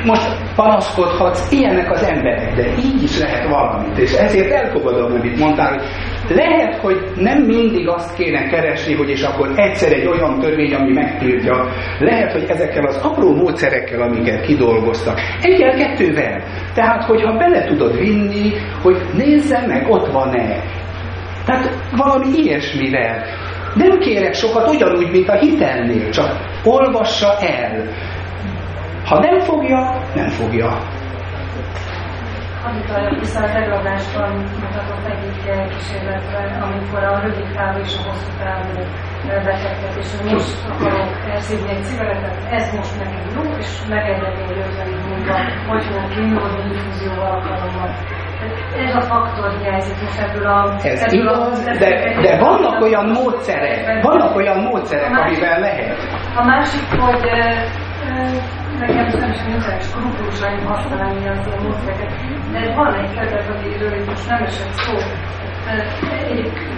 most panaszkodhatsz, ilyenek az emberek, de így is lehet valamit. És ezért elfogadom, amit mondtál, hogy lehet, hogy nem mindig azt kéne keresni, hogy és akkor egyszer egy olyan törvény, ami megtiltja. Lehet, hogy ezekkel az apró módszerekkel, amiket kidolgoztak, egyel-kettővel. Tehát, hogyha bele tudod vinni, hogy nézze meg, ott van-e. Tehát valami ilyesmivel. Nem kérek sokat, ugyanúgy, mint a hitelnél, csak olvassa el. Ha nem fogja, nem fogja. Hadd vissza az előadásban mutatott egyik kísérletre, amikor a rövid távú és a hosszú távú befektetés, most akarok elszívni egy cigarettát, ez most nekem jó, és megegyedni, hogy 50 év múlva hogy fogok kiindulni infúzió alkalommal. Ez a faktor hiányzik most ebből a... Ez ebből igaz, a, de, de vannak olyan módszerek, vannak olyan módszerek, amivel lehet. A másik, hogy nekem nem is nincsenek skrupulusaim használni az ilyen módszereket, de van egy terület, amiről itt most nem esett szó.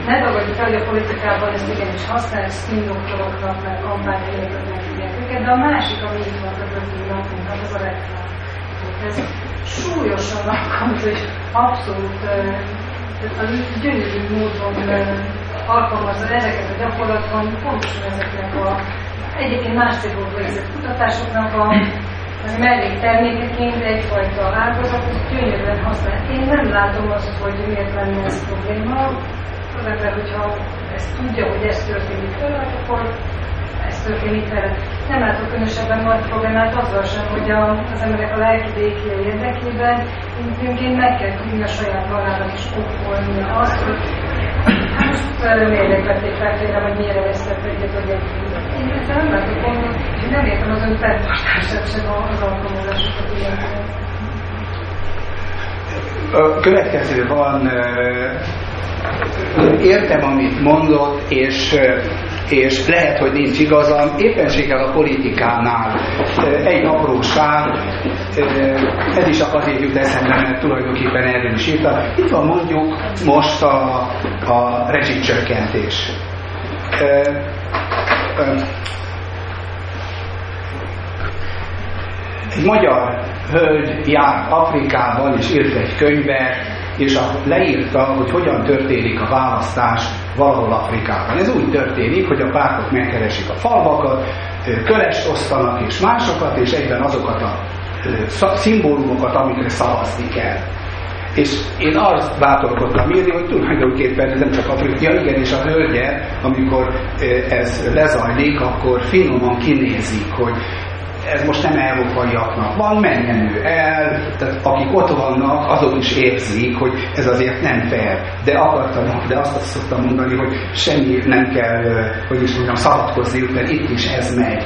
Ne tagadjuk el, hogy a politikában ezt igenis használják, színdoktoroknak, meg kampányhelyeknek hívják őket, de a másik, ami itt van a öt napunk, az a reklám. Ez súlyosan alkalmaz, és abszolút gyönyörű módon alkalmazza ezeket a gyakorlatban, pontosan ezeknek a egyébként más célból végzett kutatásoknak a melléktermékeként egyfajta ágazatot gyönyörűen használ. Én nem látom azt, hogy miért lenne ez probléma. Az hogyha ezt tudja, hogy ez történik vele, akkor ez történik vele. Nem látok különösebben nagy problémát azzal sem, hogy a, az emberek a lelki békje érdekében időnként meg kell tudni a saját magának is okkolni azt, hogy miért vették fel tőlem, hogy miért egy Én ezzel nem látok gondot, és nem értem az ön következő van, értem, amit mondott, és és lehet, hogy nincs igazam, éppenséggel a politikánál egy apróság, ez is azért jut eszembe, mert tulajdonképpen erről is írtam. Itt van mondjuk most a, a rezsicsökkentés. Egy magyar hölgy járt Afrikában és írt egy könyvet, és a, leírta, hogy hogyan történik a választás valahol Afrikában. Ez úgy történik, hogy a pártok megkeresik a falvakat, kölest osztanak és másokat, és egyben azokat a szimbólumokat, amikre szavazni kell. És én azt bátorkodtam írni, hogy tulajdonképpen ez nem csak Afrika, ja igen, és a hölgye, amikor ez lezajlik, akkor finoman kinézik, hogy ez most nem európaiaknak van, menjen ő el, tehát akik ott vannak, azok is érzik, hogy ez azért nem fair. De akartam, de azt, azt szoktam mondani, hogy semmi nem kell, hogy is mondjam, szabadkozni, mert itt is ez megy.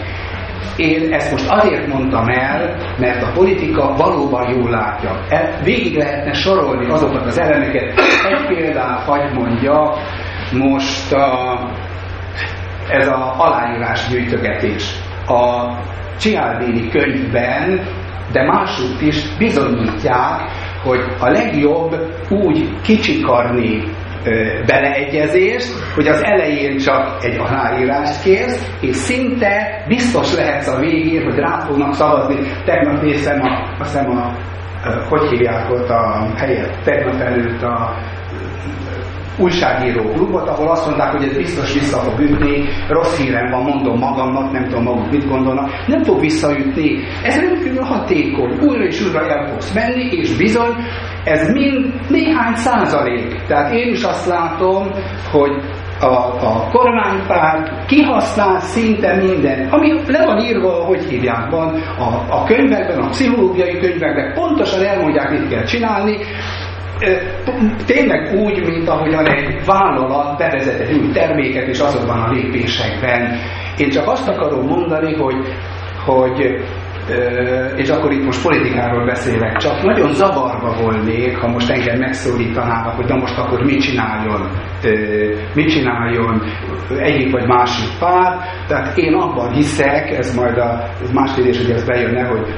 Én ezt most azért mondtam el, mert a politika valóban jól látja. El, végig lehetne sorolni azokat az elemeket. Egy példát hagy mondja, most a, ez a aláírás gyűjtögetés. A Cialdini könyvben, de másutt is bizonyítják, hogy a legjobb úgy kicsikarni beleegyezést, hogy az elején csak egy aláírást kérsz, és szinte biztos lehetsz a végén, hogy rá fognak szavazni. Tegnap néztem a, azt hiszem a, hogy hívják ott a helyet, tegnap előtt a újságíró klubot, ahol azt mondták, hogy ez biztos vissza fog ütni, rossz hírem van, mondom magamnak, nem tudom maguk mit gondolnak, nem fog visszaütni, ez rendkívül hatékony, újra és újra el fogsz menni, és bizony, ez mind néhány százalék. Tehát én is azt látom, hogy a, a kormánypárt kihasznál szinte minden, ami le van írva, hogy hívják van, a, a könyvekben, a pszichológiai könyvekben pontosan elmondják, mit kell csinálni, tényleg úgy, mint ahogyan egy vállalat bevezet egy új terméket, és azokban a lépésekben. Én csak azt akarom mondani, hogy, hogy és akkor itt most politikáról beszélek, csak nagyon zavarba volnék, ha most engem megszólítanának, hogy na most akkor mit csináljon, mit csináljon egyik vagy másik pár. Tehát én abban hiszek, ez majd a ez más kérdés, hogy ez bejönne, hogy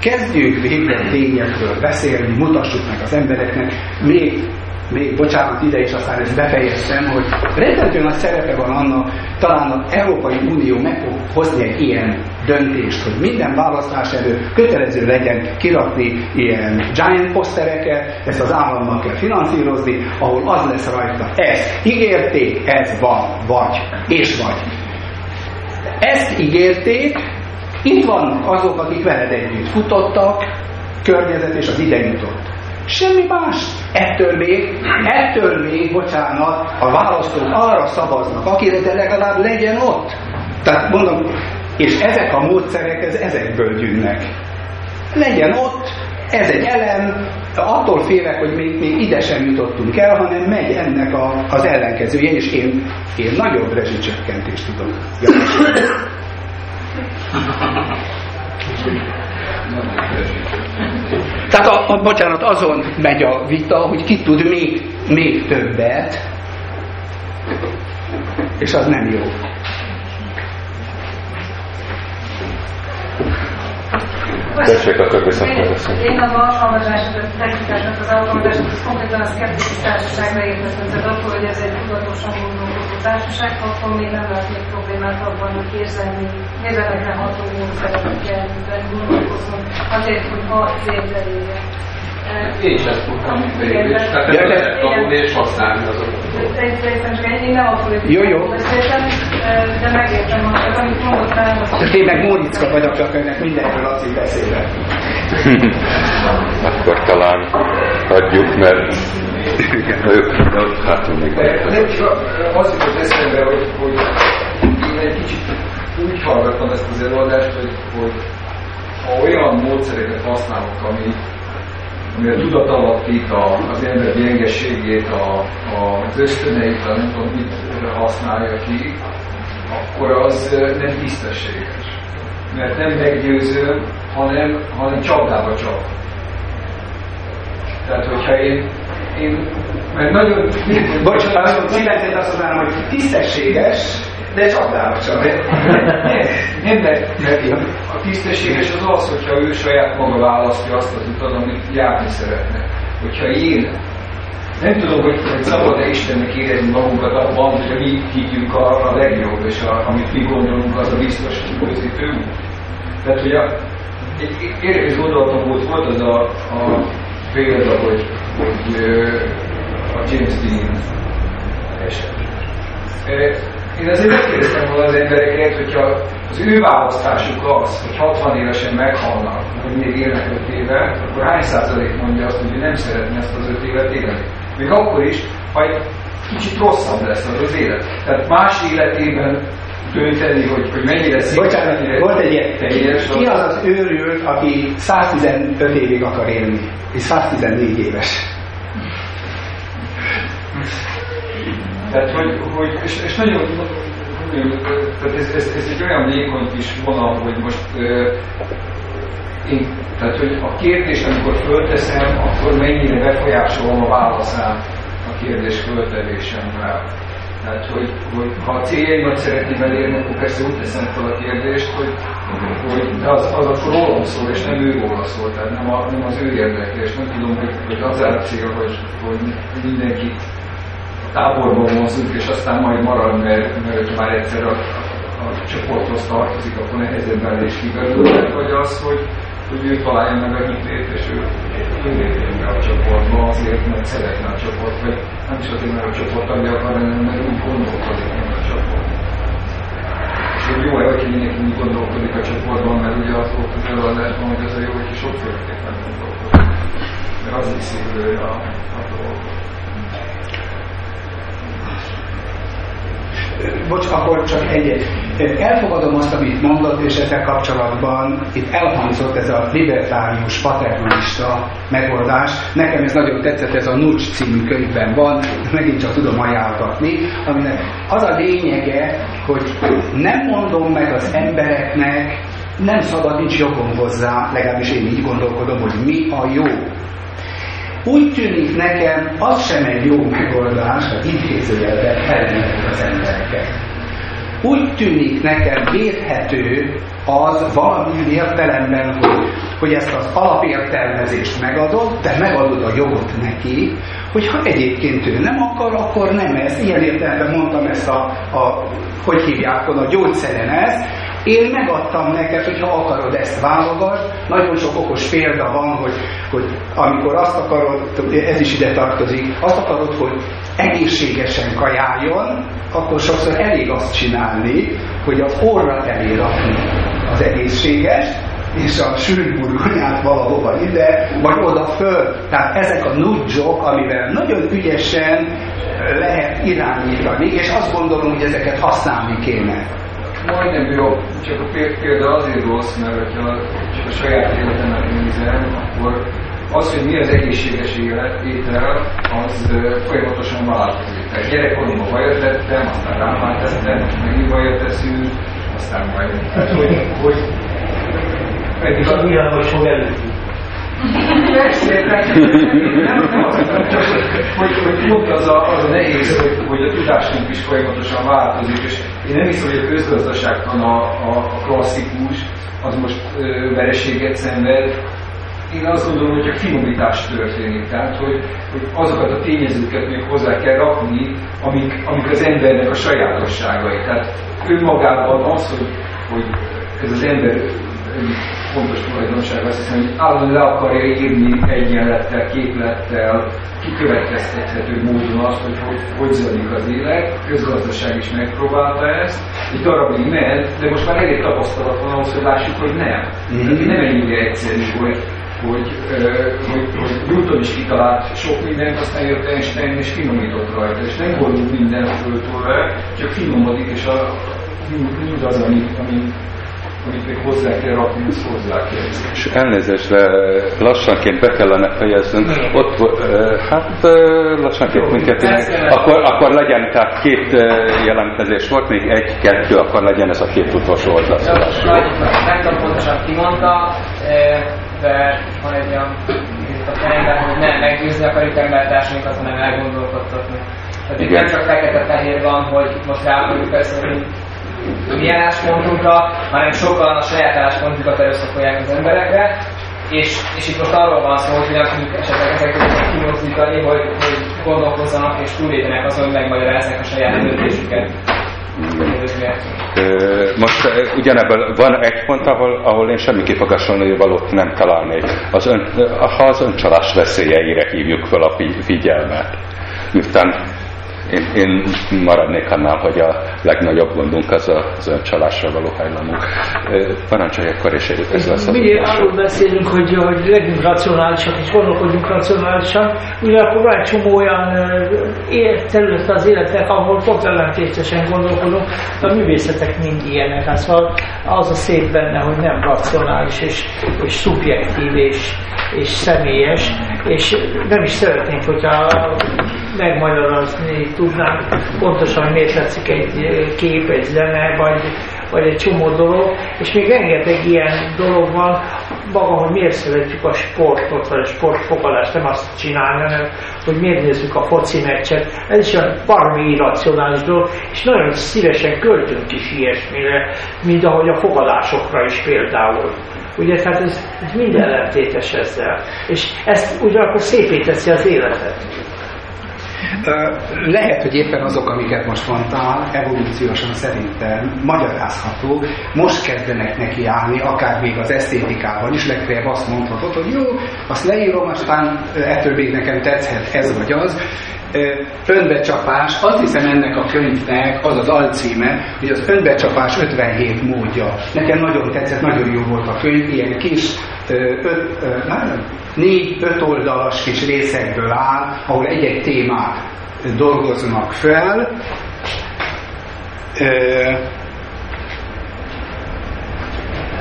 kezdjünk végre tényekről beszélni, mutassuk meg az embereknek, még még bocsánat ide is aztán ezt befejeztem, hogy rettentően nagy szerepe van annak, talán az Európai Unió meg fog hozni egy ilyen döntést, hogy minden választás előtt kötelező legyen kirakni ilyen giant posztereket, ezt az államnak kell finanszírozni, ahol az lesz rajta, ez ígérték, ez van, vagy, és vagy. Ezt ígérték, itt van azok, akik veled együtt futottak, környezet és az ide jutott. Semmi más. Ettől még, ettől még, bocsánat, a választók arra szavaznak, akire de legalább legyen ott. Tehát mondom, és ezek a módszerek ez ezekből gyűnnek. Legyen ott, ez egy elem, attól félek, hogy még, még ide sem jutottunk el, hanem megy ennek a, az ellenkezője, és én, én nagyobb rezsicsökkentést tudom [laughs] [laughs] Tehát, a, a, bocsánat, azon megy a vita, hogy ki tud még, még többet, és az nem jó. Tessék, a többi szakmai Én a alkalmazását, technikásnak az alkalmazását, az konkrétan a szkeptikus társaságra értettem, tehát attól, hogy ez egy tudatosan gondolkodó társaság, akkor még nem látnék problémát abban, hogy érzelmi, érzelmekre ható módszerekkel gondolkozunk, azért, hogy ha célt én is ezt tudtam, mint végül is. Tehát nem lehet tanulni és használni azokat. Egyszerűen csak én nem a jó, jó. beszéltem, de megértem, amit mondott rám, az... Én meg Mónicka vagyok, csak önnek mindenről Laci beszélve. [laughs] Akkor talán adjuk, mert ők, hát mindig. Nem csak az jutott eszembe, hogy, hogy én egy kicsit úgy hallgattam ezt az előadást, hogy, hogy ha olyan módszereket használok, ami ami a tudatalapít az ember gyengeségét, a, a, az ösztöneit, a nem tudom mit használja ki, akkor az nem tisztességes. Mert nem meggyőző, hanem, hanem csapdába csap. Tehát, hogyha én, én mert nagyon... Bocsánat, szívesen azt mondanám, hogy tisztességes, de csapdába csak. Nem, mert, mert a tisztességes az az, hogyha ő saját maga választja azt az utat, amit járni szeretne. Hogyha én nem tudom, hogy, hogy szabad-e Istennek érezni magunkat abban, hogy mi hitjünk a, a legjobb, és a, amit mi gondolunk, az a biztos közítő Tehát, hogy a, egy érdekes gondolatom volt, volt az a, a példa, hogy, hogy a James Dean eset én azért megkérdeztem volna az embereket, hogyha az ő választásuk az, hogy 60 évesen meghalnak, hogy még élnek 5 éve, akkor hány százalék mondja azt, hogy nem szeretne ezt az 5 évet élni? Még akkor is, ha egy kicsit rosszabb lesz az az élet. Tehát más életében dönteni, hogy, hogy mennyire szép. Bocsánat, volt egy ilyen. Ki az az őrült, aki 115 évig akar élni, és 114 éves? Tehát, hogy, hogy és, és nagyon, tehát ez, ez, ez, egy olyan vékony kis vonal, hogy most én, tehát, hogy a kérdés, amikor fölteszem, akkor mennyire befolyásolom a válaszát a kérdés föltevésemmel. Tehát, hogy, hogy ha a céljaimat szeretném elérni, akkor persze úgy teszem fel a kérdést, hogy, hogy de az, az akkor rólam szól, és nem ő róla szól, tehát nem, a, nem az ő érdeke, és nem tudom, hogy, hogy az a cél, hogy, hogy mindenkit táborban mozunk, és aztán majd marad, mert, mert már egyszer a, a csoporthoz tartozik, akkor nehezebben is kiberül, vagy az, hogy, hogy ő találja meg a hitét, és ő, a csoportba azért, mert szeretne a csoport, vagy nem is azért, mert a csoport tagja akar, hanem mert úgy gondolkodik, mint a csoport. És hogy jó-e, hogy mindenki úgy gondolkodik a csoportban, mert ugye az volt az előadásban, hogy az a jó, hogy sokféleképpen gondolkodik. Mert az is szívő a, a dolgot. Bocs, akkor csak egyet. Elfogadom azt, amit mondott, és ezzel kapcsolatban itt elhangzott ez a libertárius, paternalista megoldás. Nekem ez nagyon tetszett, ez a Nucs című könyvben van, megint csak tudom ajánlgatni, aminek az a lényege, hogy nem mondom meg az embereknek, nem szabad, nincs jogom hozzá, legalábbis én így gondolkodom, hogy mi a jó úgy tűnik nekem, az sem egy jó megoldás, hogy idézőjelben ellenőrizik az embereket. Úgy tűnik nekem védhető az valami értelemben, hogy, hogy ezt az alapértelmezést megadod, de megadod a jogot neki, hogy ha egyébként ő nem akar, akkor nem ez. Ilyen értelemben mondtam ezt a, a hogy hívják, a gyógyszeren ezt, én megadtam neked, hogy ha akarod ezt válogass. Nagyon sok okos példa van, hogy, hogy amikor azt akarod, ez is ide tartozik, azt akarod, hogy egészségesen kajáljon, akkor sokszor elég azt csinálni, hogy az orra elé rakni az egészséges, és a sűrűburgonyát valahova ide, vagy oda föl. Tehát ezek a nudzsok, amivel nagyon ügyesen lehet irányítani, és azt gondolom, hogy ezeket használni kéne. Majdnem jobb, csak a példa azért rossz, mert ha csak a saját életemet nézem, akkor az, hogy mi az egészséges életétel, az folyamatosan változik. Tehát gyerekkoromban bajot tettem, aztán rámát tettem, megint bajot teszünk, aztán majd. Tehát, hogy, hogy pedig a hogy fog előtt. Persze, nem, nem azt mondom, csak hogy, hogy pont az a, az a nehéz, hogy, hogy a tudásunk is folyamatosan változik, és én nem hiszem, hogy a közgazdaságtan a, a, klasszikus, az most ö, vereséget szenved, én azt gondolom, hogy a finomítás történik. Tehát, hogy, hogy azokat a tényezőket még hozzá kell rakni, amik, amik az embernek a sajátosságai. Tehát önmagában az, hogy, hogy ez az ember fontos tulajdonság, azt hiszem, hogy állandóan le akarja írni egyenlettel, képlettel, kikövetkeztethető módon azt, hogy hogy, hogy zajlik az élet. Közgazdaság is megpróbálta ezt, egy darabig ment, de most már elég tapasztalat van ahhoz, hogy lássuk, hogy nem. Mm-hmm. Nem ennyire egyszerű, hogy, hogy, hogy, hogy Newton is kitalált sok mindent, aztán jött Einstein és finomított rajta, és nem borul minden föltől csak finomodik, és a, mind az, ami, ami amit még hozzá kell rakni, azt hozzá kell. És elnézésre lassanként be kellene fejeznünk. Ott, hát lassanként mindkettőnek. Akkor, akkor legyen, tehát két jelentkezés volt, még egy-kettő, akkor legyen ez a két utolsó hozzászólás. Nem tudom pontosan kimondta, de van egy olyan a fejemben, hogy nem meggyőzni akarjuk embertársainkat, hanem elgondolkodtatni. Tehát itt nem csak fekete-fehér van, hogy most rá akarjuk beszélni mi álláspontunkra, hanem sokan a saját álláspontunkat erőszakolják az emberekre, és, és itt most arról van szó, hogy nem tudjuk esetleg ezeket kimozdítani, hogy, hogy gondolkozzanak és túlépjenek azon, hogy megmagyarázzák a saját döntésüket. Most ugyanebből van egy pont, ahol, ahol én semmi kifogásolni valót nem találnék. Az ön, ha az öncsalás veszélyeire hívjuk fel a figyelmet. Miután én, én maradnék annál, hogy a legnagyobb gondunk az a, az öncsalásra való hajlamunk. Parancsolj akkor, és ez lesz az Mi arról beszélünk, hogy, hogy legyünk racionálisak, és gondolkodjunk racionálisan, ugyanakkor van egy csomó olyan terület az életnek, ahol pont ellentétesen gondolkodunk, a művészetek mind ilyenek. Hát szóval az a szép benne, hogy nem racionális, és, és szubjektív, és, és személyes, és nem is szeretnénk, hogyha megmagyarázni tudnánk pontosan, miért tetszik egy kép, egy zene, vagy, vagy egy csomó dolog, és még rengeteg ilyen dolog van, maga, hogy miért szeretjük a sportot, vagy a sportfogadást, nem azt csinálni, hanem hogy miért nézzük a foci meccset. Ez is olyan baromi irracionális dolog, és nagyon szívesen költünk is ilyesmire, mint ahogy a fogadásokra is például. Ugye, tehát ez, ez minden ellentétes ezzel. És ezt ugyanakkor szépé teszi az életet. Lehet, hogy éppen azok, amiket most mondtál, evolúciósan szerintem magyarázható, most kezdenek neki állni, akár még az esztétikában is, legfeljebb azt mondhatod, hogy jó, azt leírom, aztán ettől még nekem tetszhet ez vagy az, önbecsapás, azt hiszem ennek a könyvnek az az alcíme, hogy az önbecsapás 57 módja. Nekem nagyon tetszett, nagyon jó volt a könyv, ilyen kis öt, négy, öt oldalas kis részekből áll, ahol egy-egy témát dolgoznak fel.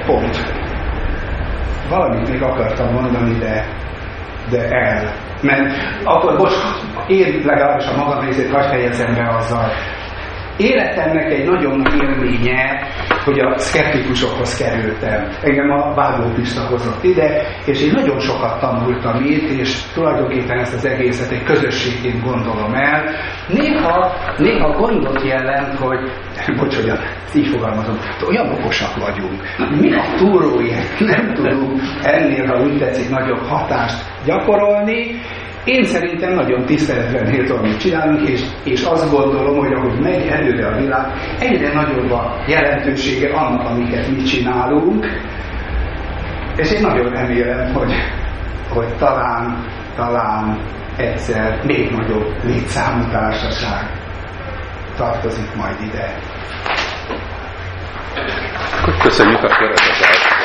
Pont. Valamit még akartam mondani, de, de el mert akkor most én legalábbis a magam részét hagy fejezem be azzal, Életemnek egy nagyon nagy élménye, hogy a szkeptikusokhoz kerültem. Engem a Vágó Pista hozott ide, és én nagyon sokat tanultam itt, és tulajdonképpen ezt az egészet egy közösségként gondolom el. Néha, néha gondot jelent, hogy, [laughs] bocs, hogy így fogalmazom, olyan okosak vagyunk. Mi a túróért nem tudunk ennél, ha úgy tetszik, nagyobb hatást gyakorolni, én szerintem nagyon tiszteletben méltó, amit csinálunk, és, és azt gondolom, hogy ahogy megy előre a világ, egyre nagyobb a jelentősége annak, amiket mi csinálunk, és én nagyon remélem, hogy, hogy talán, talán egyszer még nagyobb létszámú társaság tartozik majd ide. Köszönjük a kérdezést!